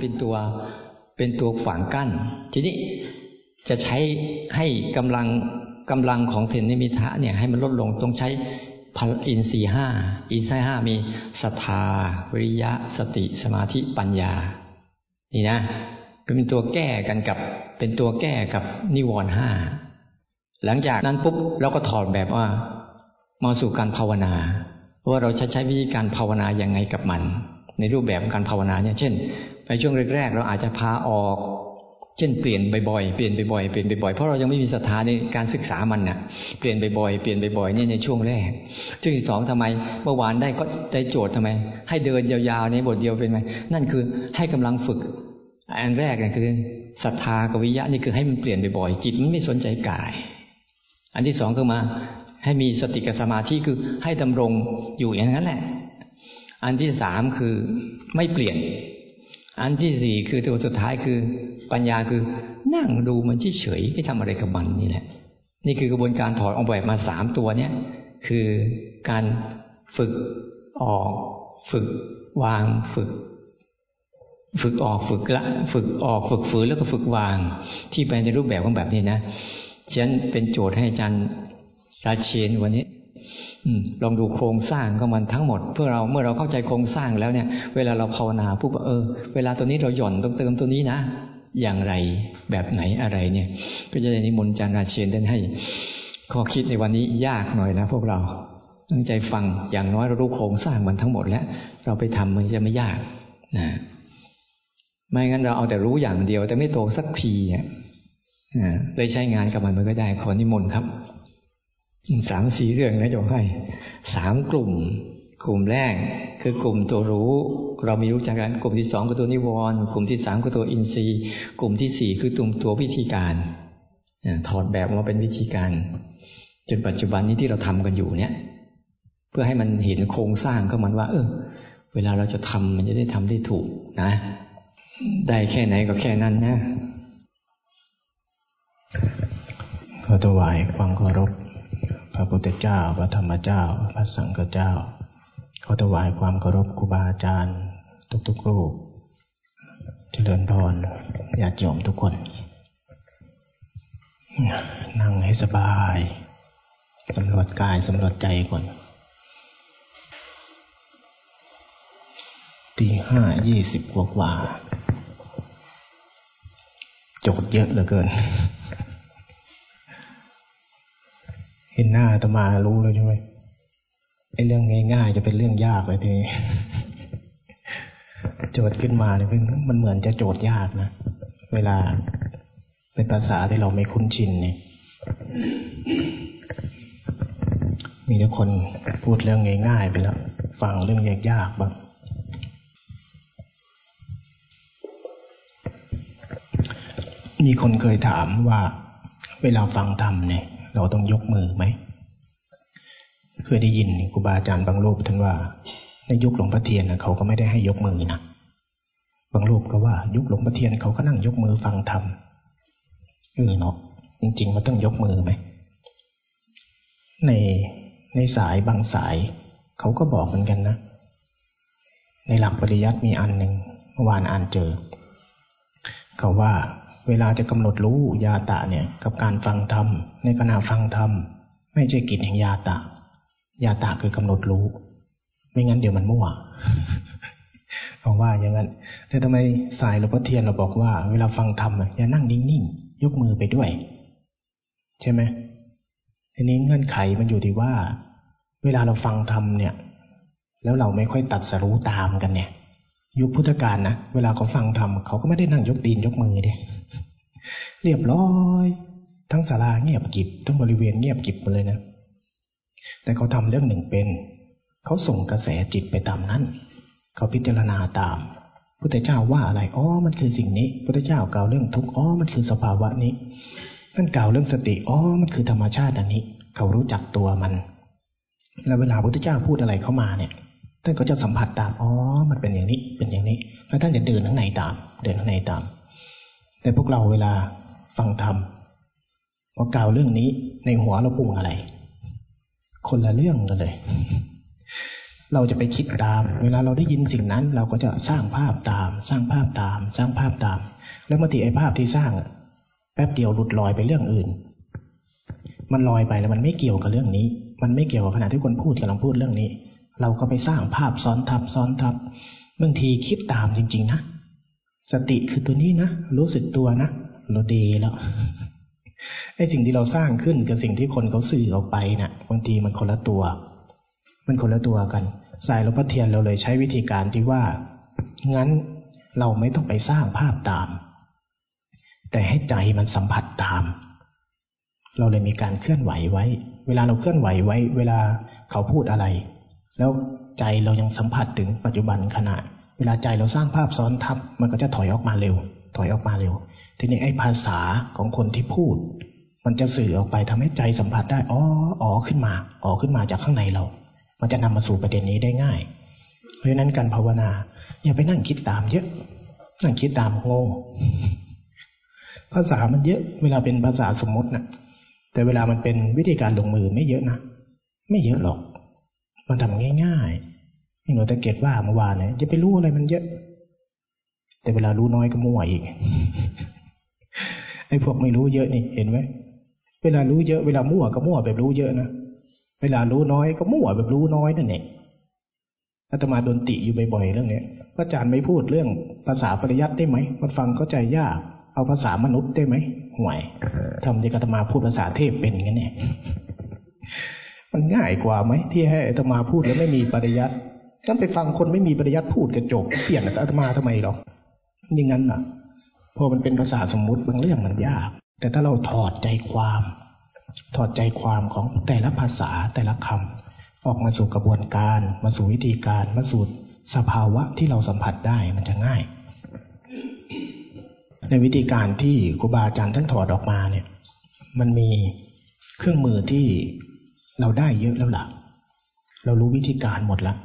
เป็นตัวเป็นตัวฝังกั้น ทีนี้จะใช้ให้กำลังกำลังของเทนนิมิทะเนี่ยให้มันลดลงต้องใช้พลอินทรีห้าอินทรีห้ามีศรัทธาวิริยะสติสมาธิปัญญา นี่นะ เป็นตัวแก้กันกับ เป็นตัวแก้กับนิวรณ์ห้าหลังจากนั้นปุ๊บเราก็ถอดแบบว่ามาสู่การภาวนา ว่าเราจะใช้วิธีการภาวนาอย่างไงกับมัน ในรูปแบบการภาวนาเนี่ยเช่น ในช่วงแรกๆ เราอาจจะพาออก เช่นเปลี่ยนบ่อยๆ เปลี่ยนบ่อยๆ เปลี่ยนบ่อยๆ เพราะเรายังไม่มีศรัทธาในการศึกษามันน่ะ เปลี่ยนบ่อยๆ เปลี่ยนบ่อยๆ เนี่ยในช่วงแรก ช่วงที่สองทำไม เมื่อวานได้ก็ได้โจทย์ทำไม ให้เดินยาวๆ ในบทเดียวเป็นไงนั่นคือให้กำลังฝึก อันแรกเนี่ยคือศรัทธากับวิยะนี่คือให้มันเปลี่ยนบ่อยๆ จิตมันไม่สนใจกาย อันที่สองคือมา ให้มีสติกับสมาธิคือให้ดำรงอยู่อย่างนั้นแหละ อันที่สามคือไม่เปลี่ยน อันที่สี่คือตัวสุดท้ายคือ ปัญญาคือนั่งดูมันเฉยๆไม่ทำอะไรกับมันนี่แหละ นี่คือกระบวนการถอดออกแบบมาสามตัวเนี้ยคือการฝึกออก ฝึกวางฝึก ฝึกออกฝึกละ ฝึกออกฝึกฝืนแล้วก็ฝึกวาง ที่ไปในรูปแบบของแบบนี้นะฉันเป็นโจทย์ให้อาจารย์ชาเชนวันนี้ ลองดูโครงสร้างของมันทั้งหมด เพื่อเราเมื่อเราเข้าใจโครงสร้างแล้วเนี่ย เวลาเราภาวนาปุ๊บเออ เวลาตัวนี้เราหย่อนต้องเติมตัวนี้นะ อย่างไรแบบไหนอะไรเนี่ย ก็จะได้นิมนต์อาจารย์ราเชนได้ให้ข้อคิดในวันนี้ยากหน่อยนะพวกเราตั้งใจฟังอย่างน้อยเรารู้โครงสร้างมันทั้งหมดแล้ว เราไปทำมันจะไม่ยากนะไม่งั้นเราเอาแต่รู้อย่างเดียว แต่ไม่โตสักทีเนี่ยเลยใช้งานกับมันมันก็ได้ขอนิมนต์ครับ สามสี่เรื่องนะโยมให้สามกลุ่ม กลุ่มแรกคือกลุ่มตัวรู้ เรามีรู้จักกันกลุ่มที่สองคือตัวนิวรณ์กลุ่มที่สามคือตัวอินทรีย์ กลุ่มที่สี่คือตัวตัววิธีการถอดแบบมาเป็นวิธีการ จนปัจจุบันนี้ที่เราทำกันอยู่เนี่ย เพื่อให้มันเห็นโครงสร้างก็มันว่า เออ เวลาเราจะทำมันจะได้ทำได้ถูกนะ ได้แค่ไหนก็แค่นั้นนะขอถวายความเคารพ ระพุทธเจ้า พระธรรมเจ้า พระสังฆเจ้า เขอถวายความเคารพครูบาอาจารย์ ทุกๆรูปเจริญพรญาติโยมทุกคน นั่งให้สบายสำรวจกายสำรวจใจก่อนตีห้ายี่สิบกว่าโจทย์เยอะเหลือเกิน ห็นหน้าตมารู้เลยใช่ไหมไอ้เรื่องง่ายๆจะเป็นเรื่องยากเลยทีโจทย์ขึ้นมาเนี่ยมันเหมือนจะโจทย์ยากนะ เวลาเป็นภาษาที่เราไม่คุ้นชินเนี่ยมีแต่คนพูดเรื่องง่ายๆไปแล้ว ฟังเรื่องยากๆบ้างมีคนเคยถามว่า เวลาฟังธรรมเนี่ย เราต้องยกมือไหม เคยได้ยินครูบาอาจารย์บางรูปท่านว่า ในยุคหลวงพ่อเทียนเขาก็ไม่ได้ให้ยกมือนะบางรูปก็ว่า ยุคหลวงพ่อเทียนเขาก็นั่งยกมือฟังธรรมเออเนาะจริง ๆ มันต้องยกมือไหม ในในสายบางสาย เขาก็บอกเหมือนกันนะ ในหลักปริยัติมีอันหนึ่งเมื่อวานอ่านเจอ เขาว่า เวลาจะกำหนดรู้ยาตะเนี่ยกับการฟังธรรม ในขณะฟังธรรม ไม่ใช่กิจแห่งยาตะ ยาตะคือกำหนดรู้ ไม่งั้นเดี๋ยวมันมั่วบอกว่าอย่างนั้น แต่ทำไมสายหลวงพ่อเทียนเราบอกว่า เวลาฟังธรรมอย่านั่งนิ่งๆยกมือไปด้วย ใช่ไหมทีนี้เงื่อนไขมันอยู่ที่ว่า เวลาเราฟังธรรมเนี่ย แล้วเราไม่ค่อยตัดสรู้ตามกันเนี่ย ยุคพุทธกาลนะเวลาเขาฟังธรรมเขาก็ไม่ได้นั่งยกตีนยกมือเดีย เรียบร้อย ทั้งศาลาเงียบกิบทั้งบริเวณเงียบกิบไปเลยนะ แต่เขาทำเรื่องหนึ่งเป็น เขาส่งกระแสจิตไปตามนั้น เขาพิจารณาตามพุทธเจ้าว่าอะไร อ๋อ มันคือสิ่งนี้ พุทธเจ้ากล่าวเรื่องทุกข์ อ๋อ มันคือสภาวะนี้ท่านกล่าวเรื่องสติ อ๋อ มันคือธรรมชาติอันนี้ เขารู้จักตัวมัน แล้วเวลาพุทธเจ้าพูดอะไรเข้ามาเนี่ย ท่านก็จะสัมผัสตาม อ๋อ มันเป็นอย่างนี้ เป็นอย่างนี้ แล้วท่านจะเดินข้างในตาม เดินข้างในตาม แต่พวกเราเวลา ฟังธรรมพอกล่าวเรื่องนี้ในหัวเราปรุงอะไร คนละเรื่องกันเลย เราจะไปคิดตาม เวลาเราได้ยินสิ่งนั้น เราก็จะสร้างภาพตาม สร้างภาพตาม สร้างภาพตาม แล้วบางทีไอ้ภาพที่สร้างแป๊บเดียวหลุดลอยไปเรื่องอื่น มันลอยไปแล้วมันไม่เกี่ยวกับเรื่องนี้ มันไม่เกี่ยวกับขณะที่คนพูดกำลังพูดเรื่องนี้ เราก็ไปสร้างภาพซ้อนทับซ้อนทับบางทีคิดตามจริง ๆ นะ สติคือตัวนี้นะ รู้สึกตัวนะ เราดีแล้วไอ้สิ่งที่เราสร้างขึ้นกับสิ่งที่คนเขาสื่อออกไปนะ่ะบางทีมันคนละตัว มันคนละตัวกันสายหลวงพ่อเทียนเราเลยใช้วิธีการที่ว่า งั้นเราไม่ต้องไปสร้างภาพตาม แต่ให้ใจมันสัมผัสตาม เราเลยมีการเคลื่อนไหวไว้ เวลาเราเคลื่อนไหวไว้ เวลาเขาพูดอะไร แล้วใจเรายังสัมผัสถึงปัจจุบันขณะ เวลาใจเราสร้างภาพซ้อนทับมันก็จะถอยออกมาเร็ว ถอยออกมาเร็ว ทีนี้ไอ้ภาษาของคนที่พูด มันจะสื่อออกไปทำให้ใจสัมผัสได้อ๋ออ๋อขึ้นมาอ๋อขึ้นมาจากข้างในเรา มันจะนำมาสู่ประเด็นนี้ได้ง่าย เพราะฉะนั้นการภาวนาอย่าไปนั่งคิดตามเยอะ นั่งคิดตามงงภาษามันเยอะ เวลาเป็นภาษาสมมตินะแต่เวลามันเป็นวิธีการลงมือไม่เยอะนะไม่เยอะหรอก มันทำง่ายๆนี่หนูตะเกียบว่าเมื่อวานเนี่ยจะไปรู้อะไรมันเยอะ แต่เวลารู้น้อยก็มั่วอีก ไอ้พวกไม่รู้เยอะนี่เห็นไหม เวลารู้เยอะเวลามั่วก็มั่วแบบรู้เยอะนะ เวลารู้น้อยก็มั่วแบบรู้น้อยนั่นเองอาตมาโดนติอยู่บ่อยๆเรื่องนี้พระอาจารย์ไม่พูดเรื่องภาษาปริยัติได้ไหม มันฟังเข้าใจยาก เอาภาษามนุษย์ได้ไหมห่วยทำที่อาตมาพูดภาษาเทพเป็นกันเนี่ยมันง่ายกว่าไหมที่ให้อาตมาพูดแล้วไม่มีปริยัติงั้นไปฟังคนไม่มีปริยัติพูดกระจกเปลี่ยนอาตมาทำไมหรอก ยิ่งนั้นอะพอมันเป็นภาษาสมมุติบางเรื่องมันยาก แต่ถ้าเราถอดใจความ ถอดใจความของแต่ละภาษาแต่ละคำออกมาสู่กระบวนการ มาสู่วิธีการมาสู่สภาวะที่เราสัมผัสได้มันจะง่าย ในวิธีการที่ครูบาอาจารย์ท่านถอดออกมาเนี่ย มันมีเครื่องมือที่เราได้เยอะแล้วล่ะ เรารู้วิธีการหมดล้ว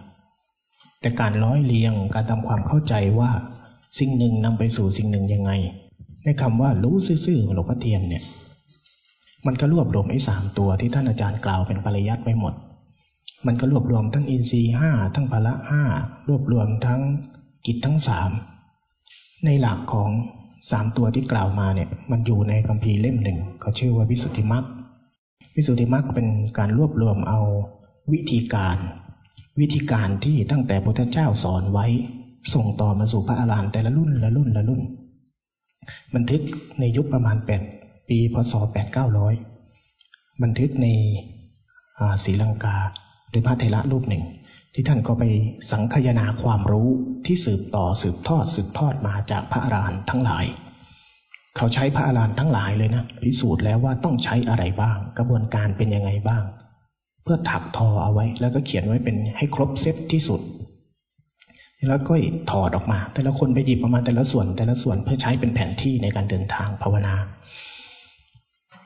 แต่การร้อยเรียงการทำความเข้าใจว่า สิ่งหนึ่งนำไปสู่สิ่งหนึ่งยังไง ในคำว่ารู้ซื่อๆของหลวงพ่อเทียนเนี่ย มันก็รวบรวมไอ้สามตัวที่ท่านอาจารย์กล่าวเป็นปริยัติไว้หมด มันก็รวบรวมทั้งอินทรีย์ห้าทั้งพละห้ารวบรวมทั้งกิจทั้งสามในหลักของสามตัวที่กล่าวมาเนี่ย มันอยู่ในคัมภีร์เล่มหนึ่งเขาชื่อว่าวิสุทธิมรรควิสุทธิมรรคเป็นการรวบรวมเอาวิธีการ วิธีการที่ตั้งแต่พระพุทธเจ้าสอนไว้ ส่งต่อมาสู่พระอารหันต์แต่ละรุ่นละรุ่นละรุ่น บันทึกในยุคประมาณแปดปีพศแปดเก้าร้อยบันทึกในศรีลังกาโดยพระเทระรูปหนึ่ง ที่ท่านก็ไปสังคยนาความรู้ที่สืบต่อสืบทอดสืบทอดมาจากพระอารหันต์ทั้งหลาย เขาใช้พระอารหันต์ทั้งหลายเลยนะพิสูจน์แล้วว่าต้องใช้อะไรบ้าง กระบวนการเป็นยังไงบ้าง เพื่อถักทอเอาไว้แล้วก็เขียนไว้เป็นให้ครบเซตที่สุด แล้วก็ถอดออกมา แต่ละคนไปหยิบออกมาแต่ละส่วน แต่ละส่วนเพื่อใช้เป็นแผนที่ในการเดินทางภาวนา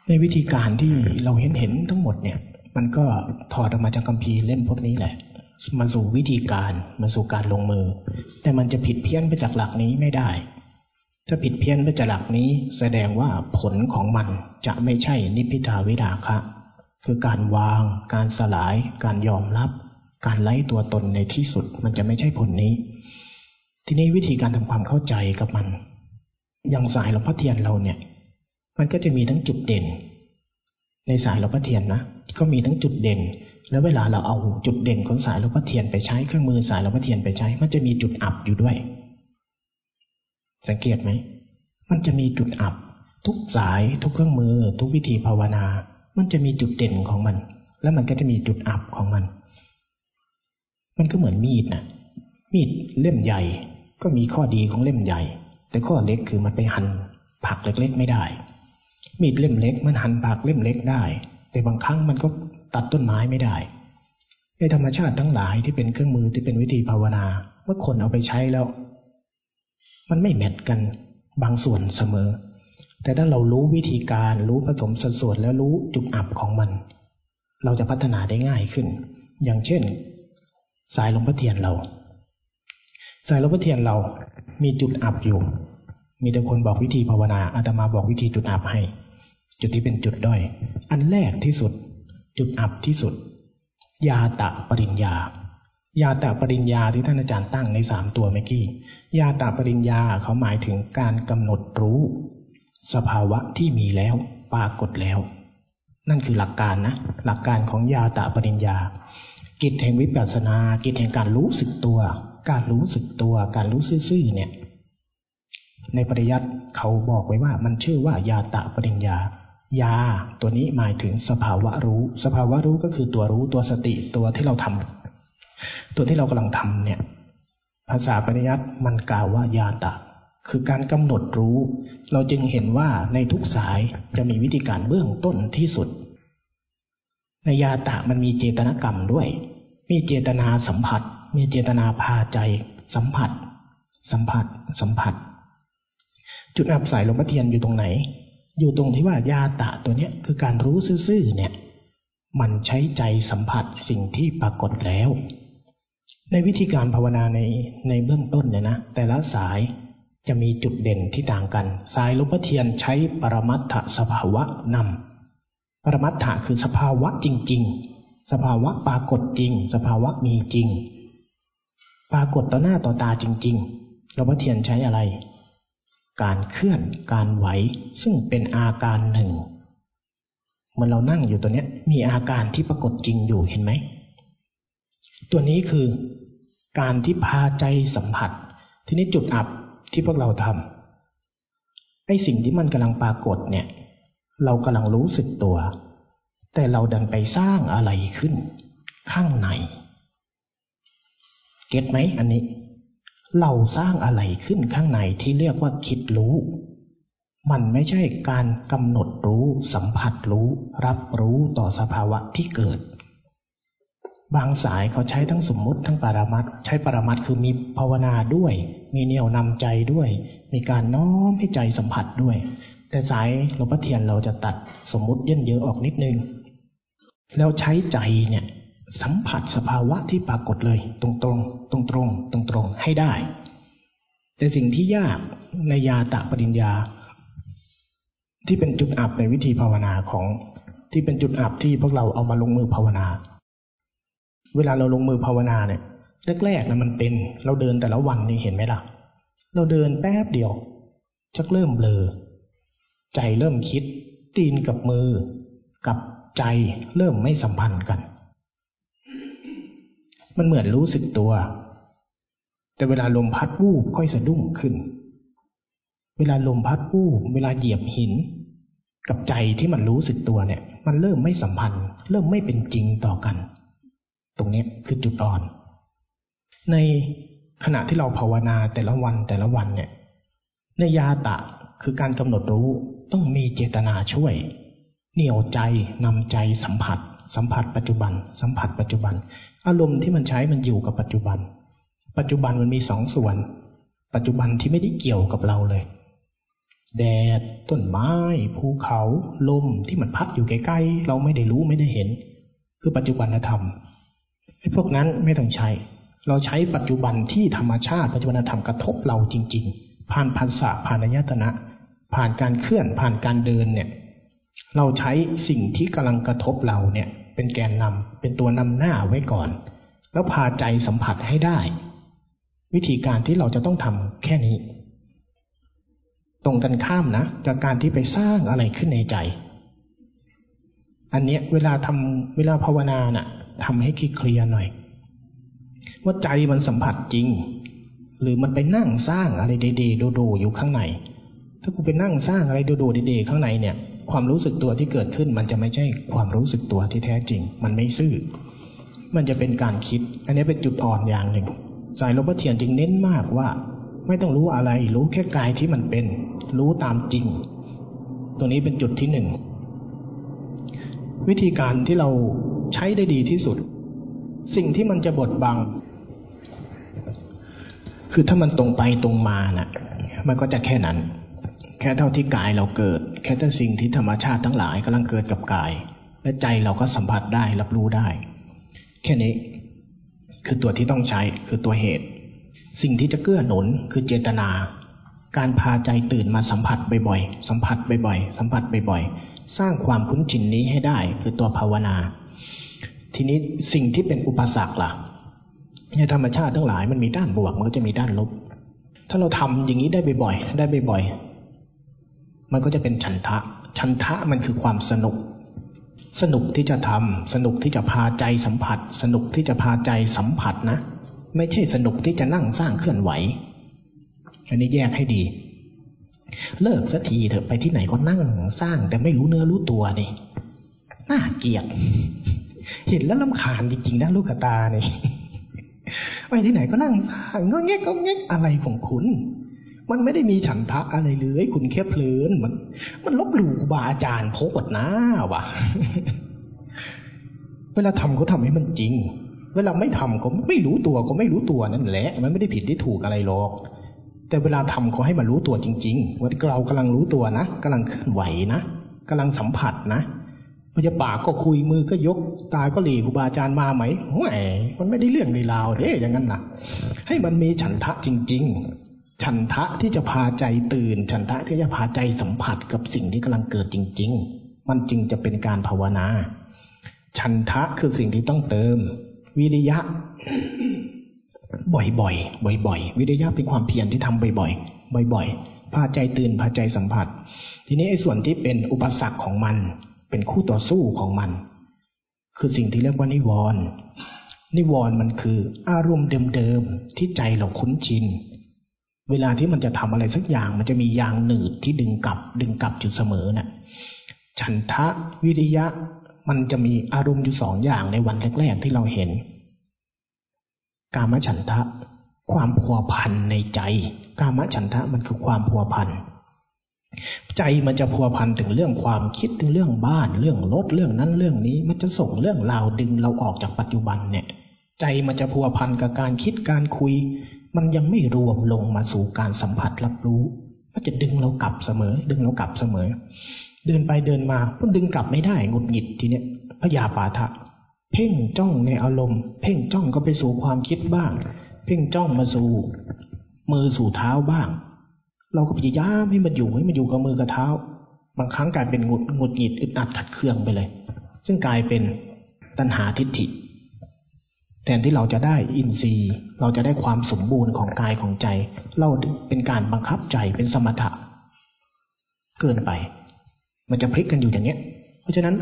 ในวิธีการที่เราเห็นเห็นทั้งหมดเนี่ย มันก็ถอดออกมาจากคัมภีร์เล่มพวกนี้แหละ มาสู่วิธีการมาสู่การลงมือ แต่มันจะผิดเพี้ยนไปจากหลักนี้ไม่ได้ ถ้าผิดเพี้ยนไปจากหลักนี้ แสดงว่าผลของมันจะไม่ใช่นิพพิทาวิดาคะคือการวาง การสลาย การยอมรับ การไล่ตัวตนในที่สุด มันจะไม่ใช่ผลนี้ ทีนี้วิธีการทำความเข้าใจกับมัน อย่างสายหลวงพ่อเทียนเราเนี่ย มันก็จะมีทั้งจุดเด่น ในสายหลวงพ่อเทียนนะก็มีทั้งจุดเด่น แล้วเวลาเราเอาจุดเด่นของสายหลวงพ่อเทียนไปใช้เครื่องมือสายหลวงพ่อเทียนไปใช้ มันจะมีจุดอับอยู่ด้วย สังเกตไหมมันจะมีจุดอับ ทุกสายทุกเครื่องมือ ทุกวิธีภาวนา มันจะมีจุดเด่นของมัน แล้วมันก็จะมีจุดอับของมัน มันก็เหมือนมีดนะมีดเล่มใหญ่ ก็มีข้อดีของเล่มใหญ่ แต่ข้อเล็กคือมันไปหั่นผักเล็กๆไม่ได้ มีดเล่มเล็กมันหั่นผักเล่มเล็กได้ แต่บางครั้งมันก็ตัดต้นไม้ไม่ได้ในธรรมชาติทั้งหลายที่เป็นเครื่องมือที่เป็นวิธีภาวนา เมื่อคนเอาไปใช้แล้ว มันไม่แมทกันบางส่วนเสมอ แต่ถ้าเรารู้วิธีการรู้ผสมสัดส่วนแล้วรู้จุดอับของมัน เราจะพัฒนาได้ง่ายขึ้น อย่างเช่น สายลวงพ่อเทียนเรา สายลวงพ่อเทียนเรามีจุดอับอยู่ มีแต่คนบอกวิธีภาวนาอาตมาบอกวิธีจุดอับให้ จุดที่เป็นจุดด้อย อันแรกที่สุด จุดอับที่สุด ยาตะปริญญา ยาตาปริญญาที่ท่านอาจารย์ตั้งในสามตัวเมื่อกี้ ยาตาปริญญาเขาหมายถึงการกำหนดรู้ สภาวะที่มีแล้วปรากฏแล้ว นั่นคือหลักการนะ หลักการของยาตาปริญญา กิจแห่งวิปัสสนา กิจแห่งการรู้สึกตัว การรู้สึกตัวการรู้ซื่อๆเนี่ย ในปริยัติเขาบอกไว้ว่ามันชื่อว่ายาตะปริญญายาตัวนี้หมายถึงสภาวะรู้ สภาวะรู้ก็คือตัวรู้ตัวสติตัวที่เราทำตัวที่เรากำลังทำเนี่ย ภาษาปริยัติมันกล่าวว่ายาตะ คือการกำหนดรู้ เราจึงเห็นว่าในทุกสายจะมีวิธีการเบื้องต้นที่สุด ในยาตะมันมีเจตนากรรมด้วย มีเจตนาสัมผัส มีเจตนาพาใจ สัมผัส สัมผัส สัมผัส จุดอับสายลมพระเทียนอยู่ตรงไหน อยู่ตรงที่ว่ายาตะตัวเนี้ยคือการรู้ซื่อๆเนี่ย มันใช้ใจสัมผัสสิ่งที่ปรากฏแล้ว ในวิธีการภาวนาในในเบื้องต้นเนี่ยนะ แต่ละสายจะมีจุดเด่นที่ต่างกัน สายลมพระเทียนใช้ปรมัตถสภาวะนำปรมัตถะคือสภาวะจริง ๆ สภาวะปรากฏจริง สภาวะมีจริง ปรากฏต่อหน้าต่อตาจริงๆลมพระเทียนใช้อะไร การเคลื่อนการไหวซึ่งเป็นอาการหนึ่งเมื่อเรานั่งอยู่ตัวเนี้ย มีอาการที่ปรากฏจริงอยู่เห็นไหม ตัวนี้คือการที่พาใจสัมผัส ทีนี้จุดอับที่พวกเราทำไอ้สิ่งที่มันกำลังปรากฏเนี่ย เรากำลังรู้สึกตัว แต่เราดันไปสร้างอะไรขึ้น ข้างใน เก็ตไหมอันนี้ เราสร้างอะไรขึ้นข้างในที่เรียกว่าคิดรู้ มันไม่ใช่การกำหนดรู้ สัมผัสรู้ รับรู้ต่อสภาวะที่เกิด บางสายเขาใช้ทั้งสมมุติทั้งปรามัดใช้ปรามัดคือมีภาวนาด้วย มีเนี่ยวนำใจด้วย มีการน้อมให้ใจสัมผัสด้วย แต่สายหลวงพ่อเทียนเราจะตัดสมมุติเย่นเยอะออกนิดนึง แล้วใช้ใจเนี่ย สัมผัสสภาวะที่ปรากฏเลย ตรงๆ ตรงๆ ตรงๆ ให้ได้ แต่สิ่งที่ยากในยาตะปริญญา ที่เป็นจุดอับในวิธีภาวนาของที่เป็นจุดอับที่พวกเราเอามาลงมือภาวนา เวลาเราลงมือภาวนาเนี่ยแรกๆนะมันเป็นเราเดินแต่ละวันนี่เห็นไหมล่ะ เราเดินแป๊บเดียวชักเริ่มเบลอ ใจเริ่มคิดตีนกับมือ กับใจเริ่มไม่สัมพันธ์กัน มันเหมือนรู้สึกตัว แต่เวลาลมพัดวูบค่อยสะดุ้งขึ้น เวลาลมพัดวูบเวลาเหยียบหิน กับใจที่มันรู้สึกตัวเนี่ย มันเริ่มไม่สัมพันธ์ เริ่มไม่เป็นจริงต่อกัน ตรงนี้คือจุดอ่อน ในขณะที่เราภาวนาแต่ละวันแต่ละวันเนี่ยในยาตะคือการกำหนดรู้ต้องมีเจตนาช่วย เหนี่ยวใจนำใจสัมผัส สัมผัสปัจจุบัน สัมผัสปัจจุบัน อารมณ์ที่มันใช้มันอยู่กับปัจจุบัน ปัจจุบันมันมีสองส่วน ปัจจุบันที่ไม่ได้เกี่ยวกับเราเลย แดด ต้นไม้ ภูเขา ลมที่มันพัดอยู่ใกล้ๆ เราไม่ได้รู้ไม่ได้เห็น คือปัจจุบันธรรมไอ้พวกนั้นไม่ต้องใช้ เราใช้ปัจจุบันที่ธรรมชาติปัจจุบันธรรมกระทบเราจริง ๆ ผ่านภาษาผ่านอายตนะ ผ่านการเคลื่อนผ่านการเดินเนี่ย เราใช้สิ่งที่กำลังกระทบเราเนี่ย เป็นแกนนำเป็นตัวนำหน้าไว้ก่อน แล้วพาใจสัมผัสให้ได้ วิธีการที่เราจะต้องทำแค่นี้ ตรงกันข้ามนะจากการที่ไปสร้างอะไรขึ้นในใจ อันเนี้ยเวลาทำเวลาภาวนาน่ะทำให้คิดเคลียร์หน่อย ว่าใจมันสัมผัสจริง หรือมันไปนั่งสร้างอะไรเดๆโดๆอยู่ข้างใน ถ้ากูไปนั่งสร้างอะไรโดๆเดๆข้างในเนี่ย ความรู้สึกตัวที่เกิดขึ้น มันจะไม่ใช่ความรู้สึกตัวที่แท้จริง มันไม่ซื่อ มันจะเป็นการคิด อันนี้เป็นจุดอ่อนอย่างหนึ่งสายลวงพ่อเทียนจึงเน้นมากว่า ไม่ต้องรู้อะไร รู้แค่กายที่มันเป็น รู้ตามจริง ตัวนี้เป็นจุดที่หนึ่งวิธีการที่เราใช้ได้ดีที่สุด สิ่งที่มันจะบดบัง คือถ้ามันตรงไปตรงมาน่ะ มันก็จะแค่นั้น แค่เท่าที่กายเราเกิด แค่เท่าสิ่งที่ธรรมชาติทั้งหลายกำลังเกิดกับกาย และใจเราก็สัมผัสได้รับรู้ได้ แค่นี้คือตัวที่ต้องใช้คือตัวเหตุ สิ่งที่จะเกื้อหนุนคือเจตนา การพาใจตื่นมาสัมผัสบ่อยๆสัมผัสบ่อยๆสัมผัสบ่อยๆสร้างความคุ้นชินนี้ให้ได้คือตัวภาวนา ทีนี้สิ่งที่เป็นอุปสรรคล่ะในธรรมชาติทั้งหลายมันมีด้านบวกมันก็จะมีด้านลบถ้าเราทำอย่างนี้ได้บ่อยๆได้บ่อยๆ มันก็จะเป็นฉันทะ ฉันทะมันคือความสนุก สนุกที่จะทำสนุกที่จะพาใจสัมผัส สนุกที่จะพาใจสัมผัสนะ ไม่ใช่สนุกที่จะนั่งสร้างเคลื่อนไหว อันนี้แยกให้ดี เลิกสักทีเถอะไปที่ไหนก็นั่งสร้าง แต่ไม่รู้เนื้อรู้ตัวนี่น่าเกลียดเห็นแล้วลำคาญจริงๆนะลูกตานี่ไปที่ไหนก็นั่งสร้างก็เงี้ยก็เงี้ยอะไรของคุณ มันไม่ได้มีฉันทะอะไรเลยคุณแค่เพลินมัน มันลบหลู่ครูบาอาจารย์โพกดหน้าวะเวลาทำก็ทำให้มันจริง เวลาไม่ทำก็ไม่รู้ตัวก็ไม่รู้ตัวนั่นแหละ มันไม่ได้ผิดที่ถูกอะไรหรอก แต่เวลาทำเขาให้มันรู้ตัวจริงๆว่าเรากำลังรู้ตัวนะกำลังเคลื่อนไหวนะกำลังสัมผัสนะมันจะปากก็คุยมือก็ยก ตาก็หลีครูบาอาจารย์มาไหมแหมมันไม่ได้เรื่องในราวเด้อย่างนั้นนะให้มันมีฉันทะจริง ๆ ฉันทะที่จะพาใจตื่น ฉันทะที่จะพาใจสัมผัสกับสิ่งที่กำลังเกิดจริง ๆ มันจึงจะเป็นการภาวนา ฉันทะคือสิ่งที่ต้องเติม วิริยะ บ่อยๆบ่อยๆวิริยะเป็นความเพียรที่ทำบ่อยๆบ่อยๆพาใจตื่นพาใจสัมผัส ทีนี้ไอ้ส่วนที่เป็นอุปสรรคของมัน เป็นคู่ต่อสู้ของมัน คือสิ่งที่เรียกว่านิวรณ์นิวรณ์มันคืออารมณ์เดิมๆที่ใจเราคุ้นชิน เวลาที่มันจะทำอะไรสักอย่าง มันจะมียางหนืดที่ดึงกลับ ดึงกลับอยู่เสมอนะ่ะฉันทะวิริยะมันจะมีอารมณ์อยู่สองอย่างในวันแรกๆที่เราเห็น กามฉันทะ ความพัวพันในใจ กามฉันทะมันคือความพัวพันใจมันจะพัวพันถึงเรื่องความคิดถึงเรื่องบ้าน เรื่องรถเรื่องนั้นเรื่องนี้ มันจะส่งเรื่องราวดึงเราออกจากปัจจุบันเนี่ย ใจมันจะพัวพันกับการคิดการคุย มันยังไม่รวมลงมาสู่การสัมผัสรับรู้มันจะดึงเรากลับเสมอ ดึงเรากลับเสมอ เดินไปเดินมาก็ดึงกลับไม่ได้งุดหงิดทีเนี้ยพยาปาทะ เพ่งจ้องในอารมณ์ เพ่งจ้องก็ไปสู่ความคิดบ้าง เพ่งจ้องมาสู่ มือสู่เท้าบ้าง เราก็พยายามให้มันอยู่ให้มันอยู่กับมือกับเท้า บางครั้งกลายเป็นงุดงุดหงิดอึดอัดขัดเคืองไปเลย ซึ่งกลายเป็นตัณหาทิฏฐิ แทนที่เราจะได้อินทรีย์ เราจะได้ความสมบูรณ์ของกายของใจ เราเป็นการบังคับใจเป็นสมถะ เกินไป มันจะพลิกกันอยู่อย่างเนี้ย เพราะฉะนั้น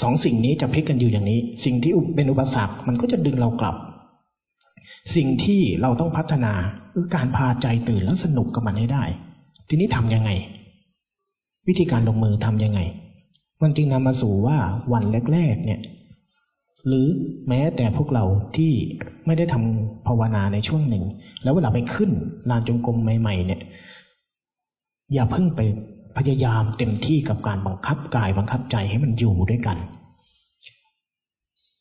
สองสิ่งนี้จะพลิกกันอยู่อย่างนี้ สิ่งที่เป็นอุปสรรคมันก็จะดึงเรากลับ สิ่งที่เราต้องพัฒนาคือการพาใจตื่นแล้วสนุกกับมันให้ได้ ทีนี้ทํำยังไง วิธีการลงมือทํำยังไง มันจึงนำมาสู่ว่าวันแรก ๆ เนี่ย หรือแม้แต่พวกเราที่ไม่ได้ทำภาวนาในช่วงหนึ่ง แล้วเวลาไปขึ้นลานจงกรมใหม่ ๆ เนี่ย อย่าเพิ่งไปพยายามเต็มที่กับการบังคับกายบังคับใจให้มันอยู่ด้วยกัน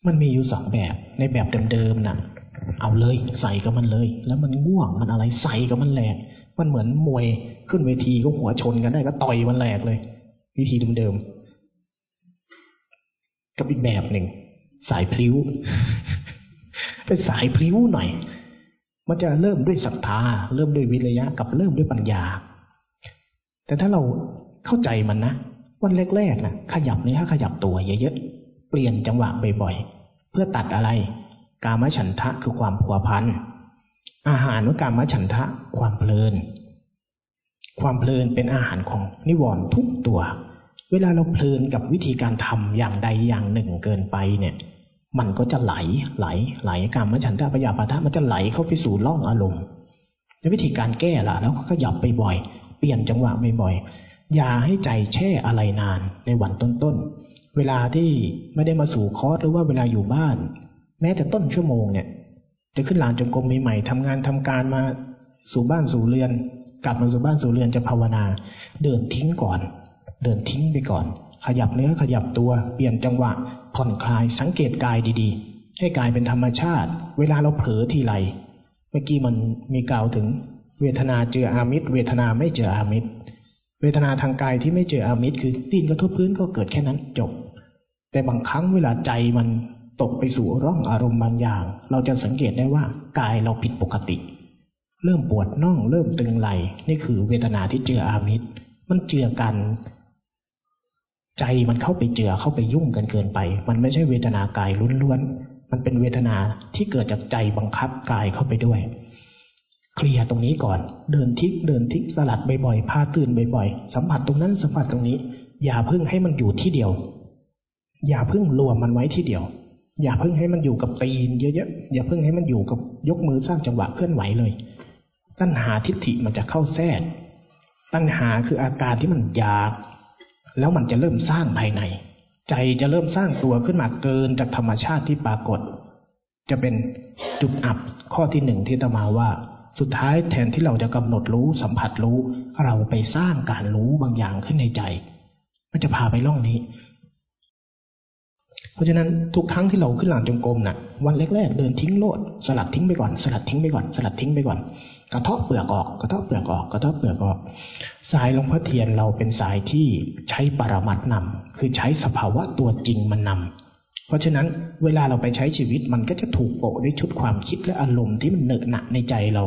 มันมีอยู่สองแบบในแบบเดิมๆนะ่ะ เอาเลยใส่กับมันเลย แล้วมันง่วงมันอะไรใส่กับมันแหลกมันเหมือนมวยขึ้นเวทีก็หัวชนกันได้ก็ต่อยมันแหลกเลย วิธีเดิมๆกับอีกแบบหนึ่ง สายพลิ้วเป็นสายพลิ้วหน่อย มันจะเริ่มด้วยศรัทธา เริ่มด้วยวิริยะ กับเริ่มด้วยปัญญา แต่ถ้าเราเข้าใจมันนะ วันแรกๆนะขยับเนื้อขยับตัวเยอะๆ เปลี่ยนจังหวะบ่อยๆ เพื่อตัดอะไร กามฉันทะคือความผัวพัน อาหารว่ากามฉันทะความเพลิน ความเพลินเป็นอาหารของนิวรณ์ทุกตัว เวลาเราเพลินกับวิธีการทำอย่างใดอย่างหนึ่งเกินไปเนี่ย มันก็จะไหลไหลไหลกามฉันทะปยาปาทะมันจะไหลเข้าไปสู่ล่องอารมณ์ในวิธีการแก้ละแล้วก็ขยับไปบ่อย เปลี่ยนจังหวะบ่อยๆอย่าให้ใจแช่อะไรนานในวันต้นๆเวลาที่ไม่ได้มาสู่คอร์สหรือว่าเวลาอยู่บ้าน แม้แต่ต้นชั่วโมงเนี่ยจะขึ้นลานจงกรมใหม่ๆทำงานทำการมาสู่บ้านสู่เรือน กลับมาสู่บ้านสู่เรือนจะภาวนา เดินทิ้งก่อน เดินทิ้งไปก่อน ขยับเนื้อขยับตัว เปลี่ยนจังหวะ ผ่อนคลาย สังเกตกายดีๆ ให้กายเป็นธรรมชาติ เวลาเราเผลอทีไร เมื่อกี้มันมีกล่าวถึง เวทนาเจออามิตร เวทนาไม่เจออามิตร เวทนาทางกายที่ไม่เจออามิตร คือตีนกระทบพื้นก็เกิดแค่นั้นจบ แต่บางครั้งเวลาใจมันตกไปสู่ร่องอารมณ์บางอย่าง เราจะสังเกตได้ว่ากายเราผิดปกติ เริ่มปวดน่องเริ่มตึงไหลนี่คือเวทนาที่เจืออามิตร มันเจือกัน ใจมันเข้าไปเจือเข้าไปยุ่งกันเกินไป มันไม่ใช่เวทนากายล้วนๆ มันเป็นเวทนาที่เกิดจากใจบังคับกายเข้าไปด้วย เคลียร์ตรงนี้ก่อน เดินทิกเดินทิกสลัดบ่อยๆพาตื่นบ่อยๆ สัมผัสตรงนั้นสัมผัสตรงนี้ อย่าเพิ่งให้มันอยู่ที่เดียว อย่าเพิ่งรวมมันไว้ที่เดียว อย่าเพิ่งให้มันอยู่กับตีนเยอะๆ อย่าเพิ่งให้มันอยู่กับยกมือสร้างจังหวะเคลื่อนไหวเลย ตัณหาทิฏฐิมันจะเข้าแทรก ตัณหาคืออาการที่มันอยาก แล้วมันจะเริ่มสร้างภายใน ใจจะเริ่มสร้างตัวขึ้นมาเกินจากธรรมชาติที่ปรากฏ จะเป็นจุดอับข้อที่หนึ่งที่ตมาว่า สุดท้ายแทนที่เราจะกำหนดรู้สัมผัสรู้ เราไปสร้างการรู้บางอย่างขึ้นในใจ มันจะพาไปล่องนี้ เพราะฉะนั้นทุกครั้งที่เราขึ้นหลังจงกรมนะ่ะ วันแรกๆเดินทิ้งโลดสลัดทิ้งไปก่อน สลัดทิ้งไปก่อน สลัดทิ้งไปก่อนกระเทาะเปลือกออกกระเทาะเปลือกออกกระเทาะเปลือกออก สายหลวงพ่อเทียนเราเป็นสายที่ใช้ปรมัตนำคือใช้สภาวะตัวจริงมันนำเพราะฉะนั้นเวลาเราไปใช้ชีวิตมันก็จะถูกโปะด้วยชุดความคิดและอารมณ์ที่มันเหนอะหนักในใจเรา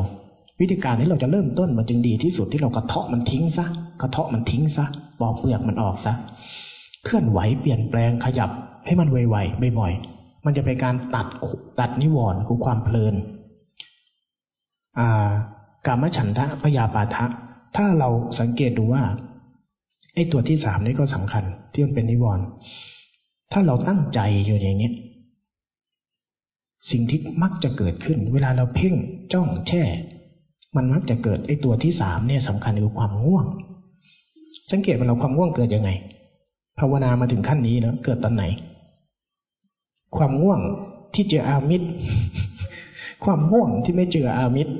วิธีการที่เราจะเริ่มต้นมันจึงดีที่สุดที่เรากระเทาะมันทิ้งซะกระเทาะมันทิ้งซะปอกเปลือกมันออกซะเคลื่อนไหวเปลี่ยนแปลงขยับให้มันไวๆบ่อยๆมันจะเป็นการตัดตัดนิวรณ์คือความเพลินอ่ากามฉันทะพยาปาทะ ถ้าเราสังเกตดูว่าไอ้ตัวที่สามนี่ก็สำคัญ ที่มันเป็นนิวรณ์ถ้าเราตั้งใจอยู่อย่างนี้สิ่งที่มักจะเกิดขึ้น เวลาเราเพ่งจ้องแช่ มันมักจะเกิดไอ้ตัวที่สามเนี่ยสำคัญคือความง่วง สังเกตมันเราความง่วงเกิดยังไง ภาวนามาถึงขั้นนี้แล้วเกิดตอนไหน ความง่วงที่เจออามิตร ความง่วงที่ไม่เจออามิตร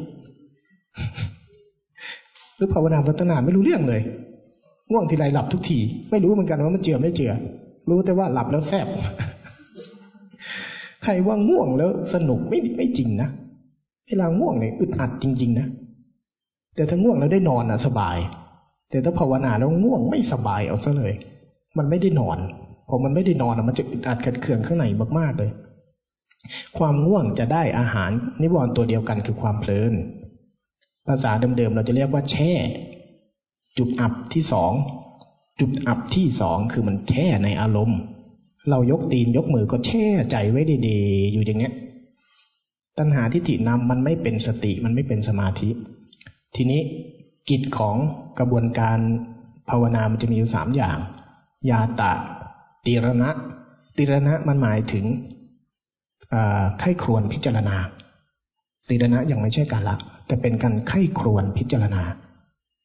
รือภาวนาพัฒนาไม่รู้เรื่องเลย ง่วงทีไรหลับทุกที ไม่รู้เหมือนกันว่ามันเจือไม่เจือ รู้แต่ว่าหลับแล้วแซบใครว่าง่วงแล้วสนุกไม่ไม่จริงนะเวลาง่วงเนี่ยอึดอัดจริง ๆ นะแต่ถ้าง่วงแล้วได้นอนอะสบาย แต่ถ้าภาวนาแล้วง่วงไม่สบายเอาซะเลย มันไม่ได้นอนพอมันไม่ได้นอนมันจะอึดอัดขัดเคืองข้างในมากๆเลย ความง่วงจะได้อาหารนิวรณ์ตัวเดียวกันคือความเพลิน ภาษาเดิมๆเราจะเรียกว่าแช่ จุดอับที่สองจุดอับที่สองคือมันแช่ในอารมณ์ เรายกตีนยกมือก็แช่ใจไว้ดีๆ อยู่อย่างเงี้ย ตัณหาทิฏฐินำมันไม่เป็นสติมันไม่เป็นสมาธิ ทีนี้กิจของกระบวนการภาวนามันจะมีอยู่สามอย่าง ยาตะตีรณะตีรณะมันหมายถึงไข้ครวนพิจารณาตีรณะยังไม่ใช่การละ แต่เป็นการไข้ครวนพิจารณา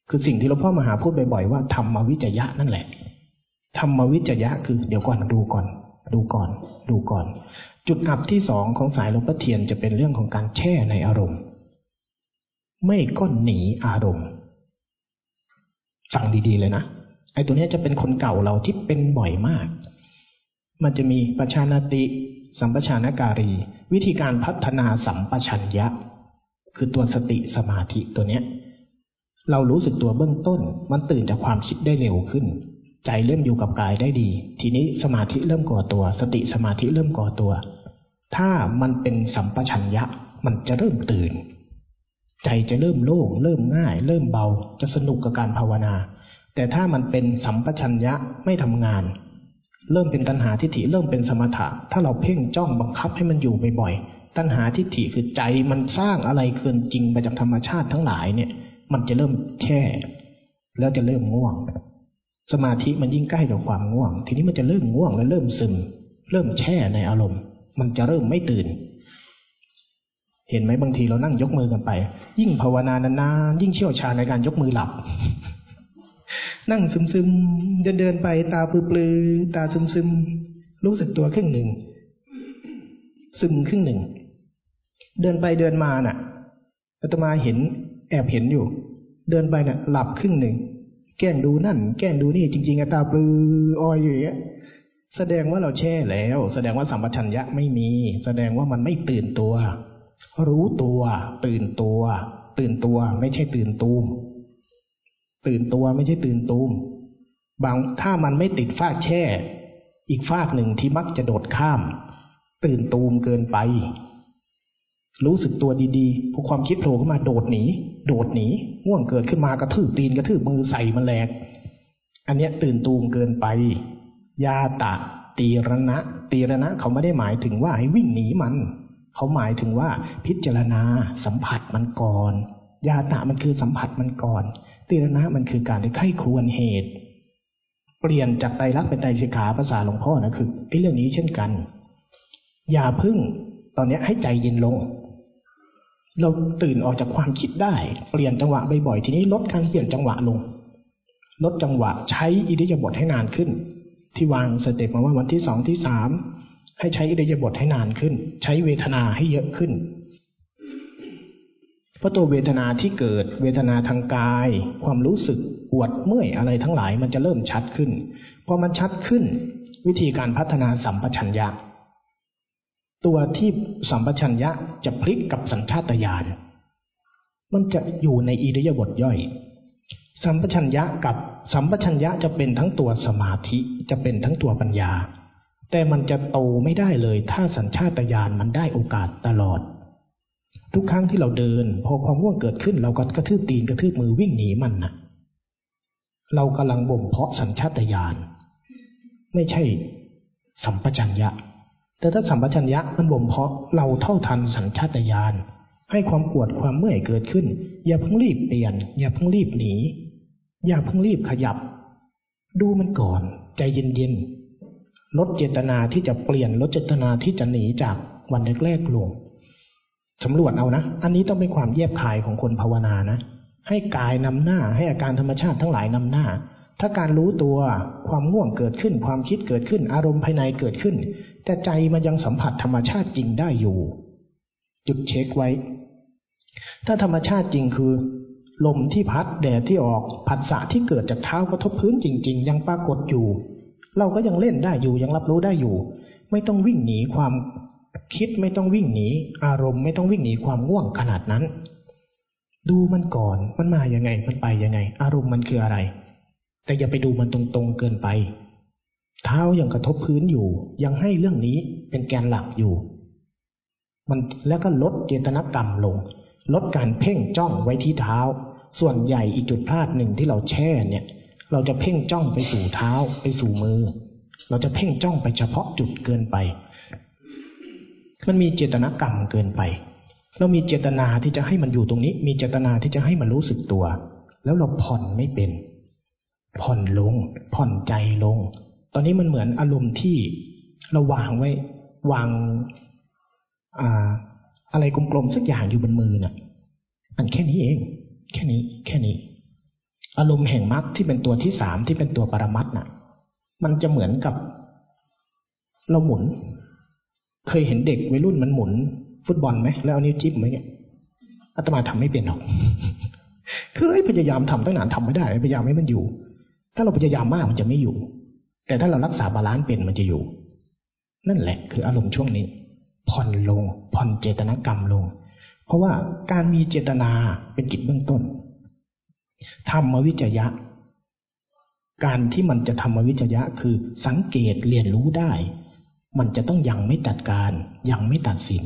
คือสิ่งที่หลวงพ่อมหาพูดบ่อยๆว่าธรรมวิจยะนั่นแหละธรรมวิจยะคือเดี๋ยวก่อนดูก่อน ดูก่อน ดูก่อน จุดอับที่สองของสายหลวงพ่อเทียนจะเป็นเรื่องของการแช่ในอารมณ์ ไม่ก็หนีอารมณ์ฟังดีๆเลยนะไอ้ตัวนี้จะเป็นคนเก่าเราที่เป็นบ่อยมาก มันจะมีประชานาติ สัมปชานการี วิธีการพัฒนาสัมปชัญญะ คือตัวสติสมาธิตัวเนี้ย เรารู้สึกตัวเบื้องต้น มันตื่นจากความคิดได้เร็วขึ้น ใจเริ่มอยู่กับกายได้ดี ทีนี้สมาธิเริ่มก่อตัว สติสมาธิเริ่มก่อตัว ถ้ามันเป็นสัมปชัญญะ มันจะเริ่มตื่น ใจจะเริ่มโล่งเริ่มง่าย เริ่มเบา จะสนุกกับการภาวนา แต่ถ้ามันเป็นสัมปชัญญะไม่ทำงาน เริ่มเป็นตัณหาทิฏฐิเริ่มเป็นสมถะ ถ้าเราเพ่งจ้องบังคับให้มันอยู่บ่อย ตัณหาทิฏฐิคือใจมันสร้างอะไรเกินจริงไปจากธรรมชาติทั้งหลายเนี่ย มันจะเริ่มแช่ แล้วจะเริ่มง่วง สมาธิมันยิ่งใกล้กับความง่วง ทีนี้มันจะเริ่มง่วงและเริ่มซึม เริ่มแช่ในอารมณ์ มันจะเริ่มไม่ตื่น เห็นไหมบางทีเรานั่งยกมือกันไป ยิ่งภาวนานานๆยิ่งเชี่ยวชาญในการยกมือหลับ นั่งซึมๆเดินเดินไป ตาปลือๆตาซึมๆรู้สึกตัวครึ่งหนึ่งซึมครึ่งหนึ่ง เดินไปเดินมาน่ะอาตมาเห็นแอบเห็นอยู่ เดินไปน่ะ หลับครึ่งหนึ่ง แกล้งดูนั่น แกล้งดูนี่ จริง ๆอาตาปลืออ้อยอยู่อย่างเงี้ยแสดงว่าเราแช่แล้ว แสดงว่าสัมปชัญญะไม่มี แสดงว่ามันไม่ตื่นตัว รู้ตัว ตื่นตัว ตื่นตัว ไม่ใช่ตื่นตูม ตื่นตัวไม่ใช่ตื่นตูม บางถ้ามันไม่ติดฟากแช่ อีกฟากหนึ่งที่มักจะโดดข้าม ตื่นตูมเกินไป รู้สึกตัวดีๆพอความคิดโผล่ขึ้นมาโดดหนี โดดหนีง่วงเกิดขึ้นมากระทืบตีนกระทืบมือใส่มันแหลกอันเนี้ยตื่นตูมเกินไป ยาตะ ตีรณะ ตีรณะเขาไม่ได้หมายถึงว่าให้วิ่งหนีมัน เขาหมายถึงว่าพิจารณาสัมผัสมันก่อน ยาตะมันคือสัมผัสมันก่อน ตีรณะมันคือการที่ไข้ครวนเหตุ เปลี่ยนจากไตรลักษณ์เป็นไตรสิกขาภาษาหลวงพ่อนะคือไอ้เรื่องนี้เช่นกัน อย่าพึ่ง ตอนนี้ให้ใจเย็นลง เราตื่นออกจากความคิดได้ เปลี่ยนจังหวะบ่อยๆทีนี้ลดการเปลี่ยนจังหวะลง ลดจังหวะใช้อิริยาบถให้นานขึ้น ที่วางสเต็ปมาว่าวันที่สองที่สามให้ใช้อิริยาบถให้นานขึ้น ใช้เวทนาให้เยอะขึ้น เพราะตัวเวทนาที่เกิดเวทนาทางกาย ความรู้สึกปวดเมื่อยอะไรทั้งหลายมันจะเริ่มชัดขึ้นพอมันชัดขึ้น วิธีการพัฒนาสัมปชัญญะ ตัวที่สัมปชัญญะจะพลิกกับสัญชาตญาณมันจะอยู่ในอิริยาบถย่อย สัมปชัญญะกับสัมปชัญญะจะเป็นทั้งตัวสมาธิจะเป็นทั้งตัวปัญญา แต่มันจะโตไม่ได้เลยถ้าสัญชาตญาณมันได้โอกาสตลอด ทุกครั้งที่เราเดิน พอความง่วงเกิดขึ้นเราก็กระทืบตีนกระทืบมือวิ่งหนีมันนะเรากำลังบ่มเพาะสัญชาตญาณไม่ใช่สัมปชัญญะ แต่ถ้าสัมปชัญญะมันบ่มเพาะเราเท่าทันสัญชาตญาณให้ความปวดความเมื่อยเกิดขึ้น อย่าเพิ่งรีบเปลี่ยน อย่าเพิ่งรีบหนี อย่าเพิ่งรีบขยับ ดูมันก่อน ใจเย็นๆลดเจตนาที่จะเปลี่ยนลดเจตนาที่จะหนีจากวันแรกๆลงสำรวจเอานะ อันนี้ต้องเป็นความเยียบคายของคนภาวนานะ ให้กายนำหน้าให้อาการธรรมชาติทั้งหลายนำหน้า ถ้าการรู้ตัวความง่วงเกิดขึ้น ความคิดเกิดขึ้น อารมณ์ภายในเกิดขึ้น แต่ใจมันยังสัมผัสธรรมชาติจริงได้อยู่ จุดเช็คไว้ ถ้าธรรมชาติจริงคือ ลมที่พัดแดดที่ออกผัสสะที่เกิดจากเท้ากระทบพื้นจริง ๆ ยังปรากฏอยู่ เราก็ยังเล่นได้อยู่ยังรับรู้ได้อยู่ ไม่ต้องวิ่งหนีความคิดไม่ต้องวิ่งหนี อารมณ์ไม่ต้องวิ่งหนีความง่วงขนาดนั้น ดูมันก่อนมันมาอย่างไง มันไปยังไง อารมณ์มันคืออะไร แต่อย่าไปดูมันตรงๆเกินไป เท้ายังกระทบพื้นอยู่ ยังให้เรื่องนี้เป็นแกนหลักอยู่ มันแล้วก็ลดเจตนกรรมลง ลดการเพ่งจ้องไว้ที่เท้า ส่วนใหญ่อีกจุดพลาดหนึ่งที่เราแช่เนี่ย เราจะเพ่งจ้องไปสู่เท้าไปสู่มือ เราจะเพ่งจ้องไปเฉพาะจุดเกินไป มันมีเจตนากรรมเกินไป เรามีเจตนาที่จะให้มันอยู่ตรงนี้ มีเจตนาที่จะให้มันรู้สึกตัว แล้วเราผ่อนไม่เป็น ผ่อนลง ผ่อนใจลง อนนี้มันเหมือนอารมณ์ที่เราวางไว้วางอะไรกลมๆสักอย่างอยู่บนมือนะ่ะอันแค่นี้เอง แค่นี้ แค่นี้ อารมณ์แห่งมรรคที่เป็นตัวที่สามที่เป็นตัวปรมัตน่ะ มันจะเหมือนกับ เราหมุน เคยเห็นเด็กวัยรุ่นมันหมุน ฟุตบอลไหมแล้วเอานิ้วจิ้มไหมเนี่ยอาตมาทำไม่เป็นหรอกคือพยายามทำตั้งนานทำไม่ได้ พยายามให้มันอยู่ ถ้าเราพยายามมากมันจะไม่อยู่ แต่ถ้าเรารักษา balance เป็นมันจะอยู่ นั่นแหละคืออารมณ์ช่วงนี้ ผ่อนลง ผ่อนเจตนากรรมลง เพราะว่าการมีเจตนาเป็นกิจเบื้องต้นธรรมวิจยะ การที่มันจะทำมวิจยะคือสังเกตเรียนรู้ได้ มันจะต้องยังไม่จัดการ ยังไม่ตัดสิน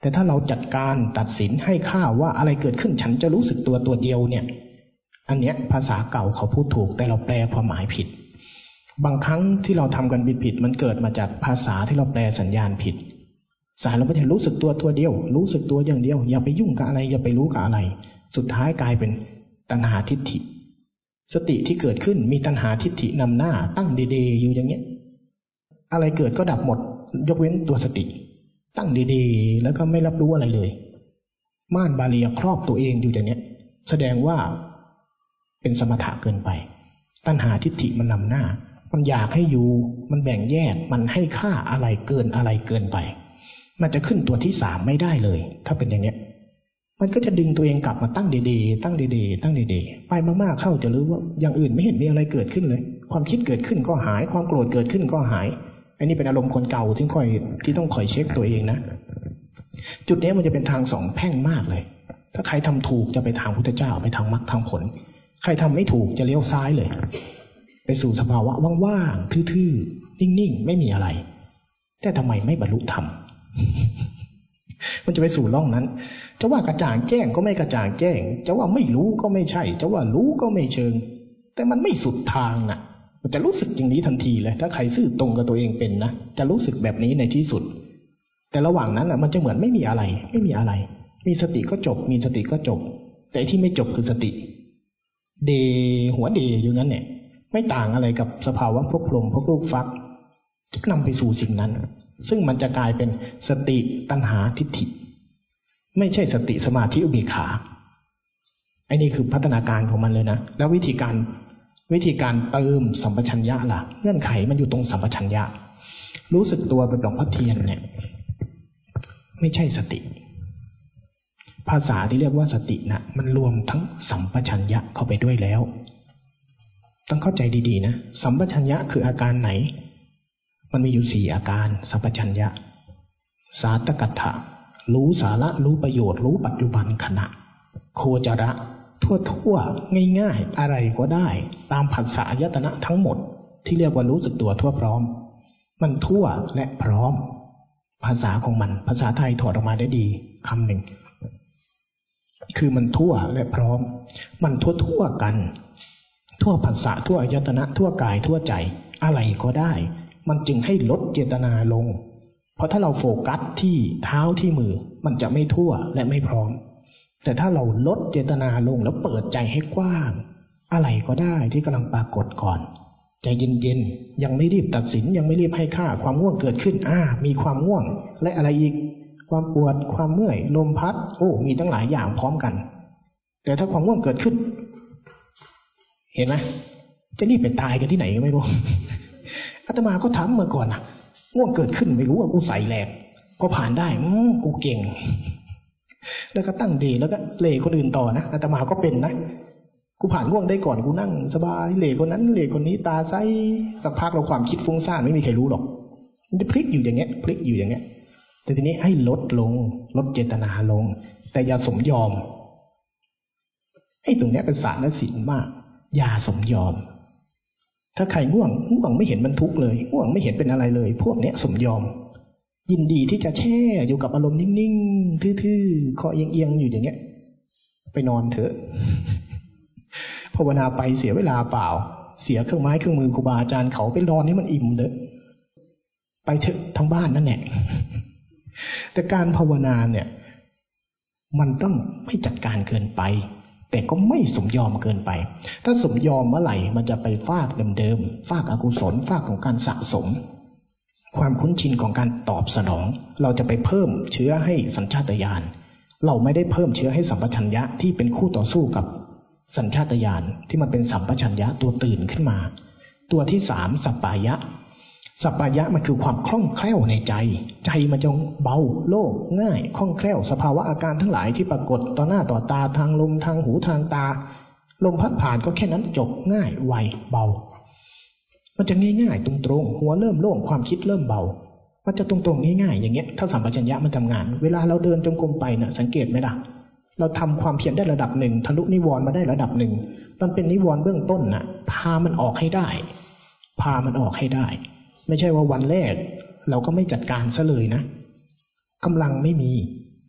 แต่ถ้าเราจัดการตัดสินให้ค่าว่าอะไรเกิดขึ้นฉันจะรู้สึกตัวตัวเดียวเนี่ย อันเนี้ยภาษาเก่าเขาพูดถูกแต่เราแปลความหมายผิด บางครั้งที่เราทำกันผิดผิดมันเกิดมาจากภาษาที่เราแปลสัญญาณผิด สายเราไม่ได้รู้สึกตัวตัวเดียว รู้สึกตัวอย่างเดียว อย่าไปยุ่งกับอะไร อย่าไปรู้กับอะไร สุดท้ายกลายเป็นตัณหาทิฏฐิ สติที่เกิดขึ้นมีตัณหาทิฏฐินำหน้าตั้งดีๆอยู่อย่างเงี้ย อะไรเกิดก็ดับหมด ยกเว้นตัวสติ ตั้งดีๆ แล้วก็ไม่รับรู้อะไรเลย ม่านบาเลียครอบตัวเองอยู่อย่างนี้แสดงว่าเป็นสมถะเกินไป ตัณหาทิฏฐิมันนำหน้า มันอยากให้อยู่ มันแบ่งแยก มันให้ค่าอะไรเกินอะไรเกินไป มันจะขึ้นตัวที่สามไม่ได้เลย ถ้าเป็นอย่างนี้มันก็จะดึงตัวเองกลับมาตั้งดีๆ ตั้งดีๆ ตั้งดีๆ ไปมากๆ เข้าจะรู้ว่าอย่างอื่นไม่เห็นมีอะไรเกิดขึ้นเลย ความคิดเกิดขึ้นก็หาย ความโกรธเกิดขึ้นก็หาย อันนี้เป็นอารมณ์คนเก่าที่คอยที่ต้องคอยเช็คตัวเองนะ จุดนี้มันจะเป็นทางสองแพ่งมากเลย ถ้าใครทำถูกจะไปทางพุทธเจ้าไปทางมรรคทางผล ใครทำไม่ถูกจะเลี้ยวซ้ายเลย ไปสู่สภาวะว่างๆทื่อๆนิ่งๆ ไม่มีอะไร แต่ทำไมไม่บรรลุธรรมมันจะไปสู่ร่องนั้น จะว่ากระจ่างแจ้งก็ไม่กระจ่างแจ้ง จะว่าไม่รู้ก็ไม่ใช่ จะว่ารู้ก็ไม่เชิง แต่มันไม่สุดทางนะ่ะ มันจะรู้สึกอย่างนี้ทันทีเลย ถ้าใครซื่อตรงกับตัวเองเป็นนะ จะรู้สึกแบบนี้ในที่สุด แต่ระหว่างนั้นอะมันจะเหมือนไม่มีอะไร ไม่มีอะไร มีสติก็จบ มีสติก็จบ แต่ที่ไม่จบคือสติ เดหัวเดอยู่นั้นเนี่ย ไม่ต่างอะไรกับสภาวะพวกลมพวกลูกฟักจะนำไปสู่สิ่งนั้น ซึ่งมันจะกลายเป็นสติตัณหาทิฏฐิ ไม่ใช่สติสมาธิอุเบกขาไอ้นี่คือพัฒนาการของมันเลยนะ แล้ววิธีการวิธีการเติมสัมปชัญญะล่ะ เงื่อนไขมันอยู่ตรงสัมปชัญญะ รู้สึกตัวเป็นดอกพัดเทียนเนี่ย ไม่ใช่สติ ภาษาที่เรียกว่าสตินะ่ะมันรวมทั้งสัมปชัญญะเข้าไปด้วยแล้ว ต้องเข้าใจดีๆนะ สัมปชัญญะคืออาการไหน มันมีอยู่สี่อาการ สัมปชัญญะ สาตกัตถะรู้สาระรู้ประโยชน์ รู้ปัจจุบันขณะ โคจระ ทั่วทั่วง่ายๆ อะไรก็ได้ ตามผัสสะยตนะทั้งหมด ที่เรียกว่ารู้สึกตัวทั่วพร้อม มันทั่วและพร้อม ภาษาของมัน ภาษาไทยถอดออกมาได้ดีคำหนึ่ง คือมันทั่วและพร้อม มันทั่วทั่วกัน ทั่วภาษาทั่วยตนะ ทั่วกายทั่วใจ อะไรก็ได้ มันจึงให้ลดเจตนาลง เพราะถ้าเราโฟกัสที่เท้าที่มือ มันจะไม่ทั่วและไม่พร้อม แต่ถ้าเราลดเจตนาลงแล้วเปิดใจให้กว้าง อะไรก็ได้ที่กำลังปรากฏก่อนใจเย็นๆยังไม่รีบตัดสินยังไม่รีบให้ค่าความง่วงเกิดขึ้นอ่ามีความง่วง และอะไรอีก ความปวดความเมื่อยลมพัด โอ้ มีตั้งหลายอย่างพร้อมกัน แต่ถ้าความง่วงเกิดขึ้น เห็นไหมจะรีบไปตายกันที่ไหนก็ไม่รู้อาตมาก็ถามเมื่อก่อนนะง่วงเกิดขึ้นไม่รู้ว่ากูใส่แหลกก็ผ่านได้อืกูเก่ง แล้วก็ตั้งดีแล้วก็เล่คนอื่นต่อนะอาตมาก็เป็นนะกูผ่านง่วงได้ก่อนกูนั่ง สบายเล่คนนั้นเล่คนนี้ตาใสสักพักเราความคิดฟุ้งซ่านไม่มีใครรู้หรอกมันจะพลิกอยู่อย่างเงี้ยพลิกอยู่อย่างเงี้ย แต่ทีนี้ให้ลดลง ลดเจตนาลง แต่อย่าสมยอมไอ้ตรงเนี้ยเป็นศาสตร์และศิลมาก อย่าสมยอม ถ้าใครง่วงง่วงไม่เห็นมันทุกข์เลยง่วงไม่เห็นเป็นอะไรเลย พวกเนี้ยสมยอม ยินดีที่จะแช่อยู่กับอารมณ์นิ่งๆทื่อๆคอเอียงๆอยู่อย่างเงี้ย ไปนอนเถอะภาวนาไปเสียเวลาเปล่า เสียเครื่องไม้เครื่องมือครูบาอาจารย์เขาไปนอนนี่มันอิ่มเด้อไปเถอะทั้งบ้านนั่นแหละแต่การภาวนาเนี่ย มันต้องไม่จัดการเกินไป แต่ก็ไม่สมยอมเกินไป ถ้าสมยอมเมื่อไหร่ มันจะไปฟากเดิมๆ ฟากอากุศล ฟากของการสะสม ความคุ้นชินของการตอบสนอง เราจะไปเพิ่มเชื้อให้สัญชาตญาณ เราไม่ได้เพิ่มเชื้อให้สัมปชัญญะที่เป็นคู่ต่อสู้กับสัญชาตญาณที่มันเป็นสัมปชัญญะตัวตื่นขึ้นมา ตัวที่สามสัปปายะ สัปปายะมันคือความคล่องแคล่วในใจ ใจมันจงเบาโล่งง่ายคล่องแคล่ว สภาวะอาการทั้งหลายที่ปรากฏต่อหน้าต่อตาทางลมทางหูทางตา ลมพัดผ่านก็แค่นั้นจบง่ายไวเบา มันจะง่ายๆตรงๆหัวเริ่มโล่งความคิดเริ่มเบา มันจะตรงๆง่ายๆอย่างเงี้ยถ้าสัมปชัญญะมันทำงาน เวลาเราเดินจงกรมไปเนะ่ะสังเกตไหมล่ะเราทำความเพียรได้ระดับหนึ่งทะลุนิวรณ์มาได้ระดับหนึ่งมันเป็นนิวรณ์เบื้องต้นน่ะพามันออกให้ได้ พามันออกให้ได้ ไม่ใช่ว่าวันแรก เราก็ไม่จัดการซะเลยนะกำลังไม่มี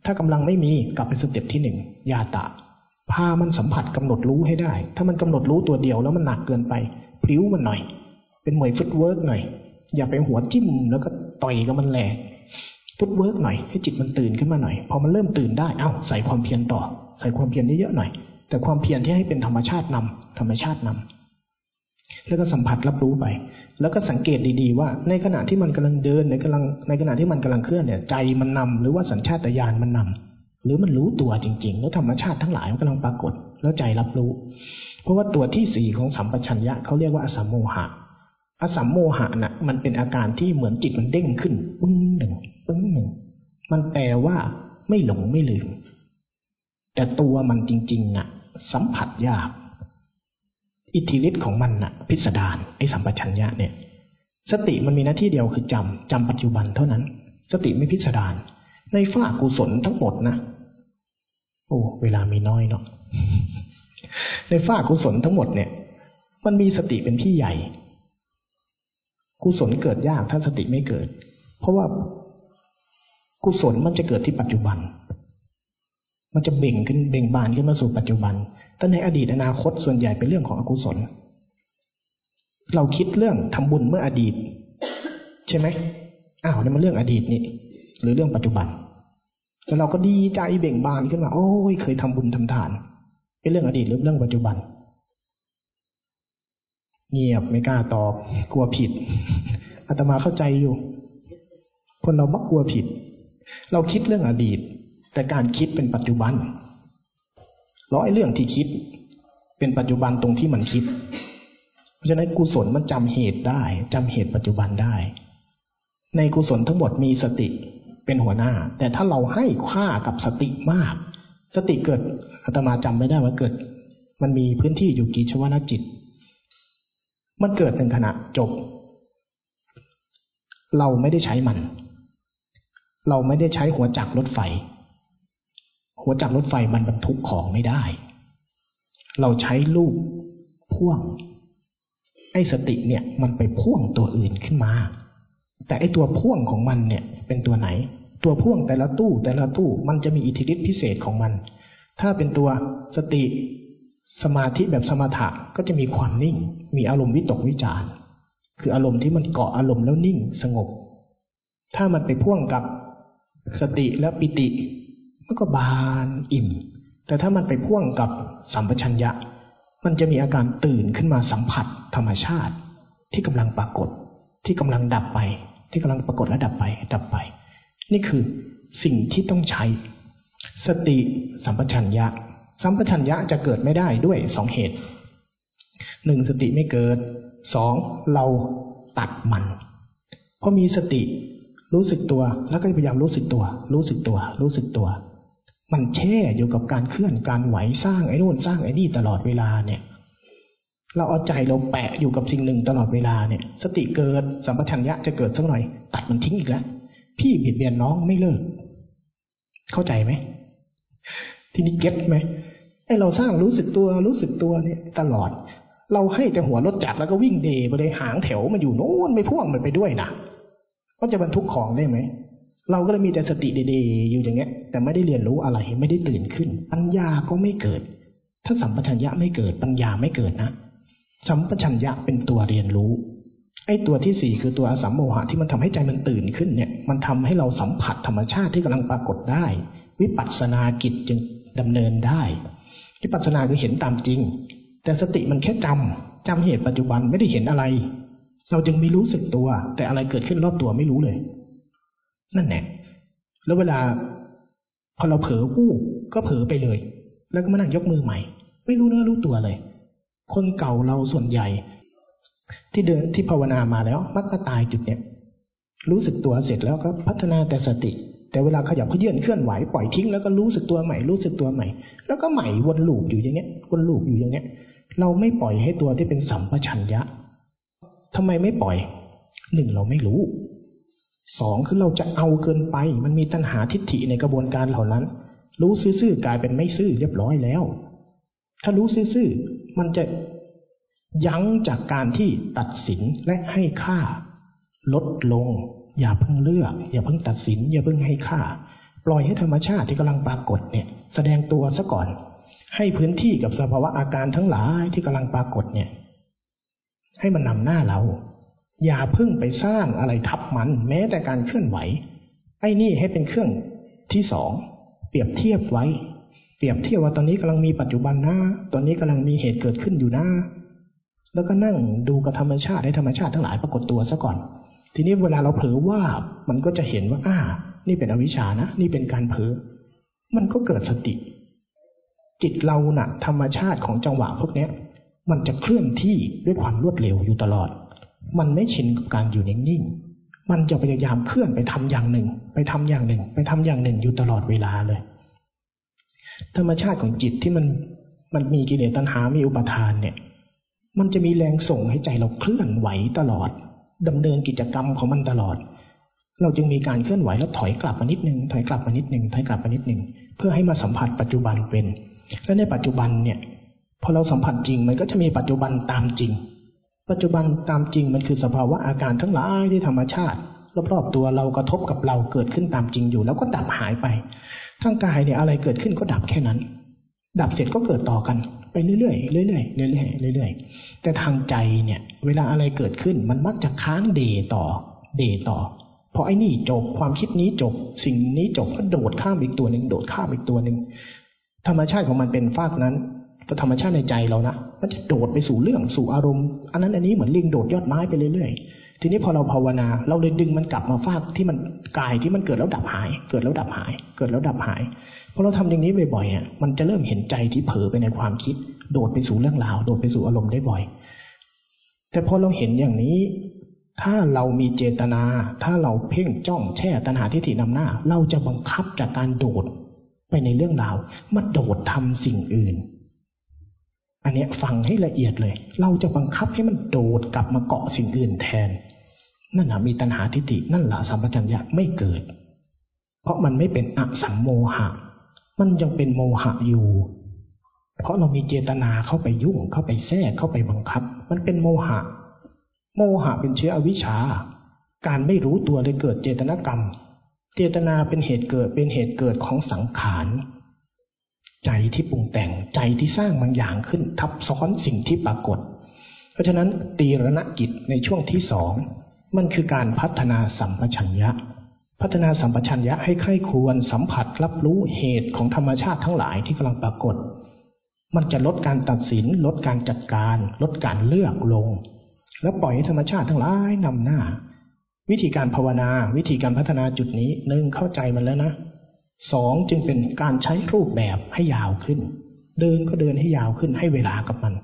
ถ้ากำลังไม่มีกลับไปสเต็ปที่หนึ่งยาตะ พามันสัมผัสกำหนดรู้ให้ได้ ถ้ามันกำหนดรู้ตัวเดียวแล้วมันหนักเกินไปพลิ้วมันหน่อย เป็นมวย footwork หน่อย อย่าไปหัวจิ้มแล้วก็ต่อยกับมันแหลก footwork หน่อยให้จิตมันตื่นขึ้นมาหน่อย พอมันเริ่มตื่นได้ เอ้าใส่ความเพียรต่อ ใส่ความเพียรเยอะๆหน่อย แต่ความเพียรที่ให้เป็นธรรมชาตินำธรรมชาตินำแล้วก็สัมผัสรับรู้ไป แล้วก็สังเกตดีๆว่า ในขณะที่มันกำลังเดินในกำลังในขณะที่มันกำลังเคลื่อนเนี่ยใจมันนำหรือว่าสัญชาตญาณมันนำหรือมันรู้ตัวจริง ๆ แล้วธรรมชาติทั้งหลายมันกำลังปรากฏ แล้วใจรับรู้ เพราะว่าตัวที่สี่ของสัมปชัญญะเขาเรียกว่าอสัมโมหะอสัมโมหะนะ่ะมันเป็นอาการที่เหมือนจิตมันเด้งขึ้นปึ้งหนึ่งปึ้งหนึ่งมันแปลว่าไม่หลงไม่ลืม แต่ตัวมันจริงๆน่ะ สัมผัสยาก อิทธิฤทธิ์ของมันน่ะพิสดารไอ้สัมปชัญญะเนี่ย สติมันมีหน้าที่เดียวคือจำจำปัจจุบันเท่านั้น สติไม่พิสดารในฝ้ากุศลทั้งหมดนะโอ้เวลามีน้อยเนาะในฝ้ากุศลทั้งหมดเนี่ย มันมีสติเป็นพี่ใหญ่ กุศลเกิดยากถ้าสติไม่เกิด เพราะว่ากุศลมันจะเกิดที่ปัจจุบัน มันจะเบ่งขึ้นเบ่งบานขึ้นมาสู่ปัจจุบัน แต่ในอดีตอนาคตส่วนใหญ่เป็นเรื่องของอกุศล เราคิดเรื่องทำบุญเมื่ออดีต ใช่ไหมอ้าวนี่มันเรื่องอดีตนี่ หรือเรื่องปัจจุบัน แล้วเราก็ดีใจเบ่งบานขึ้นมา โอ้ยเคยทำบุญทำทาน เป็นเรื่องอดีตหรือเรื่องปัจจุบัน เงียบไม่กล้าตอบ กลัวผิดอาตมาเข้าใจอยู่ คนเรามักกลัวผิด เราคิดเรื่องอดีต แต่การคิดเป็นปัจจุบัน ร้อยเรื่องที่คิด เป็นปัจจุบันตรงที่มันคิด เพราะฉะนั้นกุศลมันจำเหตุได้จำเหตุปัจจุบันได้ ในกุศลทั้งหมดมีสติเป็นหัวหน้า แต่ถ้าเราให้ค่ากับสติมาก สติเกิดอาตมาจำไม่ได้ว่าเกิด มันมีพื้นที่อยู่กี่ชวนาจิต มันเกิดหนึ่งขณะจบ เราไม่ได้ใช้มัน เราไม่ได้ใช้หัวจักรรถไฟ หัวจักรรถไฟมันบรรทุกของไม่ได้ เราใช้ลูกพ่วง ไอ้สติเนี่ยมันไปพ่วงตัวอื่นขึ้นมา แต่ไอ้ตัวพ่วงของมันเนี่ยเป็นตัวไหน ตัวพ่วงแต่ละตู้แต่ละตู้มันจะมีอิทธิฤทธิพิเศษของมัน ถ้าเป็นตัวสติสมาธิแบบสมถะก็จะมีความนิ่ง มีอารมณ์วิตกวิจารคืออารมณ์ที่มันเกาะอารมณ์แล้วนิ่งสงบ ถ้ามันไปพ่วงกับสติและปิติ มันก็บานอิ่ม แต่ถ้ามันไปพ่วงกับสัมปชัญญะ มันจะมีอาการตื่นขึ้นมาสัมผัสธรรมชาติ ที่กำลังปรากฏ ที่กำลังดับไป ที่กำลังปรากฏและดับไป ดับไป นี่คือสิ่งที่ต้องใช้ สติสัมปชัญญะ สัมปชัญญะจะเกิดไม่ได้ด้วยสองเหตุหนึ่งสติไม่เกิดสองเราตัดมันพอมีสติรู้สึกตัวแล้วก็พยายามรู้สึกตัว รู้สึกตัว รู้สึกตัว มันแช่อยู่กับการเคลื่อนการไหวสร้างไอ้นู่นสร้างไอ้นี่ตลอดเวลาเนี่ย เราเอาใจเราแปะอยู่กับสิ่งหนึ่งตลอดเวลาเนี่ย สติเกิดสัมปชัญญะจะเกิดสักหน่อย ตัดมันทิ้งอีกแล้วพี่เบียดเบียนน้องไม่เลิก เข้าใจไหมทีนี้เก็ตไหมไอ้เราสร้างรู้สึกตัวรู้สึกตัวเนี่ยตลอด เราให้แต่หัวรถจักรแล้วก็วิ่งเดไปเลยหางแถวมันอยู่โน้นไม่พ่วงมันไปด้วยนะก็จะบรรทุกของได้ไหม เราก็เลยมีแต่สติเดๆอยู่อย่างเงี้ย แต่ไม่ได้เรียนรู้อะไรไม่ได้ตื่นขึ้น ปัญญาก็ไม่เกิด ถ้าสัมปชัญญะไม่เกิดปัญญาไม่เกิดนะ สัมปชัญญะเป็นตัวเรียนรู้ไอ้ตัวที่สี่คือตัวอสัมโมหะที่มันทำให้ใจมันตื่นขึ้นเนี่ย มันทำให้เราสัมผัสธรรมชาติที่กำลังปรากฏได้ วิปัสสนากิจจึงดำเนินได้ วิปัสสนาคือเห็นตามจริง แต่สติมันแค่จำจำเหตุปัจจุบันไม่ได้เห็นอะไร เราจึงไม่รู้สึกตัว แต่อะไรเกิดขึ้นรอบตัวไม่รู้เลย นั่นแหละแล้วเวลาพอเราเผลอผู้ก็เผลอไปเลย แล้วก็มานั่งยกมือใหม่ ไม่รู้เนื้อรู้ตัวเลย คนเก่าเราส่วนใหญ่ ที่เดินที่ภาวนามาแล้ว มักมาตายจุดเนี้ยรู้สึกตัวเสร็จแล้วก็พัฒนาแต่สติ แต่เวลาขยับเขยื่อนเคลื่อนไหวปล่อยทิ้งแล้วก็รู้สึกตัวใหม่รู้สึกตัวใหม่ แล้วก็ใหม่วนลูปอยู่อย่างเงี้ยวนลูปอยู่อย่างเงี้ย เราไม่ปล่อยให้ตัวที่เป็นสัมปชัญญะทำไมไม่ปล่อยหนึ่งเราไม่รู้ สองคือเราจะเอาเกินไป มันมีตัณหาทิฏฐิในกระบวนการเหล่านั้น รู้ซื่อๆกลายเป็นไม่ซื่อเรียบร้อยแล้ว ถ้ารู้ซื่อๆมันจะยั้งจากการที่ตัดสินและให้ค่า ลดลง อย่าเพิ่งเลือก อย่าเพิ่งตัดสิน อย่าเพิ่งให้ค่า ปล่อยให้ธรรมชาติที่กำลังปรากฏเนี่ย แสดงตัวซะก่อน ให้พื้นที่กับสภาวะอาการทั้งหลายที่กำลังปรากฏเนี่ย ให้มันนำหน้าเรา อย่าพึ่งไปสร้างอะไรทับมัน แม้แต่การเคลื่อนไหว ไอ้นี่ให้เป็นเครื่องที่สองเปรียบเทียบไว้ เปรียบเทียบว่าตอนนี้กำลังมีปัจจุบันนะตอนนี้กำลังมีเหตุเกิดขึ้นอยู่นะแล้วก็นั่งดูกับธรรมชาติให้ธรรมชาติทั้งหลายปรากฏตัวซะก่อน ทีนี้เวลาเราเผลอว่ามันก็จะเห็นว่าอ่านี่เป็นอวิชชานะ นี่เป็นการเผลอมันก็เกิดสติ จิตเรานะ่ะ ธรรมชาติของจังหวะพวกนี้มันจะเคลื่อนที่ด้วยความรวดเร็วอยู่ตลอด มันไม่ชินกับการอยู่นิ่งๆ มันจะพยายามเคลื่อนไปทำอย่างหนึ่ง ไปทำอย่างหนึ่ง ไปทำอย่างหนึ่งอยู่ตลอดเวลาเลย ธรรมชาติของจิตที่มันมันมีกิเลสตัณหา มีอุปทานเนี่ย มันจะมีแรงส่งให้ใจเราเคลื่อนไหวตลอดดำเนินกิจกรรมของมันตลอด เราจึงมีการเคลื่อนไหวแล้วถอยกลับมานิดหนึ่งถอยกลับมานิดหนึ่งถอยกลับมานิดหนึ่งเพื่อให้มาสัมผัสปัจจุบันเป็น และในปัจจุบันเนี่ย พอเราสัมผัสจริงมันก็จะมีปัจจุบันตามจริง ปัจจุบันตามจริงมันคือสภาวะอาการทั้งหลายที่ธรรมชาติรอบๆตัวเรากระทบกับเราเกิดขึ้นตามจริงอยู่ แล้วก็ดับหายไปทั้งกายเนี่ยอะไรเกิดขึ้นก็ดับแค่นั้น ดับเสร็จก็เกิดต่อกันไปเรื่อยๆเรื่อยๆเรื่อยๆเรื่อยๆแต่ทางใจเนี่ย เวลาอะไรเกิดขึ้นมันมักจะค้างเดต่อเดต่อพอไอ้นี่จบความคิดนี้จบ สิ่งนี้จบก็โดดข้ามอีกตัวหนึ่งโดดข้ามอีกตัวหนึ่งธรรมชาติของมันเป็นฟากนั้น แต่ธรรมชาติในใจเรานะมันจะโดดไปสู่เรื่องสู่อารมณ์ อันนั้นอันนี้เหมือนลิงโดดยอดไม้ไปเรื่อยๆ ทีนี้พอเราภาวนา เราเลยดึงมันกลับมาฟากที่มันกายที่มันเกิดแล้วดับหาย เกิดแล้วดับหาย เกิดแล้วดับหายพอเราทำอย่างนี้บ่อยๆอะมันจะเริ่มเห็นใจที่เผลอไปในความคิด โดดไปสู่เรื่องราว โดดไปสู่อารมณ์ได้บ่อย แต่พอเราเห็นอย่างนี้ ถ้าเรามีเจตนา ถ้าเราเพ่งจ้องแช่ตัณหาทิฏฐินำหน้า เราจะบังคับจากการโดดไปในเรื่องราวมาโดดทำสิ่งอื่น อันนี้ฟังให้ละเอียดเลย เราจะบังคับให้มันโดดกลับมาเกาะสิ่งอื่นแทน นั่นแหะมีตัณหาทิฏฐินั่นแหละสัมปชัญญะไม่เกิด เพราะมันไม่เป็นอสัมโมหะ มันยังเป็นโมหะอยู่ เพราะเรามีเจตนาเข้าไปยุ่งเข้าไปแทรกเข้าไปบังคับ มันเป็นโมหะ โมหะเป็นเชื้ออวิชชา การไม่รู้ตัวเลยเกิดเจตนากรรม เจตนาเป็นเหตุเกิดเป็นเหตุเกิดของสังขาร ใจที่ปรุงแต่งใจที่สร้างบางอย่างขึ้น ทับซ้อนสิ่งที่ปรากฏ เพราะฉะนั้นตีรณกิจในช่วงที่สองมันคือการพัฒนาสัมปชัญญะ พัฒนาสัมปชัญญะให้ใคร่ควรสัมผัสรับรู้เหตุของธรรมชาติทั้งหลายที่กำลังปรากฏ มันจะลดการตัดสิน ลดการจัดการ ลดการเลือกลง แล้วปล่อยให้ธรรมชาติทั้งหลายนำหน้า วิธีการภาวนา วิธีการพัฒนาจุดนี้หนึ่งเข้าใจมันแล้วนะ สองจึงเป็นการใช้รูปแบบให้ยาวขึ้น เดินก็เดินให้ยาวขึ้นให้เวลากับมัน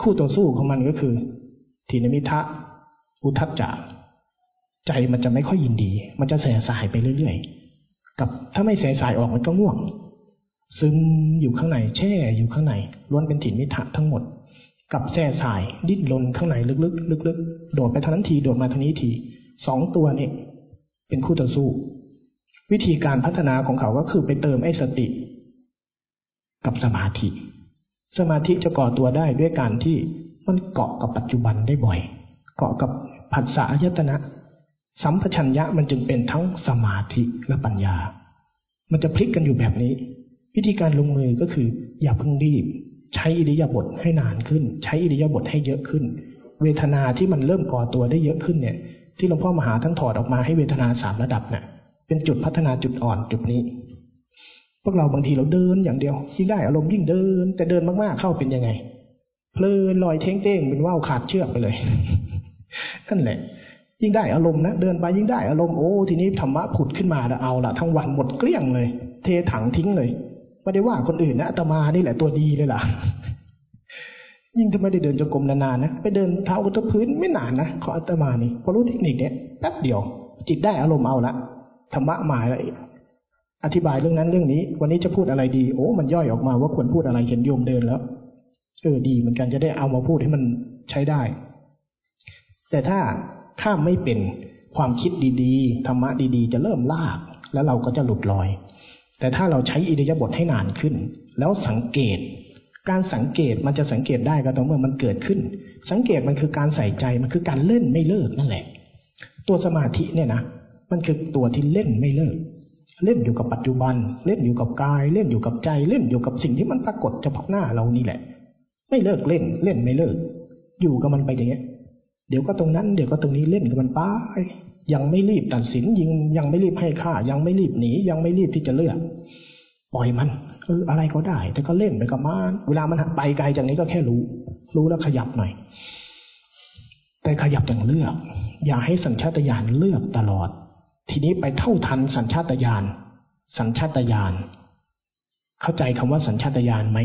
คู่ต่อสู้ของมันก็คือทีนมิทะอุทัจจะใจมันจะไม่ค่อยยินดี มันจะแสสายไปเรื่อยๆ กับถ้าไม่แสสายออกมันก็ง่วง ซึมอยู่ข้างในแช่อยู่ข้างในล้วนเป็นถิ่นมิทะทั้งหมด กับแส่สายดิ้นรนข้างในลึกๆลึกๆโดดไปทางนั้นทีโดดมาทางนี้ทีสองตัวนี่เป็นคู่ต่อสู้ วิธีการพัฒนาของเขาก็คือไปเติมไอ้สติ กับสมาธิ สมาธิจะก่อตัวได้ด้วยการที่มันเกาะกับปัจจุบันได้บ่อย เกาะกับผัสสะยตนะ สัมปชัญญะมันจึงเป็นทั้งสมาธิและปัญญา มันจะพลิกกันอยู่แบบนี้ วิธีการลงมือก็คือ อย่าเพิ่งรีบ ใช้อิริยาบถให้นานขึ้น ใช้อิริยาบถให้เยอะขึ้น เวทนาที่มันเริ่มก่อตัวได้เยอะขึ้นเนี่ย ที่หลวงพ่อมหาท่านถอดออกมาให้เวทนาสามระดับเนะ่ย เป็นจุดพัฒนาจุดอ่อนจุดนี้ พวกเราบางทีเราเดินอย่างเดียวยิ่งได้อารมณ์ยิ่งเดิน แต่เดินมากๆเข้าเป็นยังไง เพลินลอยเท้งเต้งเป็นว่าวขาดเชือกไปเลยนั่นแหละ ยิ่งได้อารมณ์นะเดินไปยิ่งได้อารมณ์โอ้ทีนี้ธรรมะผุดขึ้นมาเอาละทั้งวันหมดเกลี้ยงเลย เทถังทิ้งเลยไม่ได้ว่าคนอื่นนะอาตมานี่แหละตัวดีเลยล่ะยิ่งถ้าไม่ได้เดินจงกรมนานๆนะไปเดินเท้าอุตพื้นไม่นานนะขออาตมานี่พอรู้เทคนิคเนี้ยแป๊บเดียว จิตได้อารมณ์เอาละ ธรรมะหมายอะไรอธิบายเรื่องนั้นเรื่องนี้ วันนี้จะพูดอะไรดี โอ้ มันย่อยออกมาว่าควรพูดอะไรเห็นโยมเดินแล้วเออดีเหมือนกันจะได้เอามาพูดให้มันใช้ได้ แต่ถ้าข้ามไม่เป็นความคิดดีๆธรรมะดีๆ จะเริ่มลาก แล้วเราก็จะหลุดลอย แต่ถ้าเราใช้อิริยาบถให้นานขึ้น แล้วสังเกต การสังเกตมันจะสังเกตได้ก็ต่อเมื่อมันเกิดขึ้น สังเกตมันคือการใส่ใจมันคือการเล่นไม่เลิกนั่นแหละ ตัวสมาธิเนี่ยนะ มันคือตัวที่เล่นไม่เลิก เล่นอยู่กับปัจจุบัน เล่นอยู่กับกาย เล่นอยู่กับใจ เล่นอยู่กับสิ่งที่มันปรากฏเฉพาะหน้าเรานี่แหละ ไม่เลิกเล่น เล่นไม่เลิก อยู่กับมันไปอย่างเงี้ย เดี๋ยวก็ตรงนั้น เดี๋ยวก็ตรงนี้เล่นกับมันไปยังไม่รีบตัดสินยิงยังไม่รีบให้ค่า ยังไม่รีบหนี ยังไม่รีบที่จะเลือก ปล่อยมันเอออะไรก็ได้ แต่ก็เล่นไปกับมันเวลามันไปไกลจากนี้ก็แค่รู้ รู้แล้วขยับหน่อย แต่ขยับอย่างเลือก อย่าให้สัญชาตญาณเลือกตลอด ทีนี้ไปเท่าทันสัญชาตญาณสัญชาตญาณเข้าใจคำว่าสัญชาตญาณไหม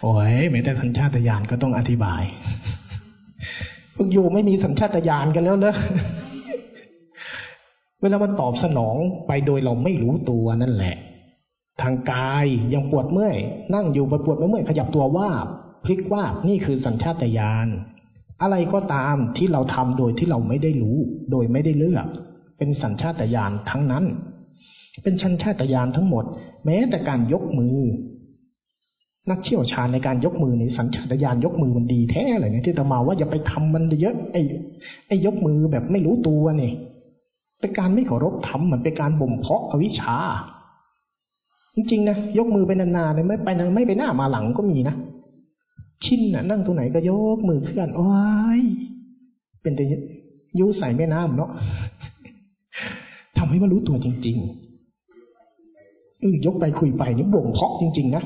โอ้ยไม่แต่สัญชาตญาณก็ต้องอธิบายพวกโยไม่มีสัญชาตญาณกันแล้วเนอะเวลามันตอบสนองไปโดยเราไม่รู้ตัวนั่นแหละ ทางกายยังปวดเมื่อย นั่งอยู่ปปวดเมื่อยขยับตัวว่าพลิกว่านี่คือสัญชาตญาณ อะไรก็ตามที่เราทำโดยที่เราไม่ได้รู้ โดยไม่ได้เลือก เป็นสัญชาตญาณทั้งนั้น เป็นชัญชาตญาณทั้งหมด แม้แต่การยกมือ นักเชี่ยวชาญในการยกมือในสัญชาตญาณยกมือมันดีแท้อะไรเงี้ยที่ตมาว่าอย่าไปทำมันเยอะไอ้ไอ้ยกมือแบบไม่รู้ตัวเนี่ยเป็นการไม่เคารพธรรมเหมือนเป็นการบ่มเพาะอวิชชา จริงๆนะยกมือไปนานๆเลยไม่ไปไม่ไปหน้ามาหลังก็มีนะ ชินน่ะ นั่งตรงไหนก็ยกมือเคลื่อนโอ้ยเป็นแต่ยุใส่แม่น้ำเนาะทำให้มันรู้ตัวจริงๆเออยกไปคุยไปนี่บ่มเพาะจริง ๆ นะ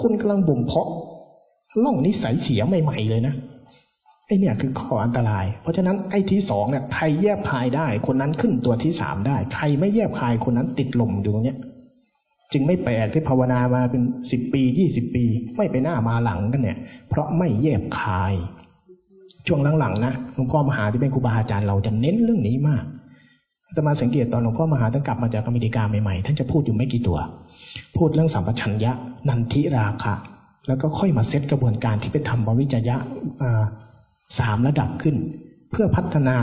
คนกำลังบ่มเพาะล่องนิสัยเสียใหม่ๆเลยนะไอเนี่ยคือข้ออันตราย เพราะฉะนั้นไอ้ที่สองเนี่ยใครแยบคายได้ คนนั้นขึ้นตัวที่สามได้ ใครไม่แยบคายคนนั้นติดลมอยู่ตรงเนี้ย จึงไม่แปลกที่ภาวนามาเป็นสิบปียี่สิบปี ไม่ไปหน้ามาหลังกันเนี่ย เพราะไม่แยบคาย ช่วงหลังๆนะหลวงพ่อมหาที่เป็นครูบาอาจารย์เราจะเน้นเรื่องนี้มากจะมาสังเกตตอนหลวงพ่อมหาท่านกลับมาจากอเมริกาใหม่ๆท่านจะพูดอยู่ไม่กี่ตัว พูดเรื่องสัมปชัญญะ นันทิราคะ แล้วก็ค่อยมาเซตกระบวนการที่ไปทำบริจยะสามระดับขึ้น เพื่อพัฒนา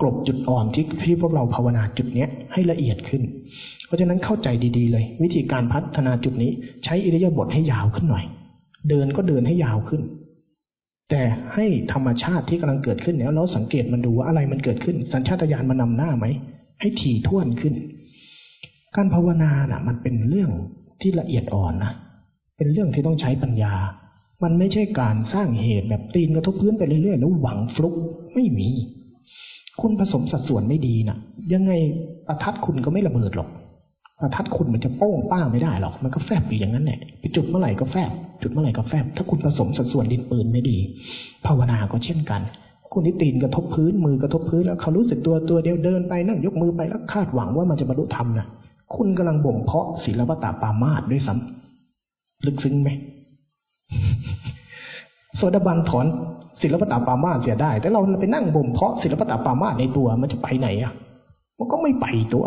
กลบจุดอ่อนที่ที่พวกเราภาวนาจุดเนี้ยให้ละเอียดขึ้น ราะฉะนั้นเข้าใจดีๆเลย วิธีการพัฒนาจุดนี้ ใช้อิริยาบถให้ยาวขึ้นหน่อย เดินก็เดินให้ยาวขึ้น แต่ให้ธรรมชาติที่กำลังเกิดขึ้นเนี่ยเราสังเกตมันดูว่าอะไรมันเกิดขึ้น สัญชาตญาณมันนำหน้าไหมให้ถี่ถ้วนขึ้น การภาวนาน่ะ มันเป็นเรื่องที่ละเอียดอ่อนนะเป็นเรื่องที่ต้องใช้ปัญญา มันไม่ใช่การสร้างเหตุแบบตีนกระทบพื้นไปเรื่อยๆแล้วหวังฟลุกไม่มี คุณผสมสัดส่วนไม่ดีนะ่ะ ยังไงประทัดคุณก็ไม่ระเบิดหรอก ทัดคุณมันจะโป้งป้างไม่ได้หรอก มันก็แฟบอยู่อย่างนั้นแหละไปจุดเมื่อไหร่ก็แฟบ จุดเมื่อไหร่ก็แฟบ ถ้าคุณผสมสัดส่วนดินปืนไม่ดี ภาวนาก็เช่นกัน คุณที่ตีนกระทบพื้นมือกระทบพื้นแล้วเขารู้สึกตัวตัวเดียวเดินไปนั่งยกมือไปแล้วคาดหวังว่ามันจะบรรลุธรรมนะคุณกำลังบ่มเพาะศีลปตาปามาสด้วยซ้ำลึกซึ้งไหมโซดาบันถอนศิลปตาปามาเสียได้ แต่เราไปนั่งบ่มเพาะศิลปตาปามาในตัวมันจะไปไหนอะ มันก็ไม่ไปตัว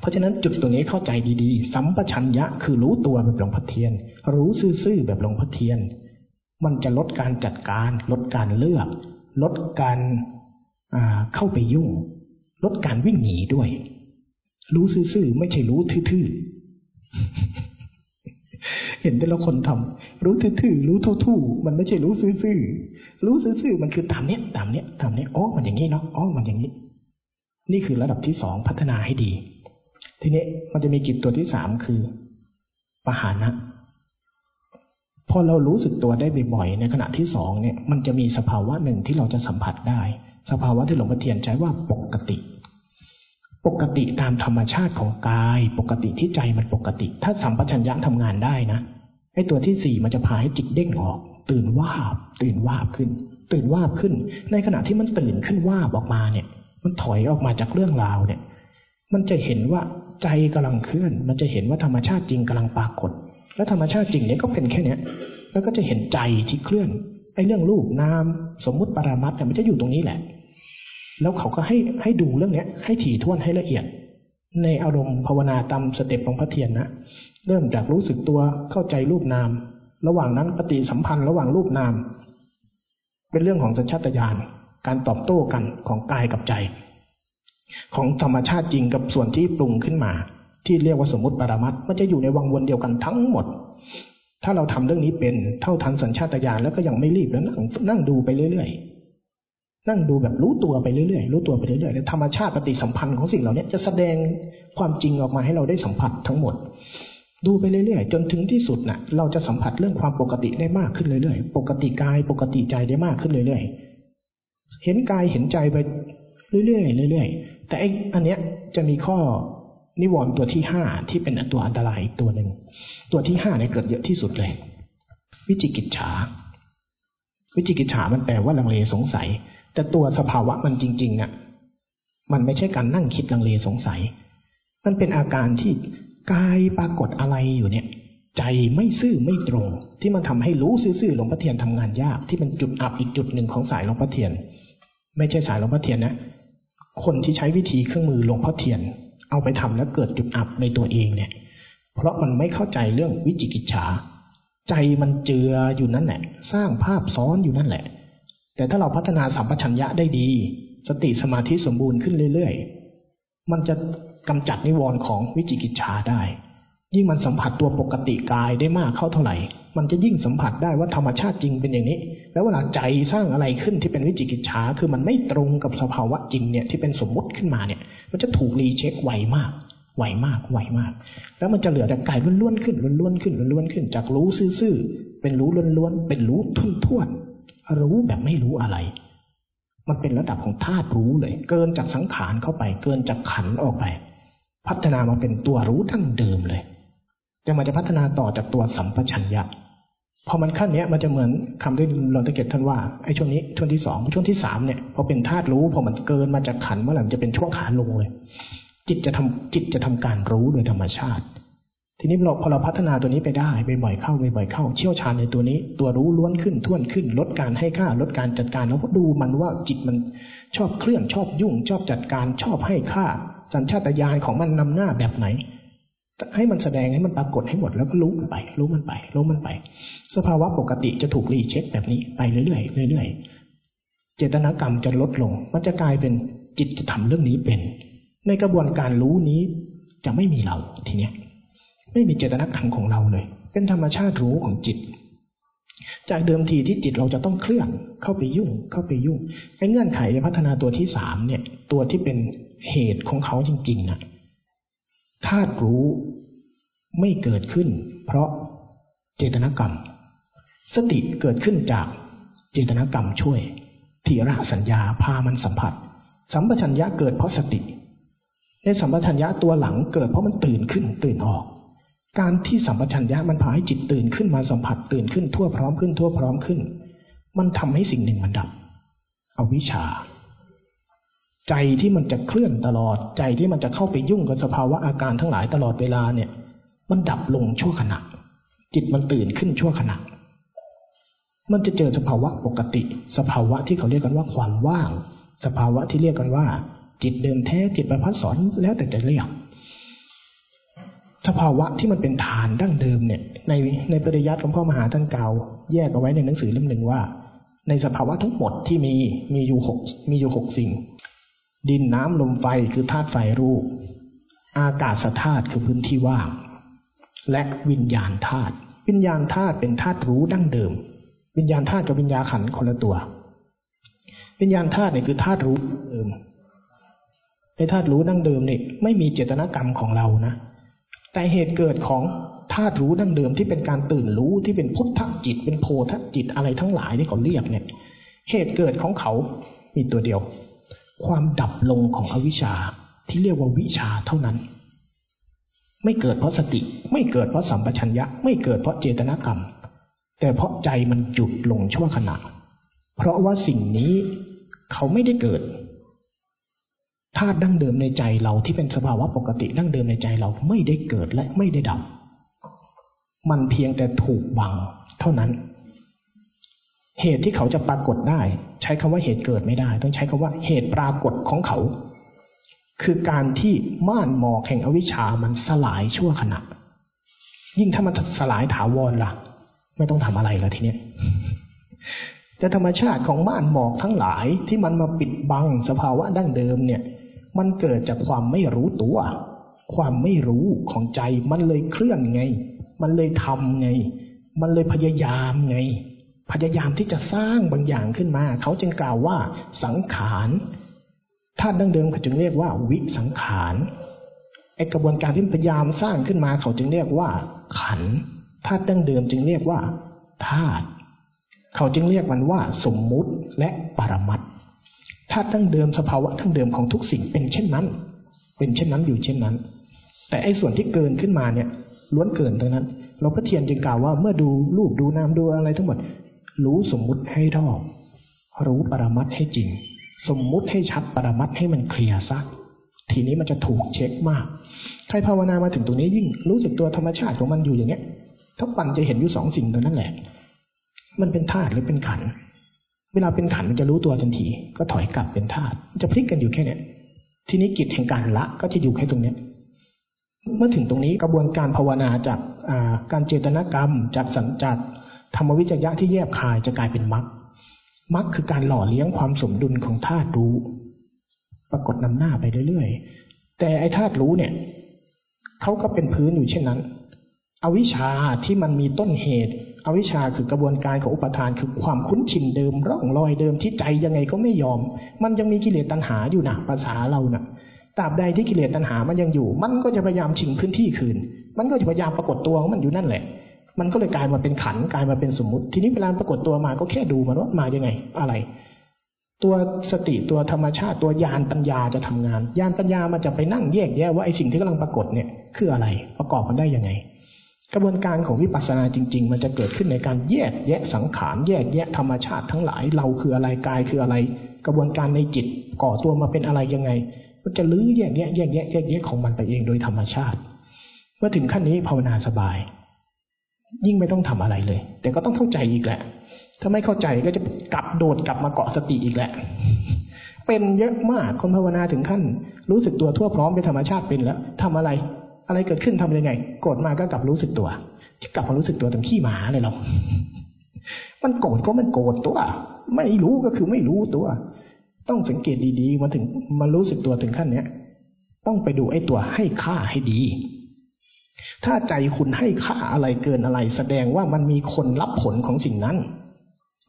เพราะฉะนั้นจุดตรงนี้เข้าใจดีๆ สัมปชัญญะคือรู้ตัวแบบหลวงพ่อเทียน รู้ซื่อๆแบบหลวงพ่อเทียน มันจะลดการจัดการ ลดการเลือก ลดการเข้าไปยุ่ง ลดการวิ่งหนีด้วย รู้ซื่อๆไม่ใช่รู้ทื่อๆเห็นแต่ละคนทำรู้ทื่อๆรู้ทู่ๆมันไม่ใช่รู้ซื่อๆรู้ซื่อๆมันคือตามเนี้ยตามเนี้ยตามเนี้ยอ๋อมันอย่างนี้เนาะอ๋อมันอย่างนี้ นี่คือระดับที่สองพัฒนาให้ดี ทีนี้มันจะมีกิจตัวที่สามคือปหานะพอเรารู้สึกตัวได้บ่อยๆในขณะที่สองเนี่ยมันจะมีสภาวะหนึ่งที่เราจะสัมผัสได้ สภาวะที่หลวงพ่อเทียนใช้ว่าปกติ ปกติตามธรรมชาติของกาย ปกติที่ใจมันปกติ ถ้าสัมปชัญญะทำงานได้นะไอ้ตัวที่สี่มันจะพาให้จิตเด้งออก ตื่นวาบ ตื่นวาบขึ้น ตื่นวาบขึ้น ในขณะที่มันตื่นขึ้นวาบออกมาเนี่ย มันถอยออกมาจากเรื่องราวเนี่ย มันจะเห็นว่าใจกำลังเคลื่อน มันจะเห็นว่าธรรมชาติจริงกำลังปรากฏ แล้วธรรมชาติจริงเนี่ยก็เป็นแค่เนี้ย แล้วก็จะเห็นใจที่เคลื่อนไอ้เรื่องรูปนามสมมุติปรมัตถ์เนี่ยมันจะอยู่ตรงนี้แหละ แล้วเขาก็ให้ให้ดูเรื่องเนี้ย ให้ถี่ถ้วนให้ละเอียด ในอารมณ์ภาวนาตาม step ของพระเทียนนะเริ่มจากรู้สึกตัวเข้าใจรูปนาม ระหว่างนั้นปฏิสัมพันธ์ระหว่างรูปนาม เป็นเรื่องของสัญชาตญาณการตอบโต้กันของกายกับใจ ของธรรมชาติจริงกับส่วนที่ปรุงขึ้นมา ที่เรียกว่าสมมติปรมัดมันจะอยู่ในวังวนเดียวกันทั้งหมด ถ้าเราทำเรื่องนี้เป็นเท่าทันสัญชาตญาณแล้วก็ยังไม่รีบแล้วนั่งนั่งดูไปเรื่อยๆนั่งดูแบบรู้ตัวไปเรื่อยๆรู้ตัวไปเรื่อยๆแล้วธรรมชาติปฏิสัมพันธ์ของสิ่งเหล่านี้จะแสดงความจริงออกมาให้เราได้สัมผัสทั้งหมดดูไปเรื่อยๆ จนถึงที่สุดนะ่ะ เราจะสัมผัสเรื่องความปกติได้มากขึ้นเรื่อยๆ ปกติกายปกติใจได้มากขึ้นเรื่อยๆ เห็นกายเห็นใจไปเรื่อยๆเรื่อยๆ แต่อันเนี้ยจะมีข้อนิวรณ์ตัวที่ห้าที่เป็นตัวอันตรายอีกตัวหนึ่งตัวที่ห้าเนี่ยเกิดเยอะที่สุดเลย วิจิกิจฉา วิจิกิจฉามันแปลว่าลังเลสงสัย แต่ตัวสภาวะมันจริงๆเนี่ยมันไม่ใช่การนั่งคิดลังเลสงสัย มันเป็นอาการที่กายปรากฏอะไรอยู่เนี่ย ใจไม่ซื่อไม่ตรง ที่มันทำให้รู้ซื่อๆหลวงพ่อเทียนทำงานยากที่เป็นจุดอับอีกจุดหนึ่งของสายหลวงพ่อเทียน ไม่ใช่สายหลวงพ่อเทียนนะ คนที่ใช้วิธีเครื่องมือหลวงพ่อเทียน เอาไปทำแล้วเกิดจุดอับในตัวเองเนี่ย เพราะมันไม่เข้าใจเรื่องวิจิกิจฉา ใจมันเจืออยู่นั่นแหละ สร้างภาพซ้อนอยู่นั่นแหละ แต่ถ้าเราพัฒนาสัมปชัญญะได้ดี สติสมาธิสมบูรณ์ขึ้นเรื่อยๆ มันจะกำจัดนิวรณ์ของวิจิกิจฉาได้ ยิ่งมันสัมผัสตัวปกติกายได้มากเข้าเท่าไหร่ มันจะยิ่งสัมผัสได้ว่าธรรมชาติจริงเป็นอย่างนี้ แล้วเวลาใจสร้างอะไรขึ้นที่เป็นวิจิกิจฉาคือมันไม่ตรงกับสภาวะจริงเนี่ยที่เป็นสมมุติขึ้นมาเนี่ย มันจะถูกรีเช็คไวมากไวมากไวมาก แล้วมันจะเหลือแต่กายล้วนๆขึ้นล้วนๆขึ้นล้วนๆขึ้น จากรู้ซื่อๆเป็นรู้ล้วนๆเป็นรู้ทุ่นๆรู้แบบไม่รู้อะไร มันเป็นระดับของธาตุรู้เลย เกินจากสังขารเข้าไป เกินจากขันออกไป พัฒนามาเป็นตัวรู้ดั้งเดิมเลย แต่มันจะพัฒนาต่อจากตัวสัมปชัญญะ พอมันขั้นนี้มันจะเหมือนคำที่หลวงตะเกียบท่านว่าไอ้ช่วงนี้ช่วงที่สองช่วงที่สามเนี่ยพอเป็นธาตุรู้พอมันเกินมาจากขันเมื่อไหร่มันจะเป็นช่วงขาลงเลย จิตจะทำจิตจะทำการรู้โดยธรรมชาติ ทีนี้เราพอเราพัฒนาตัวนี้ไปได้บ่อยๆเข้าบ่อยๆเข้า เชี่ยวชาญในตัวนี้ ตัวรู้ล้วนขึ้นท่วนขึ้น ลดการให้ค่าลดการจัดการแล้วก็ดูมันว่าจิตมันชอบเคลื่อนชอบยุ่ง ชอบจัดการชอบให้ค่า สัญชาตญาณของมันนำหน้าแบบไหน ให้มันแสดงให้มันปรากฏให้หมดแล้วก็รู้มันไป รู้มันไปรู้มันไป สภาวะปกติจะถูกรีเช็คแบบนี้ไปเรื่อยๆเรื่อยๆ เจตนากรรมจะลดลง มันจะกลายเป็นจิตจะทำเรื่องนี้เป็น ในกระบวนการรู้นี้จะไม่มีเราทีเนี้ย ไม่มีเจตนากรรมของเราเลย เป็นธรรมชาติรู้ของจิต จากเดิมทีที่จิตเราจะต้องเคลื่อนเข้าไปยุ่งเข้าไปยุ่งไอ้เงื่อนไขพัฒนาตัวที่สามเนี่ย ตัวที่เป็นเหตุของเขาจริงๆนะธาตุรู้ไม่เกิดขึ้น เพราะเจตนากรรม สติเกิดขึ้นจากเจตนากรรมช่วยทีระสัญญาพามันสัมผัส สัมปชัญญะเกิดเพราะสติ ในสัมปชัญญะตัวหลังเกิดเพราะมันตื่นขึ้นตื่นออก การที่สัมปชัญญะมันพาให้จิตตื่นขึ้นมาสัมผัสตื่นขึ้นทั่วพร้อมขึ้นทั่วพร้อมขึ้น มันทำให้สิ่งหนึ่งมันดับเอาวิชา ใจที่มันจะเคลื่อนตลอดใจที่มันจะเข้าไปยุ่งกับสภาวะอาการทั้งหลายตลอดเวลาเนี่ย มันดับลงชั่วขณะ จิตมันตื่นขึ้นชั่วขณะ มันจะเจอสภาวะปกติ สภาวะที่เขาเรียกกันว่าความว่าง สภาวะที่เรียกกันว่า จิตเดิมแท้จิตประพัดสอนแล้วแต่จะเรียก สภาวะที่มันเป็นฐานดั้งเดิมเนี่ย ในในปริยัติของพ่อมหาท่านเก่าแยกเอาไว้ในหนังสือเล่มหนึ่งว่า ในสภาวะทั้งหมดที่มีมีอยู่หกมีอยู่หกสิ่ง ดินน้ำลมไฟคือธาตุไฟรูป อากาศธาตุคือพื้นที่ว่าง และวิญญาณธาตุวิญญาณธาตุเป็นธาตุรู้ดั้งเดิม วิญญาณธาตุกับวิญญาขันคนละตัว วิญญาณธาตุเนี่ยคือธาตุรู้เดิมในธาตุรู้ดั้งเดิมนี่ไม่มีเจตนากรรมของเรานะ แต่เหตุเกิดของธาตุรู้ดั้งเดิมที่เป็นการตื่นรู้ที่เป็นพุทธจิต เป็นโพธจิตอะไรทั้งหลายที่เขาเรียกเนี่ย เหตุเกิดของเขา มีตัวเดียว ความดับลงของอวิชชาที่เรียกว่าวิชาเท่านั้น ไม่เกิดเพราะสติ ไม่เกิดเพราะสัมปชัญญะ ไม่เกิดเพราะเจตนากรรม แต่เพราะใจมันจุดลงชั่วขณะ เพราะว่าสิ่งนี้เขาไม่ได้เกิดธาตุดั้งเดิมในใจเราที่เป็นสภาวะปกติดั้งเดิมในใจเราไม่ได้เกิดและไม่ได้ดับ มันเพียงแต่ถูกบังเท่านั้น เหตุที่เขาจะปรากฏได้ ใช้คำว่าเหตุเกิดไม่ได้ ต้องใช้คำว่าเหตุปรากฏของเขา คือการที่ม่านหมอกแห่งอวิชามันสลายชั่วขณะ ยิ่งถ้ามันสลายถาวรล่ะ ไม่ต้องทำอะไรแล้วทีเนี้ยแต่ธรรมชาติของม่านหมอกทั้งหลายที่มันมาปิดบังสภาวะดั้งเดิมเนี่ย มันเกิดจากความไม่รู้ตัว ความไม่รู้ของใจมันเลยเคลื่อนไง มันเลยทำไง มันเลยพยายามไง พยายามที่จะสร้างบางอย่างขึ้นมา เขาจึงกล่าวว่าสังขารธาตุดั้งเดิมเขาจึงเรียกว่าวิสังขารไอกระบวนการที่พยายามสร้างขึ้นมาเขาจึงเรียกว่าขันธ ธาตุดั้งเดิมจึงเรียกว่าธาตุเขาจึงเรียกมันว่า สมมุติและปรมัตธาตุดั้งเดิมสภาวะดั้งเดิมของทุกสิ่งเป็นเช่นนั้น เป็นเช่นนั้นอยู่เช่นนั้น แต่ไอ้ส่วนที่เกินขึ้นมาเนี่ยล้วนเกินตรงนั้นหลวงพ่อเทียนจึงกล่าวว่าเมื่อดูรูปดูนามดูอะไรทั้งหมด รู้สมมุติให้รอบรู้ปรมัตให้จริง สมมุติให้ชัดปรมัตให้มันเคลียร์ซะทีนี้มันจะถูกเช็คมาก ใครภาวนามาถึงตรงนี้ยิ่งรู้สึกตัวธรรมชาติของมันอยู่อย่างเนี้ย ทุกวันจะเห็นอยู่สองสิ่งตัวนั้นแหละ มันเป็นธาตุหรือเป็นขัน เวลาเป็นขันมันจะรู้ตัวทันที ก็ถอยกลับเป็นธาตุจะพลิกกันอยู่แค่เนี้ยทีนี้กิจแห่งการละก็จะอยู่แค่ตรงเนี้ยเมื่อถึงตรงนี้กระบวนการภาวนาจากการเจตนากรรม จากสัญจากธรรมวิจยะที่แยบคายจะกลายเป็นมรรคมรรคคือการหล่อเลี้ยงความสมดุลของธาตุรู้ ปรากฏนำหน้าไปเรื่อยๆ แต่ไอ้ธาตุรู้เนี่ยเขาก็เป็นพื้นอยู่เช่นนั้น อวิชชาที่มันมีต้นเหตุ อวิชชาคือกระบวนการของอุปทานคือความคุ้นชินเดิมร่องรอยเดิมที่ใจยังไงก็ไม่ยอม มันยังมีกิเลสตัณหาอยู่นะภาษาเรานะ่ะตราบใดที่กิเลสตัณหามันยังอยู่ มันก็จะพยายามชิงพื้นที่คืน มันก็จะพยายามปรากฏตัวของมันอยู่นั่นแหละ มันก็เลยกลายมาเป็นขันกลายมาเป็นสมมติ ทีนี้เวลาปรากฏตัวมาก็แค่ดูมันว่ามายังไง อะไร ตัวสติตัวธรรมชาติตัวยานปัญญาจะทำงาน ยานปัญญามันจะไปนั่งแยกแยะว่าไอ้สิ่งที่กำลังปรากฏเนี่ยคืออะไรประกอบมันได้ยังไง กระบวนการของวิปัสสนาจริง ๆ มันจะเกิดขึ้นในการแยกแยะสังขารแยกแยะธรรมชาติทั้งหลายเราคืออะไรกายคืออะไร กระบวนการในจิตก่อตัวมาเป็นอะไรยังไง มันจะลื้อแยกแยะแยกแยะแยกแยะของมันไปเองโดยธรรมชาติ เมื่อถึงขั้นนี้ภาวนาสบาย ยิ่งไม่ต้องทำอะไรเลย แต่ก็ต้องเข้าใจอีกแหละ ถ้าไม่เข้าใจก็จะกลับโดดกลับมาเกาะสติอีกแหละ เป็นเยอะมากคนภาวนาถึงขั้น รู้สึกตัวทั่วพร้อมเป็นธรรมชาติเป็นแล้วทำอะไร อะไรเกิดขึ้นทำยังไง โกรธมาก็กลับรู้สึกตัว กลับมารู้สึกตัวถึงขี้หมาเลยเรา มันโกรธก็มันโกรธตัว ไม่รู้ก็คือไม่รู้ตัว ต้องสังเกตดีๆมาถึงมารู้สึกตัวถึงขั้นเนี้ย ต้องไปดูไอ้ตัวให้ค่าให้ดี ถ้าใจคุณให้ค่าอะไรเกินอะไร แสดงว่ามันมีคนรับผลของสิ่งนั้น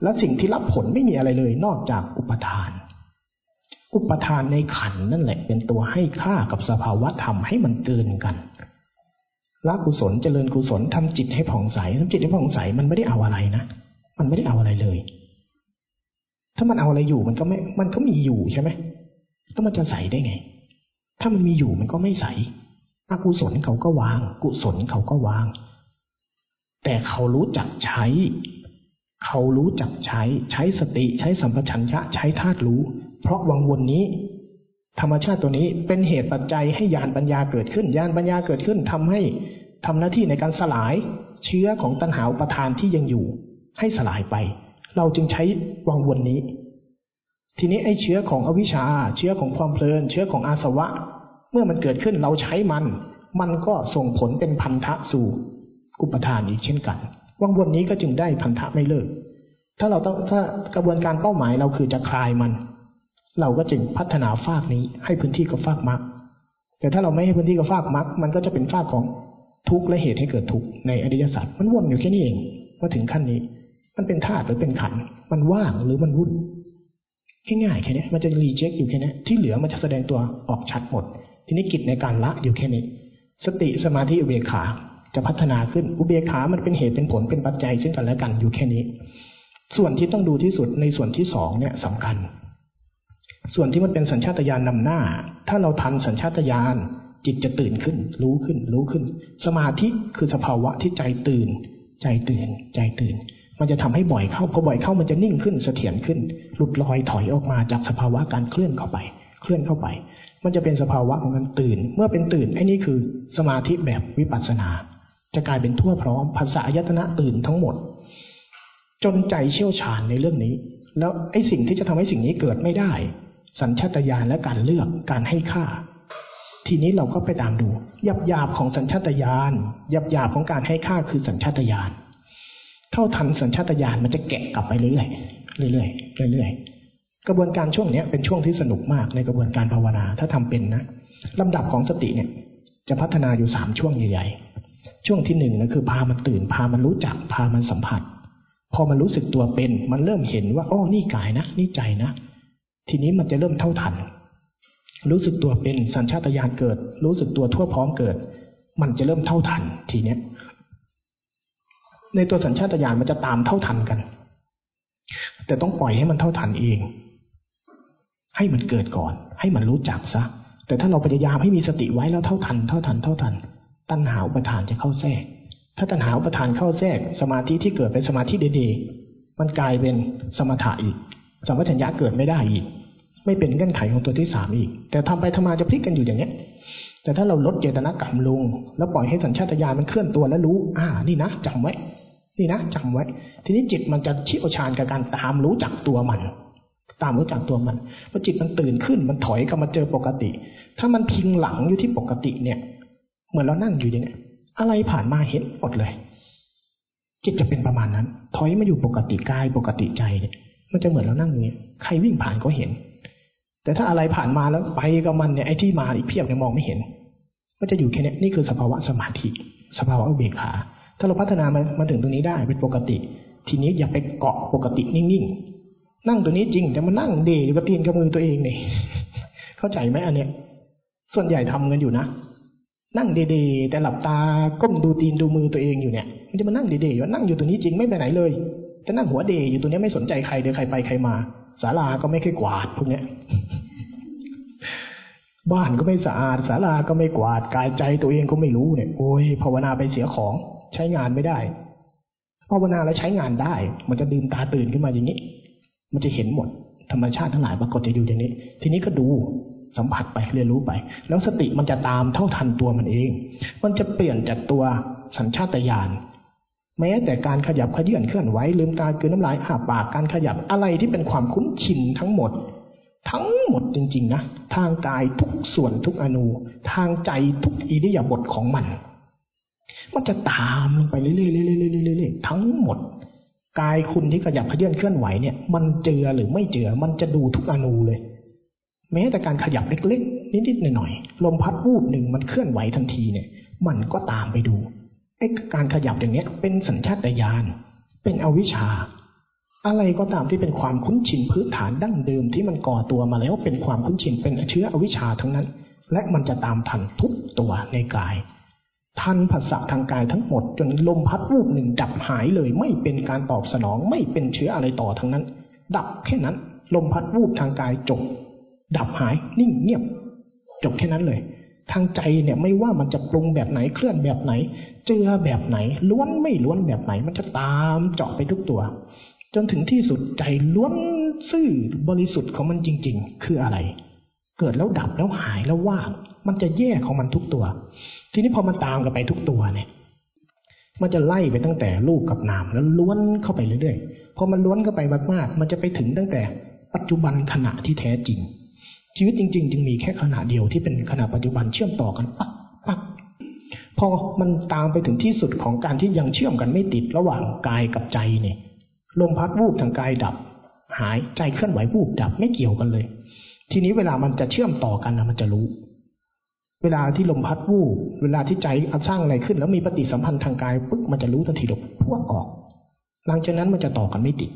และสิ่งที่รับผลไม่มีอะไรเลย นอกจากอุปทานอุปทานในขันนั่นแหละเป็นตัวให้ค่ากับสภาวะธรรมให้มันเกินกัน ละกุศลเจริญกุศลทำจิตให้ผ่องใสทำจิตให้ผ่องใสมันไม่ได้เอาอะไรนะมันไม่ได้เอาอะไรเลย ถ้ามันเอาอะไรอยู่มันก็ไม่ มันก็มีอยู่ใช่ไหมแล้วมันจะใสได้ไง ถ้ามันมีอยู่มันก็ไม่ใสอกุศลเขาก็วาง กุศลเขาก็วาง แต่เขารู้จักใช้ เขารู้จักใช้ ใช้สติ ใช้สัมปชัญญะ ใช้ธาตุรู้ เพราะวังวนนี้ ธรรมชาติตัวนี้เป็นเหตุปัจจัยให้ยานปัญญาเกิดขึ้นยานปัญญาเกิดขึ้นทำให้ทำหน้าที่ในการสลายเชื้อของตัณหาประทานที่ยังอยู่ ให้สลายไป เราจึงใช้วังวนนี้ ทีนี้ไอ้เชื้อของอวิชชา เชื้อของความเพลิน เชื้อของอาสวะ เมื่อมันเกิดขึ้นเราใช้มัน มันก็ส่งผลเป็นพันธะสู่อุปทานอีกเช่นกันวังวนนี้ก็จึงได้พันธะไม่เลิก ถ้าเราต้องถ้ากระบวนการเป้าหมายเราคือจะคลายมัน เราก็จึงพัฒนาฟากนี้ให้พื้นที่กับฟากมรรคแต่ถ้าเราไม่ให้พื้นที่กับฟากมรรคมันก็จะเป็นฟากของทุกข์และเหตุให้เกิดทุกข์ในอริยสัจมันวนอยู่แค่นี้เองว่าถึงขั้นนี้ มันเป็นธาตุหรือเป็นขันมันว่างหรือมันวุ่นง่ายๆแค่นี้มันจะรีเจ็คอยู่แค่นี้ที่เหลือมันจะแสดงตัวออกชัดหมด ทีนี้กิจในการละอยู่แค่นี้ สติสมาธิอุเบกขาจะพัฒนาขึ้นอุเบกขามันเป็นเหตุเป็นผลเป็นปัจจัยซึ่งกันและกันอยู่แค่นี้ ส่วนที่ต้องดูที่สุดในส่วนที่สองเนี่ยสำคัญ ส่วนที่มันเป็นสัญชาตญาณนำหน้า ถ้าเราทันสัญชาตญาณจิตจะตื่นขึ้น รู้ขึ้น รู้ขึ้น สมาธิคือสภาวะที่ใจตื่น ใจตื่น ใจตื่น มันจะทำให้บ่อยเข้าพอบ่อยเข้ามันจะนิ่งขึ้นเสถียรขึ้น หลุดลอยถอยออกมาจากสภาวะการเคลื่อนเข้าไป เคลื่อนเข้าไป มันจะเป็นสภาวะของการตื่น เมื่อเป็นตื่นไอ้นี่คือสมาธิแบบวิปัสสนา จะกลายเป็นทั่วพร้อมภาษาอายตนะตื่นทั้งหมด จนใจเชี่ยวชาญในเรื่องนี้ แล้วไอ้สิ่งที่จะทำให้สิ่งนี้เกิดไม่ได้ สัญชาตญาณและการเลือกการให้ค่า ทีนี้เราก็ไปตามดูยับยาบของสัญชาตญาณยับยาบของการให้ค่าคือสัญชาตญาณเท่าทันสัญชาตญาณมันจะแกะกลับไปเรื่อยๆเรื่อยๆเรื่อยๆกระบวนการช่วงนี้เป็นช่วงที่สนุกมากในกระบวนการภาวนาถ้าทำเป็นนะลำดับของสติเนี่ยจะพัฒนาอยู่สามช่วงใหญ่ๆ ช่วงที่หนึ่งนะคือพามันตื่น พามันรู้จัก พามันสัมผัส พอมันรู้สึกตัวเป็น มันเริ่มเห็นว่าอ๋อนี่กายนะ นี่ใจนะ ทีนี้มันจะเริ่มเท่าทัน รู้สึกตัวเป็นสัญชาตญาณเกิด รู้สึกตัวทั่วพร้อมเกิด มันจะเริ่มเท่าทัน ทีเนี้ย ในตัวสัญชาตญาณมันจะตามเท่าทันกัน แต่ต้องปล่อยให้มันเท่าทันเอง ให้มันเกิดก่อน ให้มันรู้จักซะ แต่ถ้าเราพยายามให้มีสติไว้แล้วเท่าทัน เท่าทัน เท่าทัน ตัณหาอุปทานจะเข้าแทรก ถ้าตัณหาอุปทานเข้าแทรก สมาธิที่เกิดเป็นสมาธิเดๆมันกลายเป็นสมถะอีกสัมปชัญญะเกิดไม่ได้อีก ไม่เป็นเงื่อนไขของตัวที่สามอีก แต่ทำไปทำมาจะพลิกกันอยู่อย่างเนี้ย แต่ถ้าเราลดเจตนากรรมลง แล้วปล่อยให้สัญชาตญาณมันเคลื่อนตัวแล้วรู้ อ่า นี่นะจำไว้ นี่นะจำไว้ ทีนี้จิตมันจะเชี่ยวชาญกับการตามรู้จักตัวมัน ตามรู้จักตัวมันพอจิตมันตื่นขึ้น มันถอยกลับมาเจอปกติ ถ้ามันพิงหลังอยู่ที่ปกติเนี่ย เหมือนเรานั่งอยู่อย่างนี้อะไรผ่านมาเห็นหมดเลย จิตจะเป็นประมาณนั้น ถอยมาอยู่ปกติกายปกติใจเนี่ย มันจะเหมือนเรานั่งอย่างนี้ใครวิ่งผ่านก็เห็น แต่ถ้าอะไรผ่านมาแล้วไปกับมันเนี่ยไอ้ที่มาอีกเพียบเนี่ยมองไม่เห็น ก็จะอยู่แค่นี้นี่คือสภาวะสมาธิ สภาวะอุเบกขา ถ้าเราพัฒนามามาถึงตรงนี้ได้เป็นปกติ ทีนี้อย่าไปเกาะปกตินิ่งๆนั่งตัวนี้จริงแต่มานั่งเดอยู่กับตีนกับมือตัวเองนี่เข้าใจไหมอันเนี้ย ส่วนใหญ่ทำกันอยู่นะนั่งเดๆแต่หลับตาก้มดูตีนดูมือตัวเองอยู่เนี่ยไมันจะมานั่งเดๆอยู่นั่งอยู่ตัวนี้จริงไม่ไปไหนเลยแต่นั่งหัวเดอยู่ตัวนี้ไม่สนใจใครเดี๋ยวใครไปใครมาศาลาก็ไม่เคยกวาดพวกเนี้ย บ้านก็ไม่สะอาดศาลาก็ไม่กวาดกายใจตัวเองก็ไม่รู้เนี่ยโอ้ยภาวนาไปเสียของใช้งานไม่ได้ภาวนาแล้วใช้งานได้ มันจะดื่มตาตื่นขึ้นมาอย่างนี้ มันจะเห็นหมดธรรมชาติทั้งหลายปรากฏจะอยู่อย่างนี้ ทีนี้ก็ดูสัมผัสไปเรียนรู้ไป แล้วสติมันจะตามเท่าทันตัวมันเอง มันจะเปลี่ยนจากตัวสัญชาตญาณแม้แต่การขยับขยื่นเคลื่อนไหวลืมตาคืนน้ำลายอาปากการขยับอะไรที่เป็นความคุ้นชินทั้งหมด ทั้งหมดจริง ๆ นะ ทางกายทุกส่วนทุกอนู ทางใจทุกอิริยาบถของมัน มันจะตามลงไปเรื่อยๆๆๆๆทั้งหมด กายคุณที่ขยับเขยื่นเคลื่อนไหวเนี่ย มันเจือหรือไม่เจือ มันจะดูทุกอนูเลย แม้แต่การขยับเล็ก ๆ นิดๆหน่อยๆลมพัดวูบหนึ่งมันเคลื่อนไหวทันทีเนี่ย มันก็ตามไปดูไอ้การขยับอย่างเนี้ย เป็นสัญชาตญาณเป็นอวิชชา อะไรก็ตามที่เป็นความคุ้นชินพื้นฐานดั้งเดิมที่มันก่อตัวมาแล้วเป็นความคุ้นชินเป็นเชื้ออวิชชาทั้งนั้น และมันจะตามทันทุกตัวในกาย ทันผัสสะทางกายทั้งหมด จนลมพัดวูบหนึ่งดับหายเลย ไม่เป็นการตอบสนองไม่เป็นเชื้ออะไรต่อทั้งนั้น ดับแค่นั้น ลมพัดวูบทางกายจบ ดับหายนิ่งเงียบ จบแค่นั้นเลย ทางใจเนี่ยไม่ว่ามันจะปรุงแบบไหนเคลื่อนแบบไหน เจือแบบไหน ล้วนไม่ล้วนแบบไหน มันจะตามเจาะไปทุกตัว จนถึงที่สุดใจล้วนซื่อบริสุทธิ์ของมันจริง ๆ คืออะไร เกิดแล้วดับแล้วหายแล้วว่าง มันจะแยกของมันทุกตัว ทีนี้พอมันตามกันไปทุกตัวเนี่ย มันจะไล่ไปตั้งแต่รูปกับนามแล้วล้วนเข้าไปเรื่อยๆพอมันล้วนเข้าไปมากๆ มันจะไปถึงตั้งแต่ปัจจุบันขณะที่แท้จริง ชีวิตจริง ๆ จึงมีแค่ขณะเดียวที่เป็นขณะปัจจุบันเชื่อมต่อกันปักปักพอมันตามไปถึงที่สุดของการที่ยังเชื่อมกันไม่ติดระหว่างกายกับใจเนี่ย ลมพัดวูบทางกายดับ หายใจเคลื่อนไหววูบดับ ไม่เกี่ยวกันเลย ทีนี้เวลามันจะเชื่อมต่อกันนะมันจะรู้ เวลาที่ลมพัดวูบเวลาที่ใจสร้างอะไรขึ้น แล้วมีปฏิสัมพันธ์ทางกายปึ๊กมันจะรู้ทันทีดกพวกออก หลังจากนั้นมันจะต่อกันไม่ติด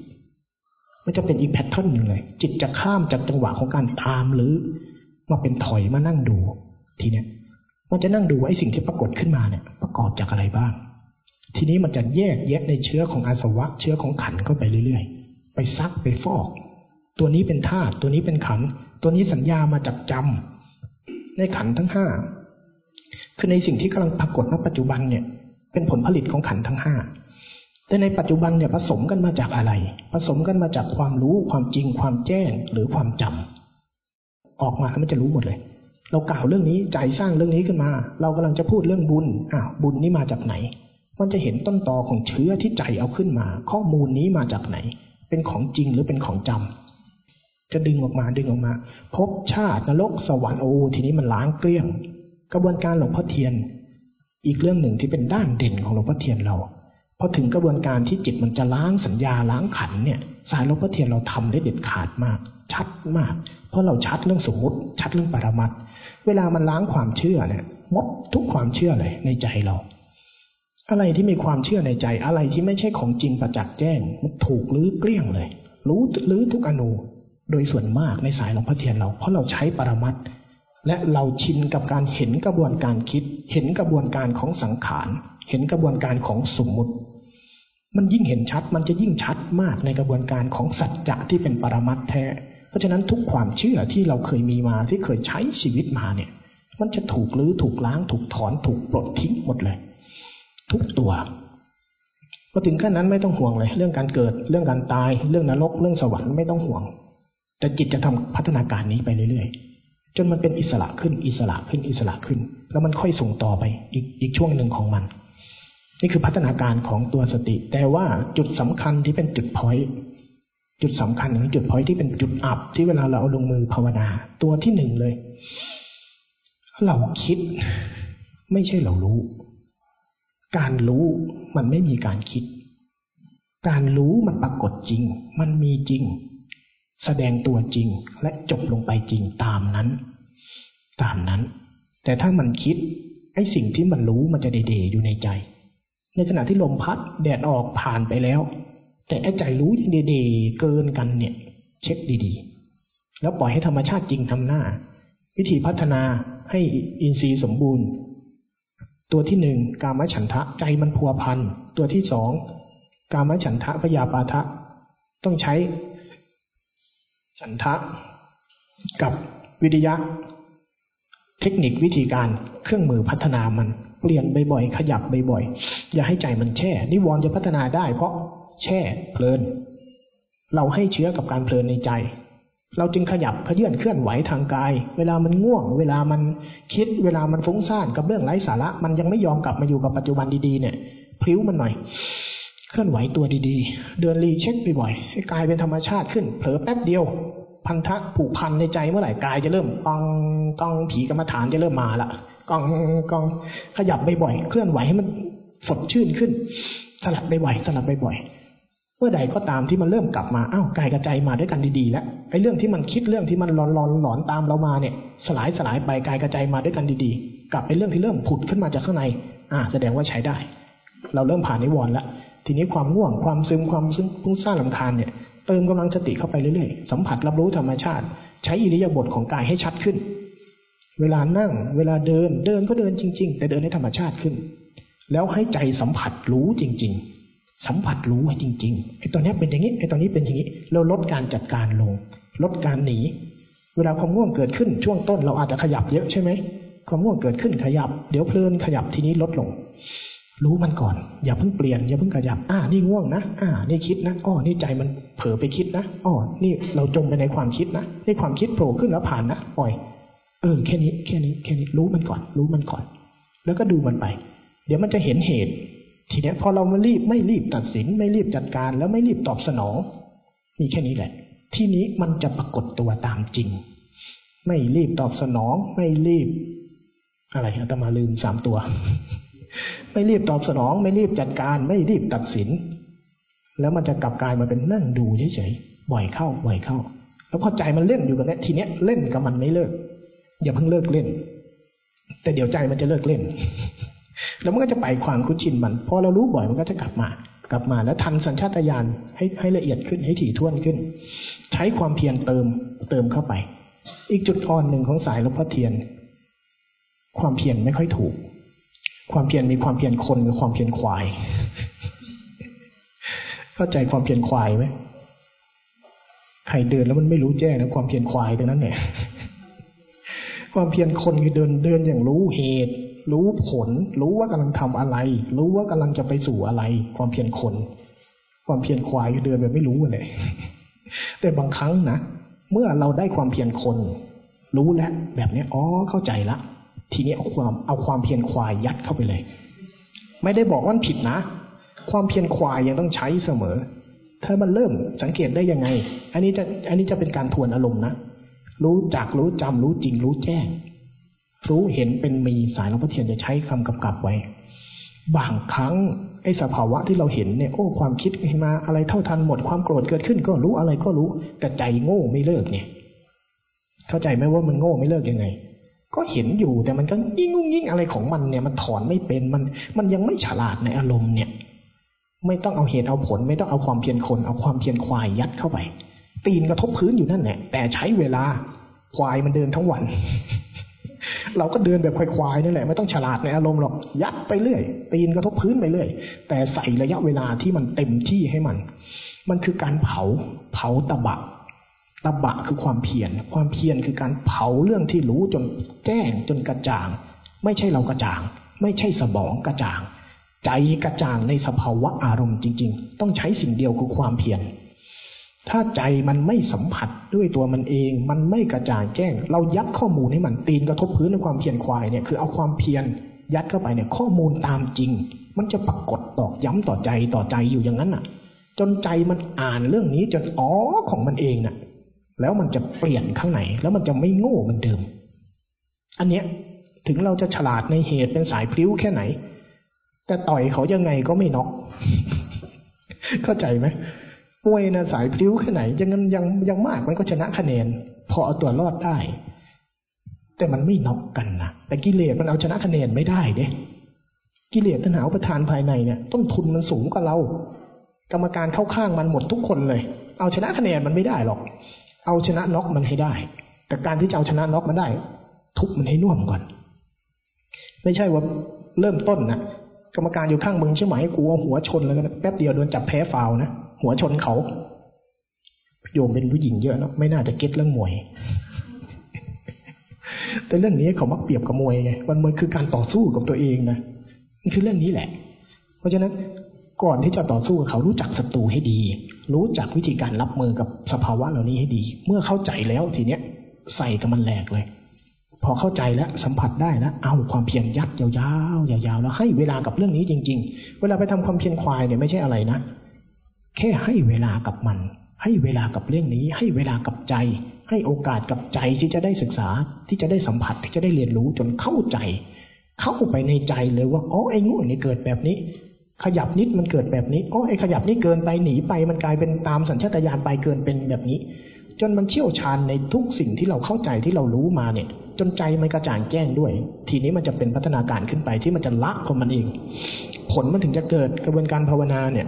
มันจะเป็นอีกแพทเทิร์นหนึ่งเลย จิตจะข้ามจากจังหวะของการตามหรือ มาเป็นถอยมานั่งดู ทีเนี้ยมันจะนั่งดูว่าไอ้สิ่งที่ปรากฏขึ้นมาเนี่ย ประกอบจากอะไรบ้าง ทีนี้มันจะแยกแยะในเชื้อของอาสวะ เชื้อของขันเข้าไปเรื่อยๆ ไปซักไปฟอก ตัวนี้เป็นธาตุตัวนี้เป็นขัน ตัวนี้สัญญามาจากจำในขันทั้งห้าคือในสิ่งที่กำลังปรากฏณปัจจุบันเนี่ย เป็นผลผลิตของขันทั้งห้าแต่ในปัจจุบันเนี่ยผสมกันมาจากอะไร ผสมกันมาจากความรู้ความจริงความแจ้งหรือความจำออกมาแล้วมันจะรู้หมดเลย เรากล่าวเรื่องนี้ใจสร้างเรื่องนี้ขึ้นมา เรากำลังจะพูดเรื่องบุญอะบุญนี้มาจากไหน มันจะเห็นต้นตอของเชื้อที่ใจเอาขึ้นมา ข้อมูลนี้มาจากไหน เป็นของจริงหรือเป็นของจำจะดึงออกมาดึงออกมา พบชาตินรกสวรรค์โอ้ทีนี้มันล้างเกลี้ยง กระบวนการหลวงพ่อเทียน อีกเรื่องหนึ่งที่เป็นด้านเด่นของหลวงพ่อเทียนเราพอถึงกระบวนการที่จิตมันจะล้างสัญญาล้างขันเนี่ย สายหลวงพ่อเทียนเราทำได้เด็ดขาดมาก ชัดมาก เพราะเราชัดเรื่องสมมติ ชัดเรื่องปรมัตเวลามันล้างความเชื่อเนี่ยมดทุกความเชื่อเลยในใจเรา อะไรที่มีความเชื่อในใจ อะไรที่ไม่ใช่ของจริงประจักษ์แจ้ง มันถูกลื้อเกลี้ยงเลย รู้ลื้อทุกอนูโดยส่วนมากในสายหลวงพ่อเทียนเรา เพราะเราใช้ปรมัตและเราชินกับการเห็นกระบวนการคิด เห็นกระบวนการของสังขารเห็นกระบวนการของสมมุติ มันยิ่งเห็นชัดมันจะยิ่งชัดมากในกระบวนการของสัจจะที่เป็นปรมัตแท้ เพราะฉะนั้นทุกความเชื่อที่เราเคยมีมาที่เคยใช้ชีวิตมาเนี่ย มันจะถูกลื้อถูกล้างถูกถอนถูกปลดทิ้งหมดเลย ทุกตัวพอถึงขั้นนั้นไม่ต้องห่วงเลย เรื่องการเกิดเรื่องการตาย เรื่องนรก เรื่องสวรรค์ไม่ต้องห่วง แต่จิตจะทำพัฒนาการนี้ไปเรื่อยๆ จนมันเป็นอิสระขึ้นอิสระขึ้นอิสระขึ้น แล้วมันค่อยส่งต่อไปอีกอีกช่วงหนึ่งของมัน นี่คือพัฒนาการของตัวสติ แต่ว่าจุดสำคัญที่เป็นจุดพอยจุดสำคัญของจุดพอยที่เป็นจุดอับที่เวลาเราเอาลงมือภาวนา ตัวที่หนึ่งเลย เราคิด ไม่ใช่เรารู้ การรู้มันไม่มีการคิด การรู้มันปรากฏจริง มันมีจริง แสดงตัวจริงและจบลงไปจริงตามนั้น ตามนั้น แต่ถ้ามันคิดไอ้สิ่งที่มันรู้มันจะเดๆอยู่ในใจ ในขณะที่ลมพัดแดดออกผ่านไปแล้ว แต่ไอ้ใจรู้ยังดีๆเกินกันเนี่ย เช็คดีๆ แล้วปล่อยให้ธรรมชาติจริงทำหน้า วิธีพัฒนาให้อินทรีย์สมบูรณ์ ตัวที่หนึ่งกามฉันทะใจมันพัวพัน ตัวที่สองกามฉันทะพยาปาทะ ต้องใช้ ฉันทะ กับวิทยะ เทคนิควิธีการเครื่องมือพัฒนามันเปลี่ยนบ่อยๆขยับบ่อยๆอย่าให้ใจมันแช่ นิวรณ์จะพัฒนาได้เพราะแช่เพลิน เราให้เชื้อกับการเพลินในใจ เราจึงขยับขยื่นเคลื่อนไหวทางกาย เวลามันง่วง เวลามันคิด เวลามันฟุ้งซ่านกับเรื่องไร้สาระ มันยังไม่ยอมกลับมาอยู่กับปัจจุบันดีๆเนี่ยพลิ้วมันหน่อย เคลื่อนไหวตัวดีๆ เดินรีเช็คบ่อยๆให้กายเป็นธรรมชาติขึ้น เผลอแป๊บเดียว พันธะผูกพันในใจเมื่อไหร่กายจะเริ่มกองกองผีกรรมฐานจะเริ่มมาละกองกองขยับบ่อยๆเคลื่อนไหวให้มันสดชื่นขึ้น สลับบ่อยๆสลับบ่อยๆ เมื่อใดก็ตามที่มันเริ่มกลับมาอ้าวกายกระใจมาด้วยกันดีๆแล้วไอ้เรื่องที่มันคิดเรื่องที่มันหลอนหลอนหลอนตามเรามาเนี่ย สลายสลายไปกายกระใจมาด้วยกันดีๆ กลับไปเรื่องที่เริ่มผุดขึ้นมาจากข้างใน อ่า แสดงว่าใช้ได้ เราเริ่มผ่านนิวรณ์แล้วทีนี้ความง่วงความซึมความซึ่งพุ่งซ่านลำคาญเนี่ยเติมกำลังสติเข้าไปเรื่อยๆสัมผัสรับรู้ธรรมชาติ ใช้อิริยาบถของกายให้ชัดขึ้น เวลานั่ง เวลาเดินเดินก็เดินจริง ๆ แต่เดินให้ธรรมชาติขึ้น แล้วให้ใจสัมผัสรู้จริง ๆ สัมผัสรู้ไว้จริงๆไอ้ตอนนี้เป็นอย่างนี้ไอ้ตอนนี้เป็นอย่างนี้เราลดการจัดการลง ลดการหนีเวลาความง่วงเกิดขึ้นช่วงต้นเราอาจจะขยับเยอะใช่ไหมความง่วงเกิดขึ้นขยับ เดี๋ยวเพลินขยับทีนี้ลดลง รู้มันก่อน อย่าเพิ่งเปลี่ยนอย่าเพิ่งขยับ อ่านี่ง่วงนะอ่านี่คิดนะอ้อนี่ใจมันเผลอไปคิดนะอ้อนี่เราจมไปในความคิดนะนี่ความคิดโผล่ขึ้นแล้วผ่านนะปล่อย เออแค่นี้แค่นี้แค่นี้รู้มันก่อน รู้มันก่อน แล้วก็ดูมันไป เดี๋ยวมันจะเห็นเหตุ ทีนี้พอเราไม่รีบไม่รีบตัดสิน ไม่รีบจัดการ แล้วไม่รีบตอบสนอง มีแค่นี้แหละ ที่นี้มันจะปรากฏตัวตามจริง ไม่รีบตอบสนอง ไม่รีบ อะไรอาตมาลืมสามตัว ไม่รีบตอบสนอง ไม่รีบจัดการ ไม่รีบตัดสิน แล้วมันจะกลับกลายมาเป็นนั่งดูเฉยๆบ่อยเข้าบ่อยเข้า แล้วพอใจมันเล่นอยู่กับเนี้ยทีเนี้ยเล่นกับมันไม่เลิกอย่าเพิ่งเลิกเล่น แต่เดี๋ยวใจมันจะเลิกเล่น แล้วมันก็จะไปความคุ้นชินมันพอเรารู้บ่อยมันก็จะกลับมา กลับมาแล้วทันสัญชาตญาณให้ให้ละเอียดขึ้นให้ถี่ถ้วนขึ้น ใช้ความเพียรเติมเติมเข้าไป อีกจุดอ่อนหนึ่งของสายหลวงพ่อเทียน ความเพียรไม่ค่อยถูก ความเพียรมีความเพียรคนกับความเพียรควาย เข้าใจความเพียรควายไหมใครเดินแล้วมันไม่รู้แจ้งนะความเพียรควายตรงนั้นเนี่ย ความเพียรคนคือเดินเดินอย่างรู้เหตุ รู้ผล รู้ว่ากำลังทำอะไร รู้ว่ากำลังจะไปสู่อะไร ความเพียรคน ความเพียรควายเดินแบบไม่รู้เลย แต่บางครั้งนะเมื่อเราได้ความเพียรคน รู้แล้วแบบนี้อ๋อเข้าใจละ ทีนี้เอาความเอาความเพียรควายยัดเข้าไปเลย ไม่ได้บอกว่าผิดนะ ความเพียรควายยังต้องใช้เสมอ ถ้ามันเริ่มสังเกตได้ยังไง อันนี้จะอันนี้จะเป็นการทวนอารมณ์นะรู้จักรู้จำรู้จริงรู้แจ้ง รู้เห็นเป็นมีสายหลวงพ่อเทียนจะใช้คำกำกับไว้ บางครั้งไอ้สภาวะที่เราเห็นเนี่ยโอ้ความคิดมาอะไรเท่าทันหมดความโกรธเกิดขึ้นก็รู้อะไรก็รู้ แต่ใจโง่ไม่เลิกเนี่ย เข้าใจไหมว่ามันโง่ไม่เลิกยังไง ก็เห็นอยู่แต่มันก็ยิ่งงยิ่งอะไรของมันเนี่ยมันถอนไม่เป็นมัน มันยังไม่ฉลาดในอารมณ์เนี่ย ไม่ต้องเอาเหตุเอาผล ไม่ต้องเอาความเพียรคน เอาความเพียรควายยัดเข้าไป ตีนกระทบพื้นอยู่นั่นแหละแต่ใช้เวลาควายมันเดินทั้งวัน เราก็เดินแบบควายๆนี่แหละไม่ต้องฉลาดในอารมณ์หรอกยัดไปเรื่อยตีนกระทบพื้นไปเรื่อย แต่ใส่ระยะเวลาที่มันเต็มที่ให้มัน มันคือการเผาเผาตะบะตะบะคือความเพียรความเพียรคือการเผาเรื่องที่รู้จนแจ้งจนกระจ่าง ไม่ใช่เรากระจ่าง ไม่ใช่สมองกระจ่าง ใจกระจ่างในสภาวะอารมณ์จริง ๆ ต้องใช้สิ่งเดียวคือความเพียร ถ้าใจมันไม่สัมผัสด้วยตัวมันเอง มันไม่กระจ่างแจ้ง เรายัดข้อมูลให้มันตีนกระทบพื้นในความเพียรควายเนี่ยคือเอาความเพียรยัดเข้าไปเนี่ยข้อมูลตามจริง มันจะปรากฏตอกย้ำต่อใจต่อใจอยู่อย่างนั้นน่ะ จนใจมันอ่านเรื่องนี้จนอ๋อของมันเองน่ะ แล้วมันจะเปลี่ยนข้างในแล้วมันจะไม่โง่เหมือนเดิม อันเนี้ยถึงเราจะฉลาดในเหตุเป็นสายพลิ้วแค่ไหน แต่ต่อยเขายังไงก็ไม่น็อกเข้าใจไหม มวยนะสายพลิ้วแค่ไหน ยังยังยังมากมันก็ชนะคะแนน พอเอาตัวรอดได้ แต่มันไม่น็อกกันนะแต่กิเลสมันเอาชนะคะแนนไม่ได้เด้กิเลสตัณหาประทานภายในเนี่ย ต้นทุนมันสูงกว่าเรา กรรมการเข้าข้างมันหมดทุกคนเลย เอาชนะคะแนนมันไม่ได้หรอก เอาชนะน็อกมันให้ได้ แต่การที่จะเอาชนะน็อกมันได้ ทุบมันให้น่วมก่อน ไม่ใช่ว่าเริ่มต้นนะกรรมการอยู่ข้างมึงใช่ไหมกูเอาหัวชนแล้วกันแป๊บเดียวโดนจับแพ้ฟาวนะ หัวชนเขาโยมเป็นผู้หญิงเยอะนะไม่น่าจะเก็ตเรื่องมวย แต่เรื่องนี้เขามักเปรียบกับมวยไงวันมวยคือการต่อสู้กับตัวเองนะมันคือเรื่องนี้แหละ เพราะฉะนั้นก่อนที่จะต่อสู้กับเขารู้จักศัตรูให้ดี รู้จักวิธีการรับมือกับสภาวะเหล่านี้ให้ดี เมื่อเข้าใจแล้วทีเนี้ย ใส่กับมันแหลกเลย พอเข้าใจแล้วสัมผัสได้แล้วเอาความเพียรยัดยาวๆยาวๆแล้วให้เวลากับเรื่องนี้จริง ๆ เวลาไปทำความเพียรควายเนี่ยไม่ใช่อะไรนะ แค่ให้เวลากับมัน ให้เวลากับเรื่องนี้ ให้เวลากับใจ ให้โอกาสกับใจที่จะได้ศึกษาที่จะได้สัมผัสที่จะได้เรียนรู้จนเข้าใจ เข้าไปในใจเลยว่าอ๋อไอ้งูนี่เกิดแบบนี้ ขยับนิดมันเกิดแบบนี้อ๋อไอ้ขยับนี่เกินไปหนีไปมันกลายเป็นตามสัญชาตญาณไปเกินเป็นแบบนี้ จนมันเชี่ยวชาญในทุกสิ่งที่เราเข้าใจที่เรารู้มาเนี่ย จนใจมันกระจ่างแจ้งด้วย ทีนี้มันจะเป็นพัฒนาการขึ้นไปที่มันจะละของมันเอง ผลมันถึงจะเกิดกระบวนการภาวนาเนี่ย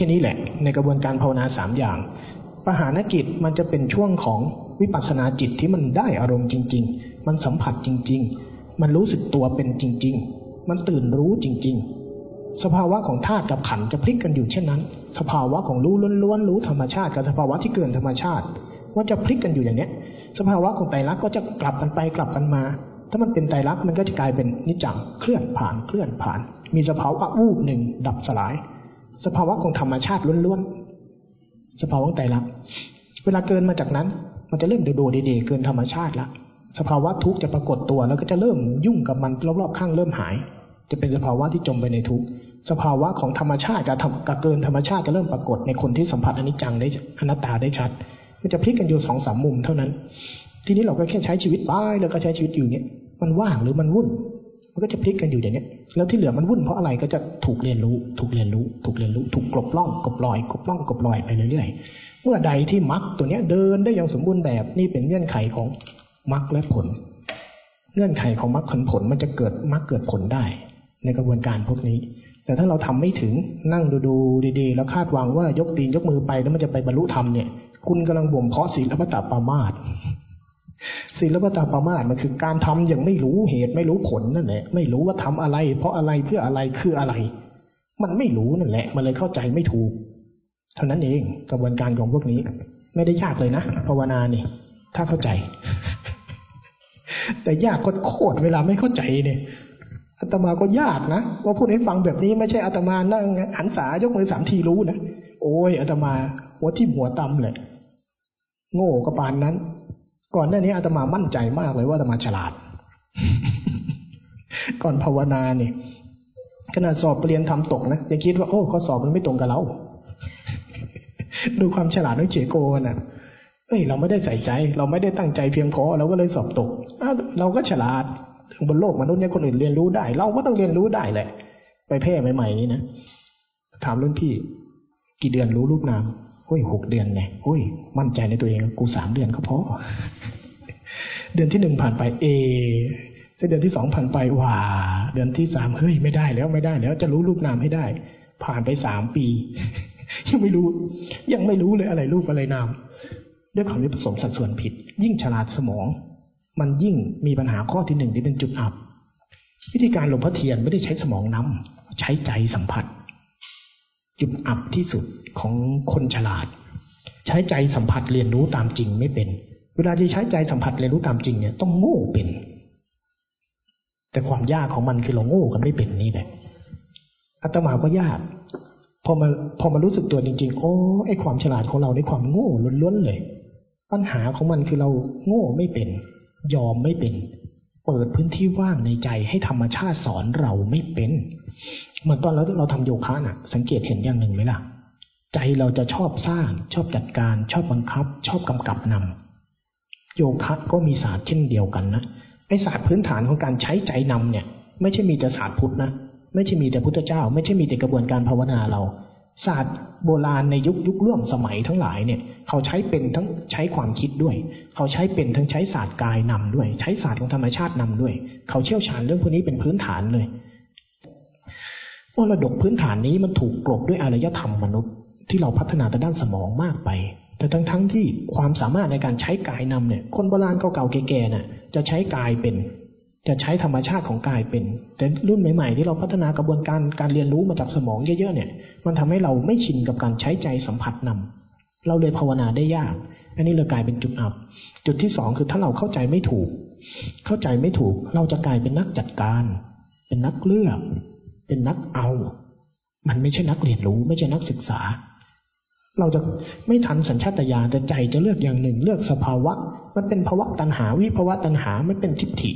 ค่นี้แหละ ในกระบวนการภาวนาสามอย่างปหานกิจมันจะเป็นช่วงของวิปัสสนาจิตที่มันได้อารมณ์จริง ๆ มันสัมผัสจริง ๆ มันรู้สึกตัวเป็นจริง ๆ มันตื่นรู้จริง ๆ สภาวะของธาตุกับขันจะพลิกกันอยู่เช่นนั้น สภาวะของรู้ล้วนๆรู้ธรรมชาติกับสภาวะที่เกินธรรมชาติว่าจะพลิกกันอยู่อย่างเนี้ย สภาวะของไตรลักษณ์ก็จะกลับกันไปกลับกันมา ถ้ามันเป็นไตรลักษณ์มันก็จะกลายเป็นนิจจังเคลื่อนผ่านเคลื่อนผ่าน มีสภาวะวูบหนึ่งดับสลาย สภาวะของธรรมชาติล้วนๆ สภาวะไตรลักษณ์เวลาเกินมาจากนั้น มันจะเริ่มโดโดเดๆเกินธรรมชาติละสภาวะทุกข์จะปรากฏตัว แล้วก็จะเริ่มยุ่งกับมันรอบๆข้างเริ่มหาย จะเป็นสภาวะที่จมไปในทุกข์สภาวะของธรรมชาติกับกับเกินธรรมชาติจะเริ่มปรากฏในคนที่สัมผัสอนิจจังได้อนัตตาได้ชัด มันจะพลิกกันอยู่สองสามมุมเท่านั้น ทีนี้เราก็แค่ใช้ชีวิตไปแล้วก็ใช้ชีวิตอยู่เนี้ยมันว่างหรือมันวุ่น มันก็จะพลิกกันอยู่อย่างเนี้ยแล้วที่เหลือมันวุ่นเพราะอะไรก็จะถูกเรียนรู้ ถูกเรียนรู้ ถูกเรียนรู้ ถูกกลบล่องกลบลอยกลบล่องกลบลอยไปเรื่อยๆเมื่อใดที่มรรคตัวเนี้ยเดินได้อย่างสมบูรณ์แบบนี่เป็นเงื่อนไขของมรรคและผล เงื่อนไขของมรรคผลมันจะเกิดมรรคเกิดผลได้ ในกระบวนการพวกนี้ แต่ถ้าเราทำไม่ถึงนั่งดูดูดีๆ แล้วคาดหวังว่ายกตีนยกมือไปแล้วมันจะไปบรรลุธรรมเนี่ย คุณกำลังบ่มเพาะศีลปตปามาต ศีลปตปามาตมันคือการทำอย่างไม่รู้เหตุไม่รู้ผลนั่นแหละ ไม่รู้ว่าทำอะไร เพราะอะไรเพื่ออะไรคืออะไร มันไม่รู้นั่นแหละ มันเลยเข้าใจไม่ถูก เท่านั้นเองกระบวนการของพวกนี้ ไม่ได้ยากเลยนะภาวนานี่ ถ้าเข้าใจ แต่ยากโคตรเวลาไม่เข้าใจเนี่ยอาตมาก็ยากนะว่าพูดให้ฟังแบบนี้ไม่ใช่อาตมานั่งหันษายกมือสามทีรู้นะโอ้ยอาตมาหัวที่หัวตำเลยโง่กระปานนั้น ก่อนหน้านี้อาตมามั่นใจมากเลยว่าอาตมาฉลาด ก่อนภาวนาเนี่ยขนาดสอบเรียนทำตกนะยังคิดว่าโอ้ข้อสอบมันไม่ตรงกับเรา ดูความฉลาดของเจโกน่ะเอ้ยเราไม่ได้ใส่ใจ เราไม่ได้ตั้งใจเพียงพอเราก็เลยสอบตกเราก็ฉลาดบนโลกมนุษย์เนี่ยคนอื่นเรียนรู้ได้ เราก็ต้องเรียนรู้ได้แหละ ไปแพร่ใหม่ๆนี่นะถามรุ่นพี่ กี่เดือนรู้รูปนาม อ้ยหกเดือนไงโอ้ย มั่นใจในตัวเองกูสามเดือนก็พอ เดือนที่หนึ่งผ่านไป เอเดือนที่สองผ่านไปว่าเดือนที่สามเฮ้ยไม่ได้แล้วไม่ได้แล้วจะรู้รูปนามให้ได้ ผ่านไปสามปี ยังไม่รู้ ยังไม่รู้เลยอะไรรูปอะไรนามด้วยความที่ผสมสัดส่วนผิด ยิ่งฉลาดสมอง มันยิ่งมีปัญหาข้อที่หนึ่งที่เป็นจุดอับ วิธีการหลวงพ่อเทียนไม่ได้ใช้สมองนำใช้ใจสัมผัส จุดอับที่สุดของคนฉลาด ใช้ใจสัมผัสเรียนรู้ตามจริงไม่เป็น เวลาที่ใช้ใจสัมผัสเรียนรู้ตามจริงเนี่ยต้องโง่เป็น แต่ความยากของมันคือเราโง่กันไม่เป็นนี่แหละอาตมาก็ยากพอมาพอมารู้สึกตัวจริง ๆ โอ้ไอความฉลาดของเราในความโง่ล้วนๆเลย ปัญหาของมันคือเราโง่ไม่เป็น ยอมไม่เป็น เปิดพื้นที่ว่างในใจให้ธรรมชาติสอนเราไม่เป็น เหมือนตอนเราเราทำโยคะน่ะ สังเกตเห็นอย่างหนึ่งไหมล่ะ ใจเราจะชอบสร้าง ชอบจัดการ ชอบบังคับ ชอบกำกับนำโยคะก็มีศาสตร์เช่นเดียวกันนะไอศาสตร์พื้นฐานของการใช้ใจนำเนี่ย ไม่ใช่มีแต่ศาสตร์พุทธนะไม่ใช่มีแต่พุทธเจ้า ไม่ใช่มีแต่กระบวนการภาวนาเรา ศาสตร์โบราณในยุคยุคร่วมสมัยทั้งหลายเนี่ย เขาใช้เป็นทั้งใช้ความคิดด้วย เขาใช้เป็นทั้งใช้ศาสตร์กายนำด้วย ใช้ศาสตร์ของธรรมชาตินำด้วย เขาเชี่ยวชาญเรื่องพวกนี้เป็นพื้นฐานเลย รดกพื้นฐานนี้มันถูกกลบด้วยอารยธรรมมนุษย์ ที่เราพัฒนาแต่ด้านสมองมากไป แต่ทั้งทั้งที่ความสามารถในการใช้กายนำเนี่ยคนโบราณเก่าๆแก่ๆน่ะจะใช้กายเป็น จะใช้ธรรมชาติของกายเป็น แต่รุ่นใหม่ๆ ที่เราพัฒนากระบวนการการเรียนรู้มาจากสมองเยอะๆเนี่ย มันทำให้เราไม่ชินกับการใช้ใจสัมผัสนำเราเลยภาวนาได้ยากอันนี้เลยกลายเป็นจุดอับ จุดที่สองคือถ้าเราเข้าใจไม่ถูก เข้าใจไม่ถูกเราจะกลายเป็นนักจัดการ เป็นนักเลือก เป็นนักเอา มันไม่ใช่นักเรียนรู้ ไม่ใช่นักศึกษา เราจะไม่ทันสัญชาตญาณแต่ใจจะเลือกอย่างหนึ่ง เลือกสภาวะ มันเป็นภาวะตัณหาวิภาวะตัณหามันเป็นทิฏฐิ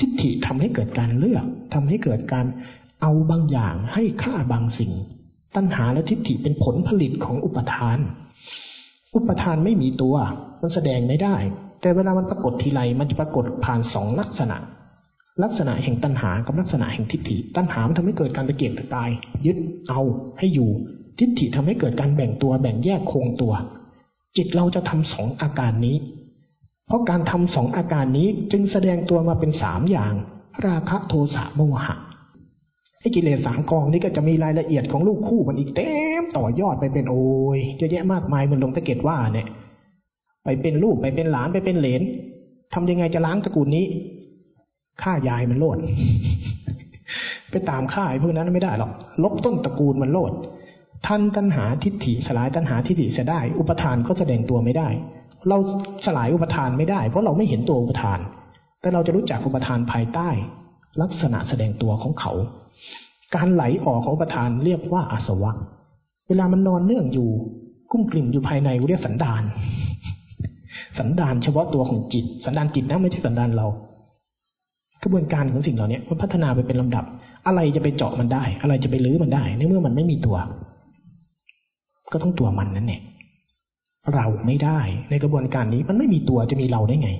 ทิฏฐิทำให้เกิดการเลือกทำให้เกิดการเอาบางอย่างให้ค่าบางสิ่ง ตัณหาและทิฏฐิเป็นผลผลิตของอุปทาน อุปทานไม่มีตัว มันแสดงไม่ได้ แต่เวลามันปรากฏทีไรมันจะปรากฏผ่านสองลักษณะ ลักษณะแห่งตัณหากับลักษณะแห่งทิฏฐิ ตัณหามันทำให้เกิดการตะเกียกตะกาย ยึดเอาให้อยู่ ทิฏฐิทำให้เกิดการแบ่งตัวแบ่งแยกโครงตัว จิตเราจะทำสองอาการนี้ เพราะการทำสองอาการนี้จึงแสดงตัวมาเป็นสามอย่าง ราคะโทสะโมหะไอ้กิเลสสามกองนี้ก็จะมีรายละเอียดของลูกคู่มันอีกเต็มต่อยอดไปเป็นโอ้ยเยอะแยะมากมายมันลงตะเก็ดว่าเนี่ย ไปเป็นลูกไปเป็นหลานไปเป็นเหลนทำยังไงจะล้างตระกูลนี้ ฆ่ายายมันโลด ไปตามฆ่าไอ้พวกนั้นไม่ได้หรอก ลบต้นตระกูลมันโลด ท่านตัณหาทิฏฐิสลายตัณหาทิฏฐิเสียได้ อุปทานก็แสดงตัวไม่ได้ เราสลายอุปทานไม่ได้ เพราะเราไม่เห็นตัวอุปทาน แต่เราจะรู้จักอุปทานภายใต้ ลักษณะแสดงตัวของเขา การไหลออกของอุปทานเรียกว่าอาสวะ เวลามันนอนเนื่องอยู่ กุ้มกลิ่มอยู่ภายในเรียกสันดานสันดานเฉพาะตัวของจิต สันดานจิตนะไม่ใช่สันดานเรา กระบวนการของสิ่งเหล่านี้มันพัฒนาไปเป็นลำดับ อะไรจะไปเจาะมันได้ อะไรจะไปลื้อมันได้ในเมื่อมันไม่มีตัว ก็ต้องตัวมันนั่นแหละเราไม่ได้ ในกระบวนการนี้มันไม่มีตัวจะมีเราได้ไง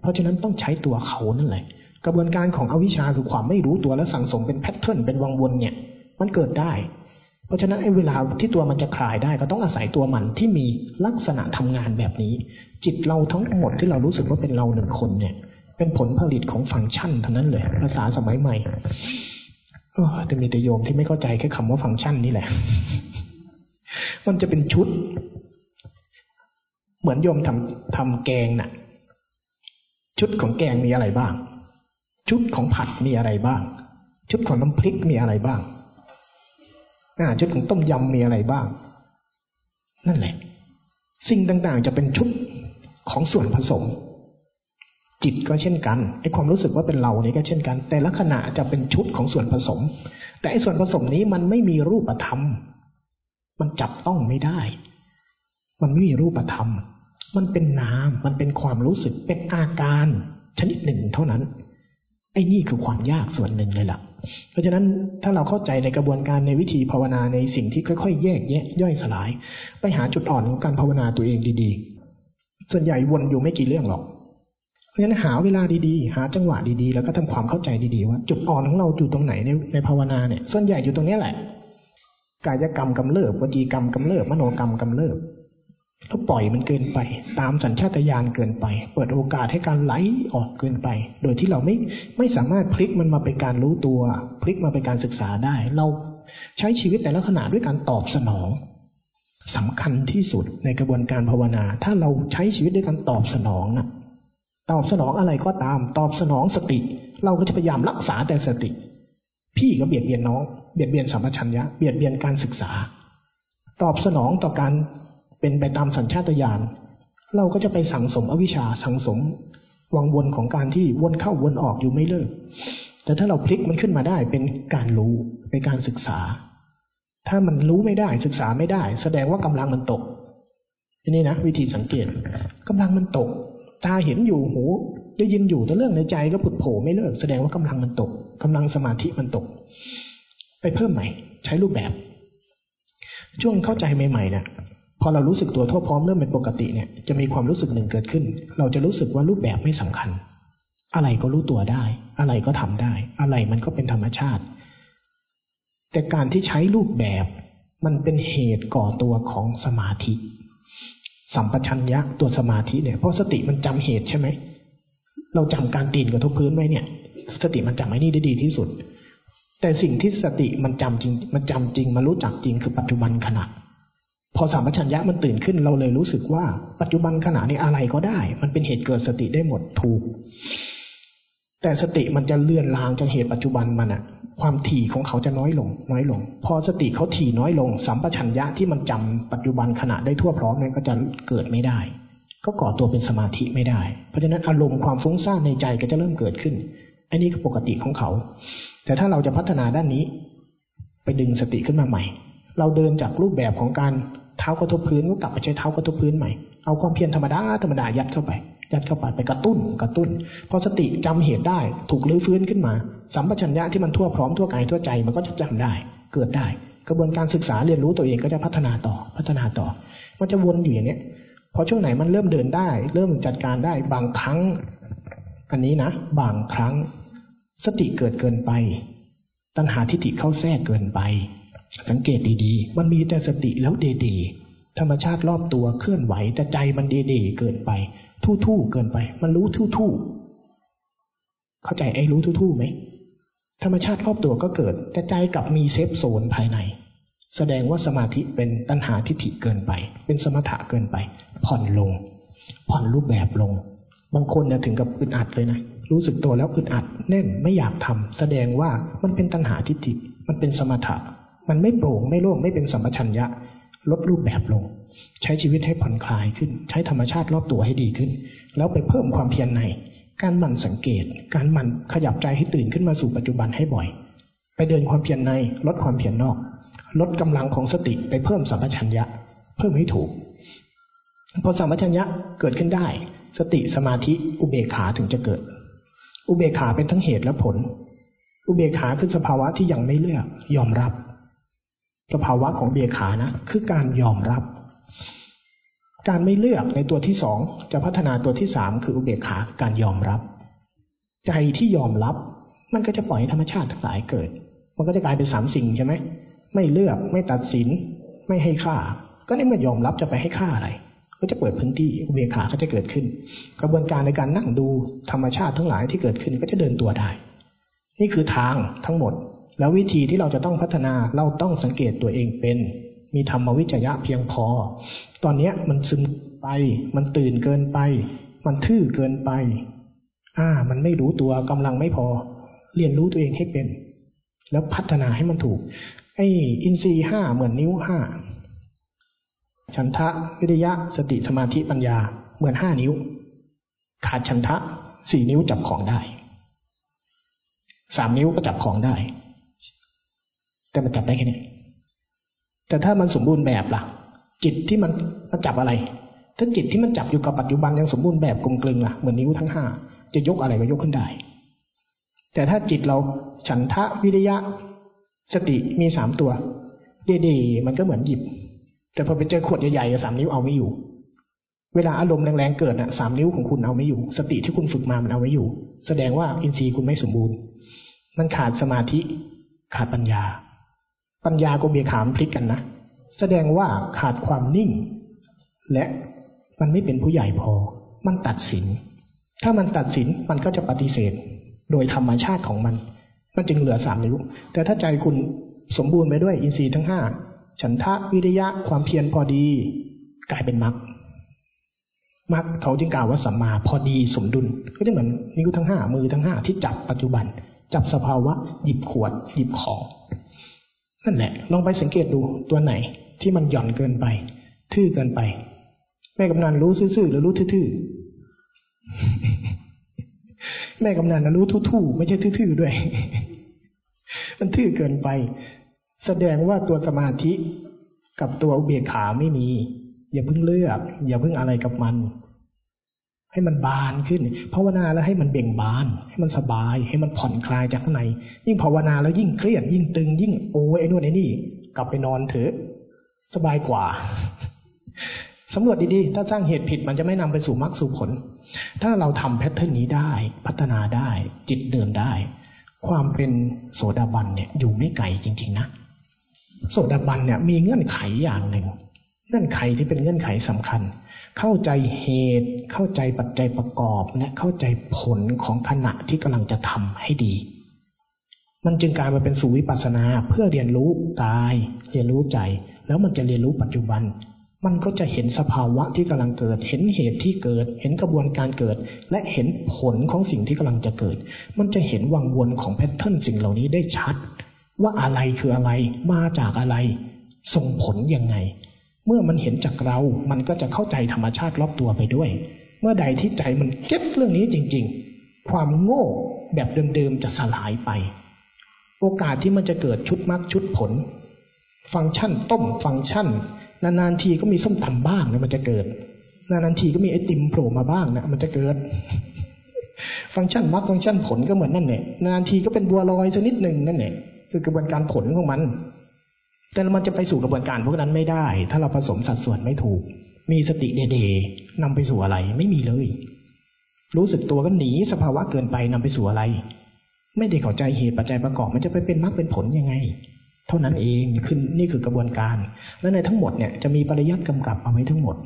เพราะฉะนั้นต้องใช้ตัวเขานั่นแหละ กระบวนการของอวิชชาคือความไม่รู้ตัวและสั่งสมเป็นแพทเทิร์นเป็นวังวนเนี่ย มันเกิดได้ เพราะฉะนั้นไอ้เวลาที่ตัวมันจะคลายได้ ก็ต้องอาศัยตัวมันที่มีลักษณะทำงานแบบนี้ จิตเราทั้งหมดที่เรารู้สึกว่าเป็นเราหนึ่งคนเนี่ย เป็นผลผลิตของฟังก์ชันเท่านั้นเลย ภาษาสมัยใหม่แต่มีแต่โยมที่ไม่เข้าใจแค่คำว่าฟังก์ชันนี่แหละ มันจะเป็นชุด เหมือนโยมทำทำแกงนะ่ะ ชุดของแกงมีอะไรบ้าง ชุดของผัดมีอะไรบ้าง ชุดของน้ำพริกมีอะไรบ้างชุดของต้มยำมีอะไรบ้าง นั่นแหละ สิ่งต่างๆ จะเป็นชุดของส่วนผสม จิตก็เช่นกันไอ้ความรู้สึกว่าเป็นเรานี่ก็เช่นกัน แต่ละขณะจะเป็นชุดของส่วนผสม แต่ไอ้ส่วนผสมนี้มันไม่มีรูปธรรม มันจับต้องไม่ได้ มันไม่มีรูปธรรม มันเป็นนามมันเป็นความรู้สึกเป็นอาการชนิดหนึ่งเท่านั้น ไอ้นี่คือความยากส่วนหนึ่งเลยล่ะ เพราะฉะนั้นถ้าเราเข้าใจในกระบวนการในวิธีภาวนาในสิ่งที่ค่อยๆ แยกแยะย่อยสลาย ไปหาจุดอ่อนของการภาวนาตัวเองดีๆ ส่วนใหญ่วนอยู่ไม่กี่เรื่องหรอก เพราะฉะนั้นหาเวลาดีๆ หาจังหวะดีๆ แล้วก็ทำความเข้าใจดีๆ ว่า จุดอ่อนของเราอยู่ตรงไหนในในภาวนาเนี่ย ส่วนใหญ่อยู่ตรงนี้แหละ กายกรรมกำเริบวจีกรรมกำเริบมโนกรรมกำเริบแล้วปล่อยมันเกินไป ตามสัญชาตญาณเกินไป เปิดโอกาสให้การไหลออกเกินไป โดยที่เราไม่ไม่สามารถพลิกมันมาเป็นการรู้ตัว พลิกมาเป็นการศึกษาได้ เราใช้ชีวิตแต่ละขณะด้วยการตอบสนองสำคัญที่สุดในกระบวนการภาวนา ถ้าเราใช้ชีวิตด้วยการตอบสนองน่ะ ตอบสนองอะไรก็ตาม ตอบสนองสติ เราก็จะพยายามรักษาแต่สติ พี่ก็เบียดเบียนน้อง เบียดเบียนสัมปชัญญะเบียดเบียนการศึกษา ตอบสนองต่อการเป็นไปตามสัญชาตญาณเราก็จะไปสังสมอวิชชาสังสม วังวนของการที่วนเข้าวนออกอยู่ไม่เลิก แต่ถ้าเราพลิกมันขึ้นมาได้เป็นการรู้เป็นการศึกษา ถ้ามันรู้ไม่ได้ศึกษาไม่ได้ แสดงว่ากำลังมันตกนี่นะวิธีสังเกตกำลังมันตก ตาเห็นอยู่หูได้ยินอยู่แต่เรื่องในใจก็ผุดโผล่ไม่เลิกแสดงว่ากำลังมันตกกำลังสมาธิมันตก ไปเพิ่มใหม่ ใช้รูปแบบ ช่วงเข้าใจใหม่ๆเนี่ยพอเรารู้สึกตัวทั่วพร้อมเริ่มเป็นปกติเนี่ยจะมีความรู้สึกหนึ่งเกิดขึ้น เราจะรู้สึกว่ารูปแบบไม่สำคัญ อะไรก็รู้ตัวได้ อะไรก็ทำได้ อะไรมันก็เป็นธรรมชาติ แต่การที่ใช้รูปแบบมันเป็นเหตุก่อตัวของสมาธิ สัมปชัญญะตัวสมาธิเนี่ยเพราะสติมันจำเหตุใช่ไหมเราจำการตีนกับทุกพื้นไว้เนี่ย สติมันจำไอ้นี่ได้ดีที่สุด แต่สิ่งที่สติมันจำจริง มันจำจริงมันรู้จักจริงคือปัจจุบันขณะพอสัมปชัญญะมันตื่นขึ้นเราเลยรู้สึกว่า ปัจจุบันขณะนี้อะไรก็ได้ มันเป็นเหตุเกิดสติได้หมดถูก แต่สติมันจะเลื่อนลางจากเหตุปัจจุบันมันอะความถี่ของเขาจะน้อยลง น้อยลง พอสติเขาถี่น้อยลง สัมปชัญญะที่มันจำปัจจุบันขณะได้ทั่วพร้อมนั้นก็จะเกิดไม่ได้ ก็ก่อตัวเป็นสมาธิไม่ได้ เพราะฉะนั้นอารมณ์ความฟุ้งซ่านในใจก็จะเริ่มเกิดขึ้น อันนี้ก็ปกติของเขา แต่ถ้าเราจะพัฒนาด้านนี้ ไปดึงสติขึ้นมาใหม่ เราเดินจากรูปแบบของการเท้ากระทบพื้นก็กลับไปใช้เท้ากระทบพื้นใหม่ เอาความเพียรธรรมดาธรรมดายัดเข้าไป ยัดเข้าไปไปกระตุ้นกระตุ้นพอสติจำเหตุได้ ถูกลื้อฟื้นขึ้นมา สัมปชัญญะที่มันทั่วพร้อมทั่วกายทั่วใจมันก็จะจำได้ เกิดได้ กระบวนการศึกษาเรียนรู้ตัวเองก็จะพัฒนาต่อพัฒนาต่อ มันจะวนอยู่อย่างนี้พอช่วงไหนมันเริ่มเดินได้ เริ่มจัดการได้บางครั้ง อันนี้นะ บางครั้ง สติเกิดเกินไป ตัณหาทิฏฐิเข้าแทรกเกินไป สังเกตดีๆ มันมีแต่สติแล้วเดๆธรรมชาติรอบตัวเคลื่อนไหวแต่ใจมันเดๆเกินไป ทู่ๆเกินไป มันรู้ทู่ๆเข้าใจไอ้รู้ทู่ๆไหมธรรมชาติรอบตัวก็เกิด แต่ใจกลับมี safe zone ภายใน แสดงว่าสมาธิเป็นตัณหาทิฏฐิเกินไป เป็นสมถะเกินไป ผ่อนลง ผ่อนรูปแบบลง บางคนเนี่ยถึงกับอึดอัดเลยนะรู้สึกตัวแล้วอึดอัดแน่นไม่อยากทำแสดงว่ามันเป็นตัณหาทิฏฐิมันเป็นสมถะ มันไม่โปร่งไม่โล่งไม่เป็นสัมปชัญญะ ลดรูปแบบลง ใช้ชีวิตให้ผ่อนคลายขึ้น ใช้ธรรมชาติรอบตัวให้ดีขึ้น แล้วไปเพิ่มความเพียรใน การหมั่นสังเกต การหมั่นขยับใจให้ตื่นขึ้นมาสู่ปัจจุบันให้บ่อย ไปเดินความเพียรในลดความเพียรนอก ลดกำลังของสติไปเพิ่มสัมปชัญญะ เพิ่มให้ถูกพอสัมปชัญญะเกิดขึ้นได้ สติสมาธิอุเบกขาถึงจะเกิด อุเบกขาเป็นทั้งเหตุและผล อุเบกขาคือสภาวะที่ยังไม่เลือกยอมรับ สภาวะของเบกขานะ คือการยอมรับ การไม่เลือกในตัวที่สองจะพัฒนาตัวที่สามคืออุเบกขาการยอมรับ ใจที่ยอมรับ มันก็จะปล่อยธรรมชาติทั้งหลายเกิด มันก็จะกลายเป็นสามสิ่งใช่ไหมไม่เลือกไม่ตัดสิน ไม่ให้ค่า ก็ในเมื่อยอมรับจะไปให้ค่าอะไร ก็จะเปิดพื้นที่อุเบกขาก็จะเกิดขึ้น กระบวนการในการนั่งดูธรรมชาติทั้งหลายที่เกิดขึ้นก็จะเดินตัวได้ นี่คือทางทั้งหมด แล้ววิธีที่เราจะต้องพัฒนาเราต้องสังเกตตัวเองเป็น มีธรรมวิจยะเพียงพอ ตอนนี้มันซึมไป มันตื่นเกินไป มันทื่อเกินไป อ่า มันไม่รู้ตัวกำลังไม่พอ เรียนรู้ตัวเองให้เป็น แล้วพัฒนาให้มันถูก ไอ้อินทรีย์ห้าเหมือนนิ้วห้า ฉันทะวิริยะสติสมาธิปัญญา เหมือนห้านิ้ว ขาดฉันทะสี่นิ้วจับของได้ สามนิ้วก็จับของได้ แต่มันจับได้แค่นี้ แต่ถ้ามันสมบูรณ์แบบล่ะ จิตที่มันมันจับอะไร ถ้าจิตที่มันจับอยู่กับปัจจุบันยังสมบูรณ์แบบกลมกลึงล่ะเหมือนนิ้วทั้งห้าจะยกอะไรก็ยกขึ้นได้ แต่ถ้าจิตเราฉันทะวิริยะ สติมีสามตัวดีๆมันก็เหมือนหยิบ แต่พอไปเจอขวดใหญ่ๆสามนิ้วเอาไม่อยู่ เวลาอารมณ์แรงๆเกิดน่ะสามนิ้วของคุณเอาไม่อยู่ สติที่คุณฝึกมามันเอาไม่อยู่ แสดงว่าอินทรีย์คุณไม่สมบูรณ์ มันขาดสมาธิขาดปัญญา ปัญญากับเบียขามพลิกกันนะ แสดงว่าขาดความนิ่ง และมันไม่เป็นผู้ใหญ่พอ มันตัดสิน ถ้ามันตัดสินมันก็จะปฏิเสธ โดยธรรมชาติของมัน มันจึงเหลือสามนิ้ว แต่ถ้าใจคุณสมบูรณ์ไปด้วยอินทรีย์ทั้งห้าฉันทะวิริยะความเพียรพอดี กลายเป็นมรรคมรรคเขาจึงกล่าวว่าสัมมาพอดีสมดุล ก็จะเหมือนนิ้วทั้งห้ามือทั้งห้าที่จับปัจจุบัน จับสภาวะ หยิบขวด หยิบของ นั่นแหละลองไปสังเกตดูตัวไหนที่มันหย่อนเกินไป ทื่อเกินไป แม่กำนันรู้ซื่อๆหรือรู้ทื่อๆแม่กำนันรู้ทู่ๆไม่ใช่ทื่อๆด้วย มันทื่อเกินไป แสดงว่าตัวสมาธิกับตัวอุเบกขาไม่มี อย่าเพิ่งเลือก อย่าเพิ่งอะไรกับมัน ให้มันบานขึ้นภาวนาแล้วให้มันเบ่งบาน ให้มันสบาย ให้มันผ่อนคลายจากข้างใน ยิ่งภาวนาแล้วยิ่งเครียด ยิ่งตึง ยิ่งโอ้ไอ้นู่นไอ้นี่ กลับไปนอนเถอะสบายกว่าสำรวจดีๆ ถ้าสร้างเหตุผิดมันจะไม่นำไปสู่มรรคสู่ผล ถ้าเราทำแพทเทิร์นนี้ได้ พัฒนาได้ จิตเดินได้ ความเป็นโสดาบันเนี่ยอยู่ไม่ไกลจริง ๆ นะ โสดาบันเนี่ยมีเงื่อนไขอย่างหนึ่ง เงื่อนไขที่เป็นเงื่อนไขสำคัญ เข้าใจเหตุ เข้าใจปัจจัยประกอบ และเข้าใจผลของขณะที่กำลังจะทำให้ดี มันจึงกลายมาเป็นสู่วิปัสสนาเพื่อเรียนรู้กาย เรียนรู้ใจ แล้วมันจะเรียนรู้ปัจจุบัน มันก็จะเห็นสภาวะที่กำลังเกิด เห็นเหตุที่เกิด เห็นกระบวนการเกิด และเห็นผลของสิ่งที่กำลังจะเกิด มันจะเห็นวังวนของแพทเทิร์นสิ่งเหล่านี้ได้ชัด ว่าอะไรคืออะไร มาจากอะไร ส่งผลยังไง เมื่อมันเห็นจากเรา มันก็จะเข้าใจธรรมชาติรอบตัวไปด้วย เมื่อใดที่ใจมันเก็ตเรื่องนี้จริง ๆ ความโง่แบบเดิมๆจะสลายไป โอกาสที่มันจะเกิดชุดมรรคชุดผล ฟังก์ชันต้มฟังก์ชัน นานๆทีก็มีส้มตำบ้างนะมันจะเกิด นานๆทีก็มีไอติมโผล่มาบ้างนะมันจะเกิด ฟังก์ชันมรรคฟังก์ชันผลก็เหมือนนั่นแหละนานๆทีก็เป็นบัวลอยสักนิดหนึ่งนั่นแหละคือกระบวนการผลของมัน แต่มันจะไปสู่กระบวนการพวกนั้นไม่ได้ ถ้าเราผสมสัดส่วนไม่ถูก มีสติเดๆนำไปสู่อะไรไม่มีเลย รู้สึกตัวก็หนีสภาวะเกินไปนำไปสู่อะไร ไม่ได้เข้าใจเหตุปัจจัยประกอบ มันจะไปเป็นมรรคเป็นผลยังไง เท่านั้นเองคือนี่คือกระบวนการ และในทั้งหมดเนี่ยจะมีปริยัติกำกับเอาไว้ทั้งหมด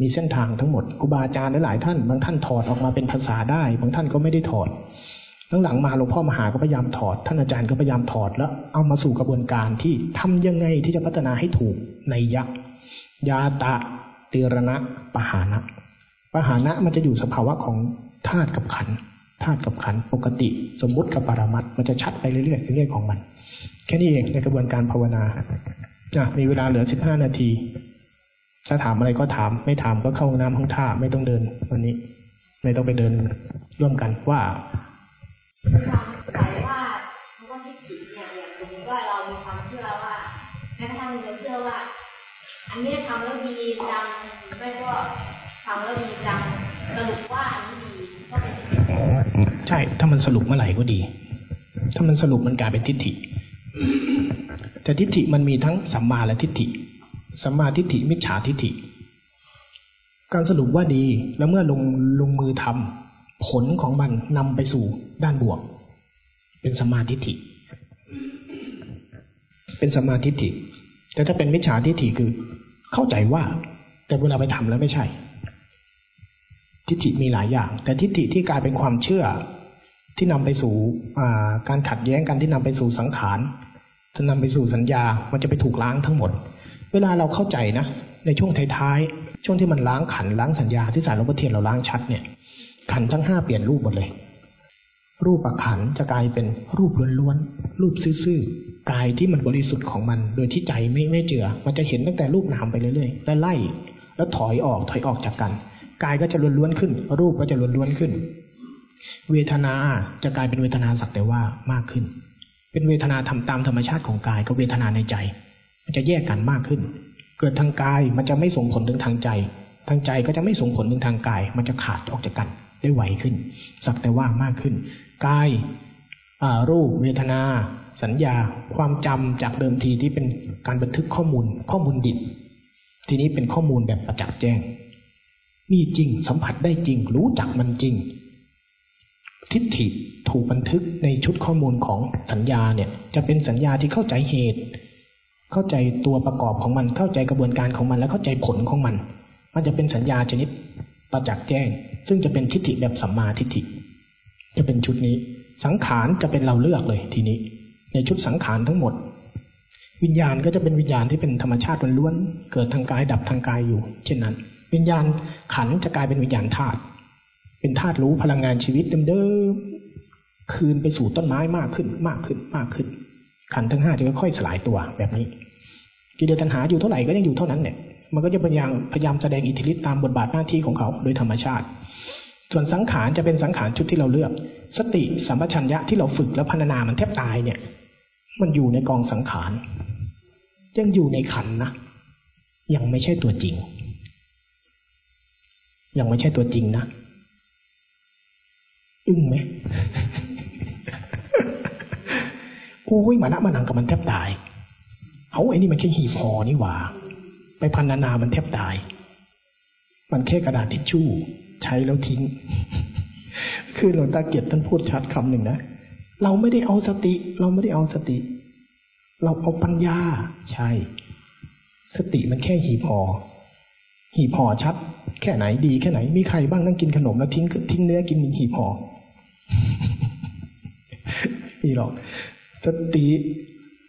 มีเส้นทางทั้งหมดครูบาอาจารย์หลายท่าน บางท่านถอดออกมาเป็นภาษาได้ บางท่านก็ไม่ได้ถอด หลังมาหลวงพ่อมหาก็พยายามถอด ท่านอาจารย์ก็พยายามถอดแล้วเอามาสู่กระบวนการที่ทำยังไงที่จะพัฒนาให้ถูกในยักษ์ยาตะเตรณะปหานะปหานะมันจะอยู่สภาวะของธาตุกับขันธาตุกับขันปกติ สมมุติกับปรามัดมันจะชัดไปเรื่อยๆเรื่อยของมัน แค่นี้เองในกระบวนการภาวนาอะมีเวลาเหลือสิบห้านาที ถ้าถามอะไรก็ถาม ไม่ถามก็เข้าห้องน้ำห้องท่าไม่ต้องเดินวันนี้ ไม่ต้องไปเดินร่วมกันว่า หมายว่าคำว่าทิฏฐิเนี่ยอย่างสมมติว่าเรามีความเชื่อว่าแม้กระทั่งเราเชื่อว่า อันนี้ทำแล้วดีจังไม่ก็ทำแล้วดีจังสรุปว่าอันนี้ดีก็เป็นใช่ ถ้ามันสรุปเมื่อไหร่ก็ดี ถ้ามันสรุปมันกลายเป็นทิฏฐิ แต่ทิฏฐิมันมีทั้งสัมมาและทิฏฐิ สัมมาทิฏฐิมิจฉาทิฏฐิ การสรุปว่าดีแล้วเมื่อลงลงมือทำ ผลของมันนำไปสู่ด้านบวก เป็นสมาทิฏฐิ เป็นสมาทิฏฐิ แต่ถ้าเป็นมิจฉาทิฏฐิคือ เข้าใจว่า แต่เวลาไปทำแล้วไม่ใช่ ทิฏฐิมีหลายอย่าง แต่ทิฏฐิที่กลายเป็นความเชื่อที่นำไปสู่การขัดแย้งกันที่นำไปสู่สังขารจะนำไปสู่สัญญา มันจะไปถูกล้างทั้งหมด เวลาเราเข้าใจนะ ในช่วงท้ายๆ ช่วงที่มันล้างขันล้างสัญญาที่สารลพเทียนเราล้างชัดเนี่ย ขันทั้งห้าเปลี่ยนรูปหมดเลย รูปขันจะกลายเป็นรูปล้วนๆรูปซื่อๆกายที่มันบริสุทธิ์ของมัน โดยที่ใจไม่ไม่เจือ มันจะเห็นตั้งแต่รูปนามไปเรื่อยๆแล้วไล่ แล้วถอยออกถอยออกจากกันกายก็จะล้วนๆขึ้น รูปก็จะล้วนๆขึ้น เวทนาจะกลายเป็นเวทนาสักแต่ว่ามากขึ้น เป็นเวทนาทำตามธรรมชาติของกายกับเวทนาในใจ มันจะแยกกันมากขึ้น เกิดทางกายมันจะไม่ส่งผลถึงทางใจ ทางใจก็จะไม่ส่งผลถึงทางกาย มันจะขาดออกจากกัน ได้ไวขึ้น สักแต่ว่ามากขึ้นกายรูปเวทนา สัญญา ความจำจากเดิมทีที่เป็นการบันทึกข้อมูล ข้อมูลดิบ ทีนี้เป็นข้อมูลแบบประจักษ์แจ้ง มีจริงสัมผัสได้จริง รู้จักมันจริง ทิฏฐิถูกบันทึกในชุดข้อมูลของสัญญาเนี่ย จะเป็นสัญญาที่เข้าใจเหตุ เข้าใจตัวประกอบของมันเข้าใจกระบวนการของมัน และเข้าใจผลของมัน มันจะเป็นสัญญาชนิด ประจักษ์แจ้ง ซึ่งจะเป็นทิฏฐิแบบสัมมาทิฏฐิ จะเป็นชุดนี้ สังขารจะเป็นเราเลือกเลยทีนี้ ในชุดสังขารทั้งหมด วิญญาณก็จะเป็นวิญญาณที่เป็นธรรมชาติล้วนๆเกิดทางกายดับทางกายอยู่ เช่นนั้น วิญญาณขันจะกลายเป็นวิญญาณธาตุเป็นธาตุรู้พลังงานชีวิตเดิมๆคืนไปสู่ต้นไม้มากขึ้นมากขึ้นมากขึ้น ขันทั้งห้าจะค่อยๆสลายตัวแบบนี้กิเลสตัณหาอยู่เท่าไหร่ก็ยังอยู่เท่านั้นเนี่ย มันก็จะพยายามพยายามแสดงอิทธิฤทธิ์ตามบทบาทหน้าที่ของเขาโดยธรรมชาติ ส่วนสังขารจะเป็นสังขารชุดที่เราเลือก สติสัมปชัญญะที่เราฝึกแล้วพัฒนามันแทบตายเนี่ย มันอยู่ในกองสังขารยังอยู่ในขันนะยังไม่ใช่ตัวจริง ยังไม่ใช่ตัวจริงนะอึ้งไหมโอ้ยมานะมานังกับมันแทบตาย เอาไอ้นี่มันแค่หีบห่อนี่หว่า ไปพันนานามันแทบตาย มันแค่กระดาษทิชชู่ ใช้แล้วทิ้ง คือหลวงตาเกียรติท่านพูดชัดคำหนึ่งนะ เราไม่ได้เอาสติ เราไม่ได้เอาสติ เราเอาปัญญา ใช่ สติมันแค่หีบห่อหีบห่อชัด แค่ไหนดีแค่ไหน มีใครบ้างนั่งกินขนมแล้วทิ้งทิ้งเนื้อกินหีบห่อมีหรอกสติ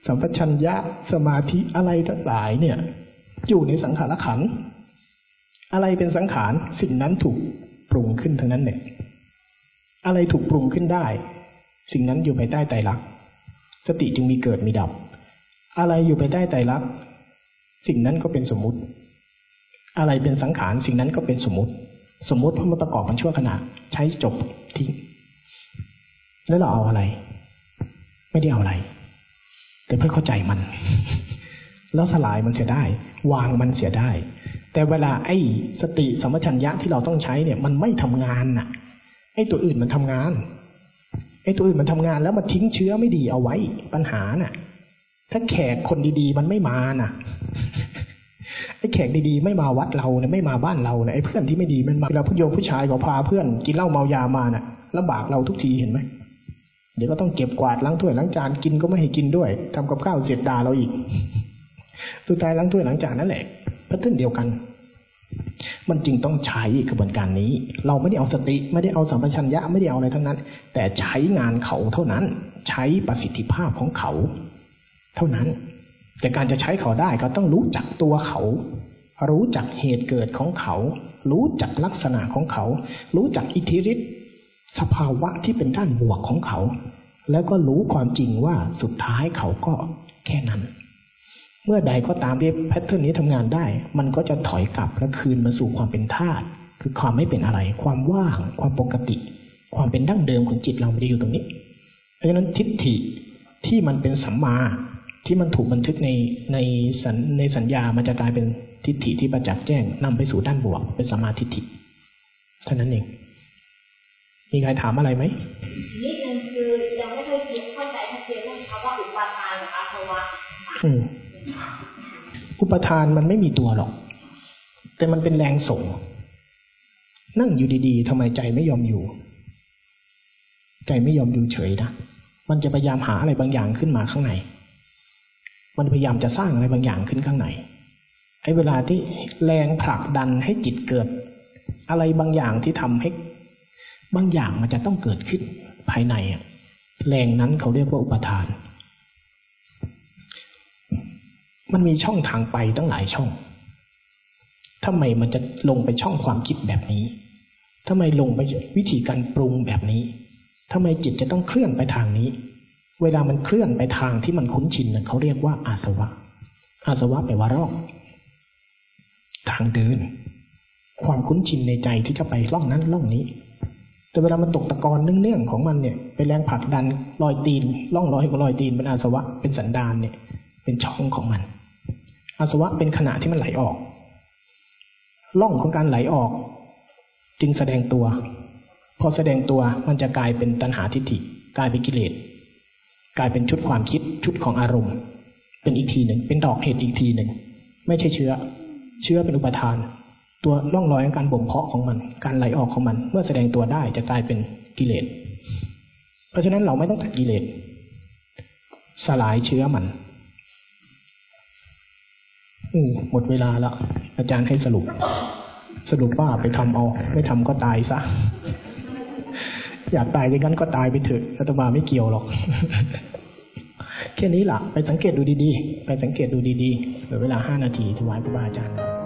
สัมปชัญญะสมาธิอะไรทั้งหลายเนี่ย อยู่ในสังขารขัน อะไรเป็นสังขารสิ่งนั้นถูกปรุงขึ้นทั้งนั้นเนี่ยอะไรถูกปรุงขึ้นได้ สิ่งนั้นอยู่ภายใต้ไตรลักษณ์สติจึงมีเกิดมีดับ อะไรอยู่ภายใต้ไตรลักษณ์สิ่งนั้นก็เป็นสมมุติ อะไรเป็นสังขารสิ่งนั้นก็เป็นสมมติ สมมติเพราะมันประกอบกันชั่วขณะใช้จบทิ้งแล้วเราเอาอะไร ไม่ได้เอาอะไร แต่เพื่อเข้าใจมัน แล้วสลายมันเสียได้ วางมันเสียได้ แต่เวลาไอ้สติสมัชัญญะที่เราต้องใช้เนี่ย มันไม่ทำงานน่ะ ไอ้ตัวอื่นมันทำงาน ไอ้ตัวอื่นมันทำงานแล้วมันทิ้งเชื้อไม่ดีเอาไว้ปัญหาน่ะ ถ้าแขกคนดีๆ มันไม่มาน่ะไอ้แขกดีๆไม่มาวัดเราเนี่ยไม่มาบ้านเราเนี่ยไอ้เพื่อนที่ไม่ดีมันมาเวลาผู้โยมผู้ชายก็พาเพื่อนกินเหล้าเมายามาน่ะลำบากเราทุกทีเห็นไหมเดี๋ยวก็ต้องเก็บกวาดล้างถ้วยล้างจานกินก็ไม่ให้กินด้วยทำกับข้าวเสียดาเราอีก สุดท้ายล้างถ้วยล้างจานนั่นแหละพัฒนเดียวกัน มันจึงต้องใช้กระบวนการนี้ เราไม่ได้เอาสติ ไม่ได้เอาสัมปชัญญะไม่ได้เอาอะไรทั้งนั้น แต่ใช้งานเขาเท่านั้น ใช้ประสิทธิภาพของเขา เท่านั้น แต่การจะใช้เขาได้เขาต้องรู้จักตัวเขา รู้จักเหตุเกิดของเขา รู้จักลักษณะของเขา รู้จักอิทธิฤทธิสภาวะที่เป็นด้านบวกของเขา แล้วก็รู้ความจริงว่าสุดท้ายเขาก็แค่นั้น เมื่อใดก็ตามที่แพทเทิร์นนี้ทำงานได้ มันก็จะถอยกลับและคืนมาสู่ความเป็นธาตุคือความไม่เป็นอะไร ความว่าง ความปกติ ความเป็นดั้งเดิมของจิตเราไม่ได้อยู่ตรงนี้ เพราะฉะนั้นทิฏฐิที่มันเป็นสัมมาที่มันถูกบันทึกในในสัญในสัญญามันจะกลายเป็นทิฏฐิที่ประจักษ์แจ้งนำไปสู่ด้านบวก เป็นสัมมาทิฏฐิเท่านั้นเอง มีใครถามอะไรไหมนิดนึงคือยังไม่ค่อยคิดเข้าใจชัดเจนเรื่องคำว่าอุปาทานกับอาสวะ อุปทานมันไม่มีตัวหรอก แต่มันเป็นแรงส่ง นั่งอยู่ดีๆทำไมใจไม่ยอมอยู่ ใจไม่ยอมอยู่เฉยนะ มันจะพยายามหาอะไรบางอย่างขึ้นมาข้างใน มันพยายามจะสร้างอะไรบางอย่างขึ้นข้างใน ไอ้เวลาที่แรงผลักดันให้จิตเกิด อะไรบางอย่างที่ทำให้ บางอย่างมันจะต้องเกิดขึ้นภายในอะแรงนั้นเขาเรียกว่าอุปทาน มันมีช่องทางไปตั้งหลายช่องทำไมมันจะลงไปช่องความคิดแบบนี้ทำไมลงไปวิธีการปรุงแบบนี้ทำไมจิตจะต้องเคลื่อนไปทางนี้ เวลามันเคลื่อนไปทางที่มันคุ้นชินเขาเรียกว่าอาสวะ อาสวะแปลว่าร่องทางเดิน ความคุ้นชินในใจที่จะไปร่องนั้นร่องนี้ แต่เวลามันตกตะกอนเนื่องๆของมันเนี่ยเป็นแรงผลักดันรอยตีนร่องรอยของรอยตีนเป็นอาสวะเป็นสันดานเนี่ย เป็นช่องของมัน อาสวะเป็นขณะที่มันไหลออกร่องของการไหลออก จึงแสดงตัว พอแสดงตัวมันจะกลายเป็นตัณหาทิฏฐิกลายเป็นกิเลสกลายเป็นชุดความคิดชุดของอารมณ์ เป็นอีกทีหนึ่งเป็นดอกเห็ดอีกทีหนึ่งไม่ใช่เชื้อ เชื้อเป็นอุปทาน ตัวร่องรอยของการบ่มเพาะของมัน การไหลออกของมัน เมื่อแสดงตัวได้จะกลายเป็นกิเลสเพราะฉะนั้นเราไม่ต้องตัดกิเลสสลายเชื้อมัน หมดเวลาแล้วอาจารย์ให้สรุป สรุปว่าไปทำเอา ไม่ทำก็ตายซะ อยากตายอย่างนั้นก็ตายไปเถอะรัฐบาไม่เกี่ยวหรอก แค่นี้ล่ะ ไปสังเกตดูดีๆ ไปสังเกตดูดีๆเหลือเวลาห้านาทีถวายพระบาอาจารย์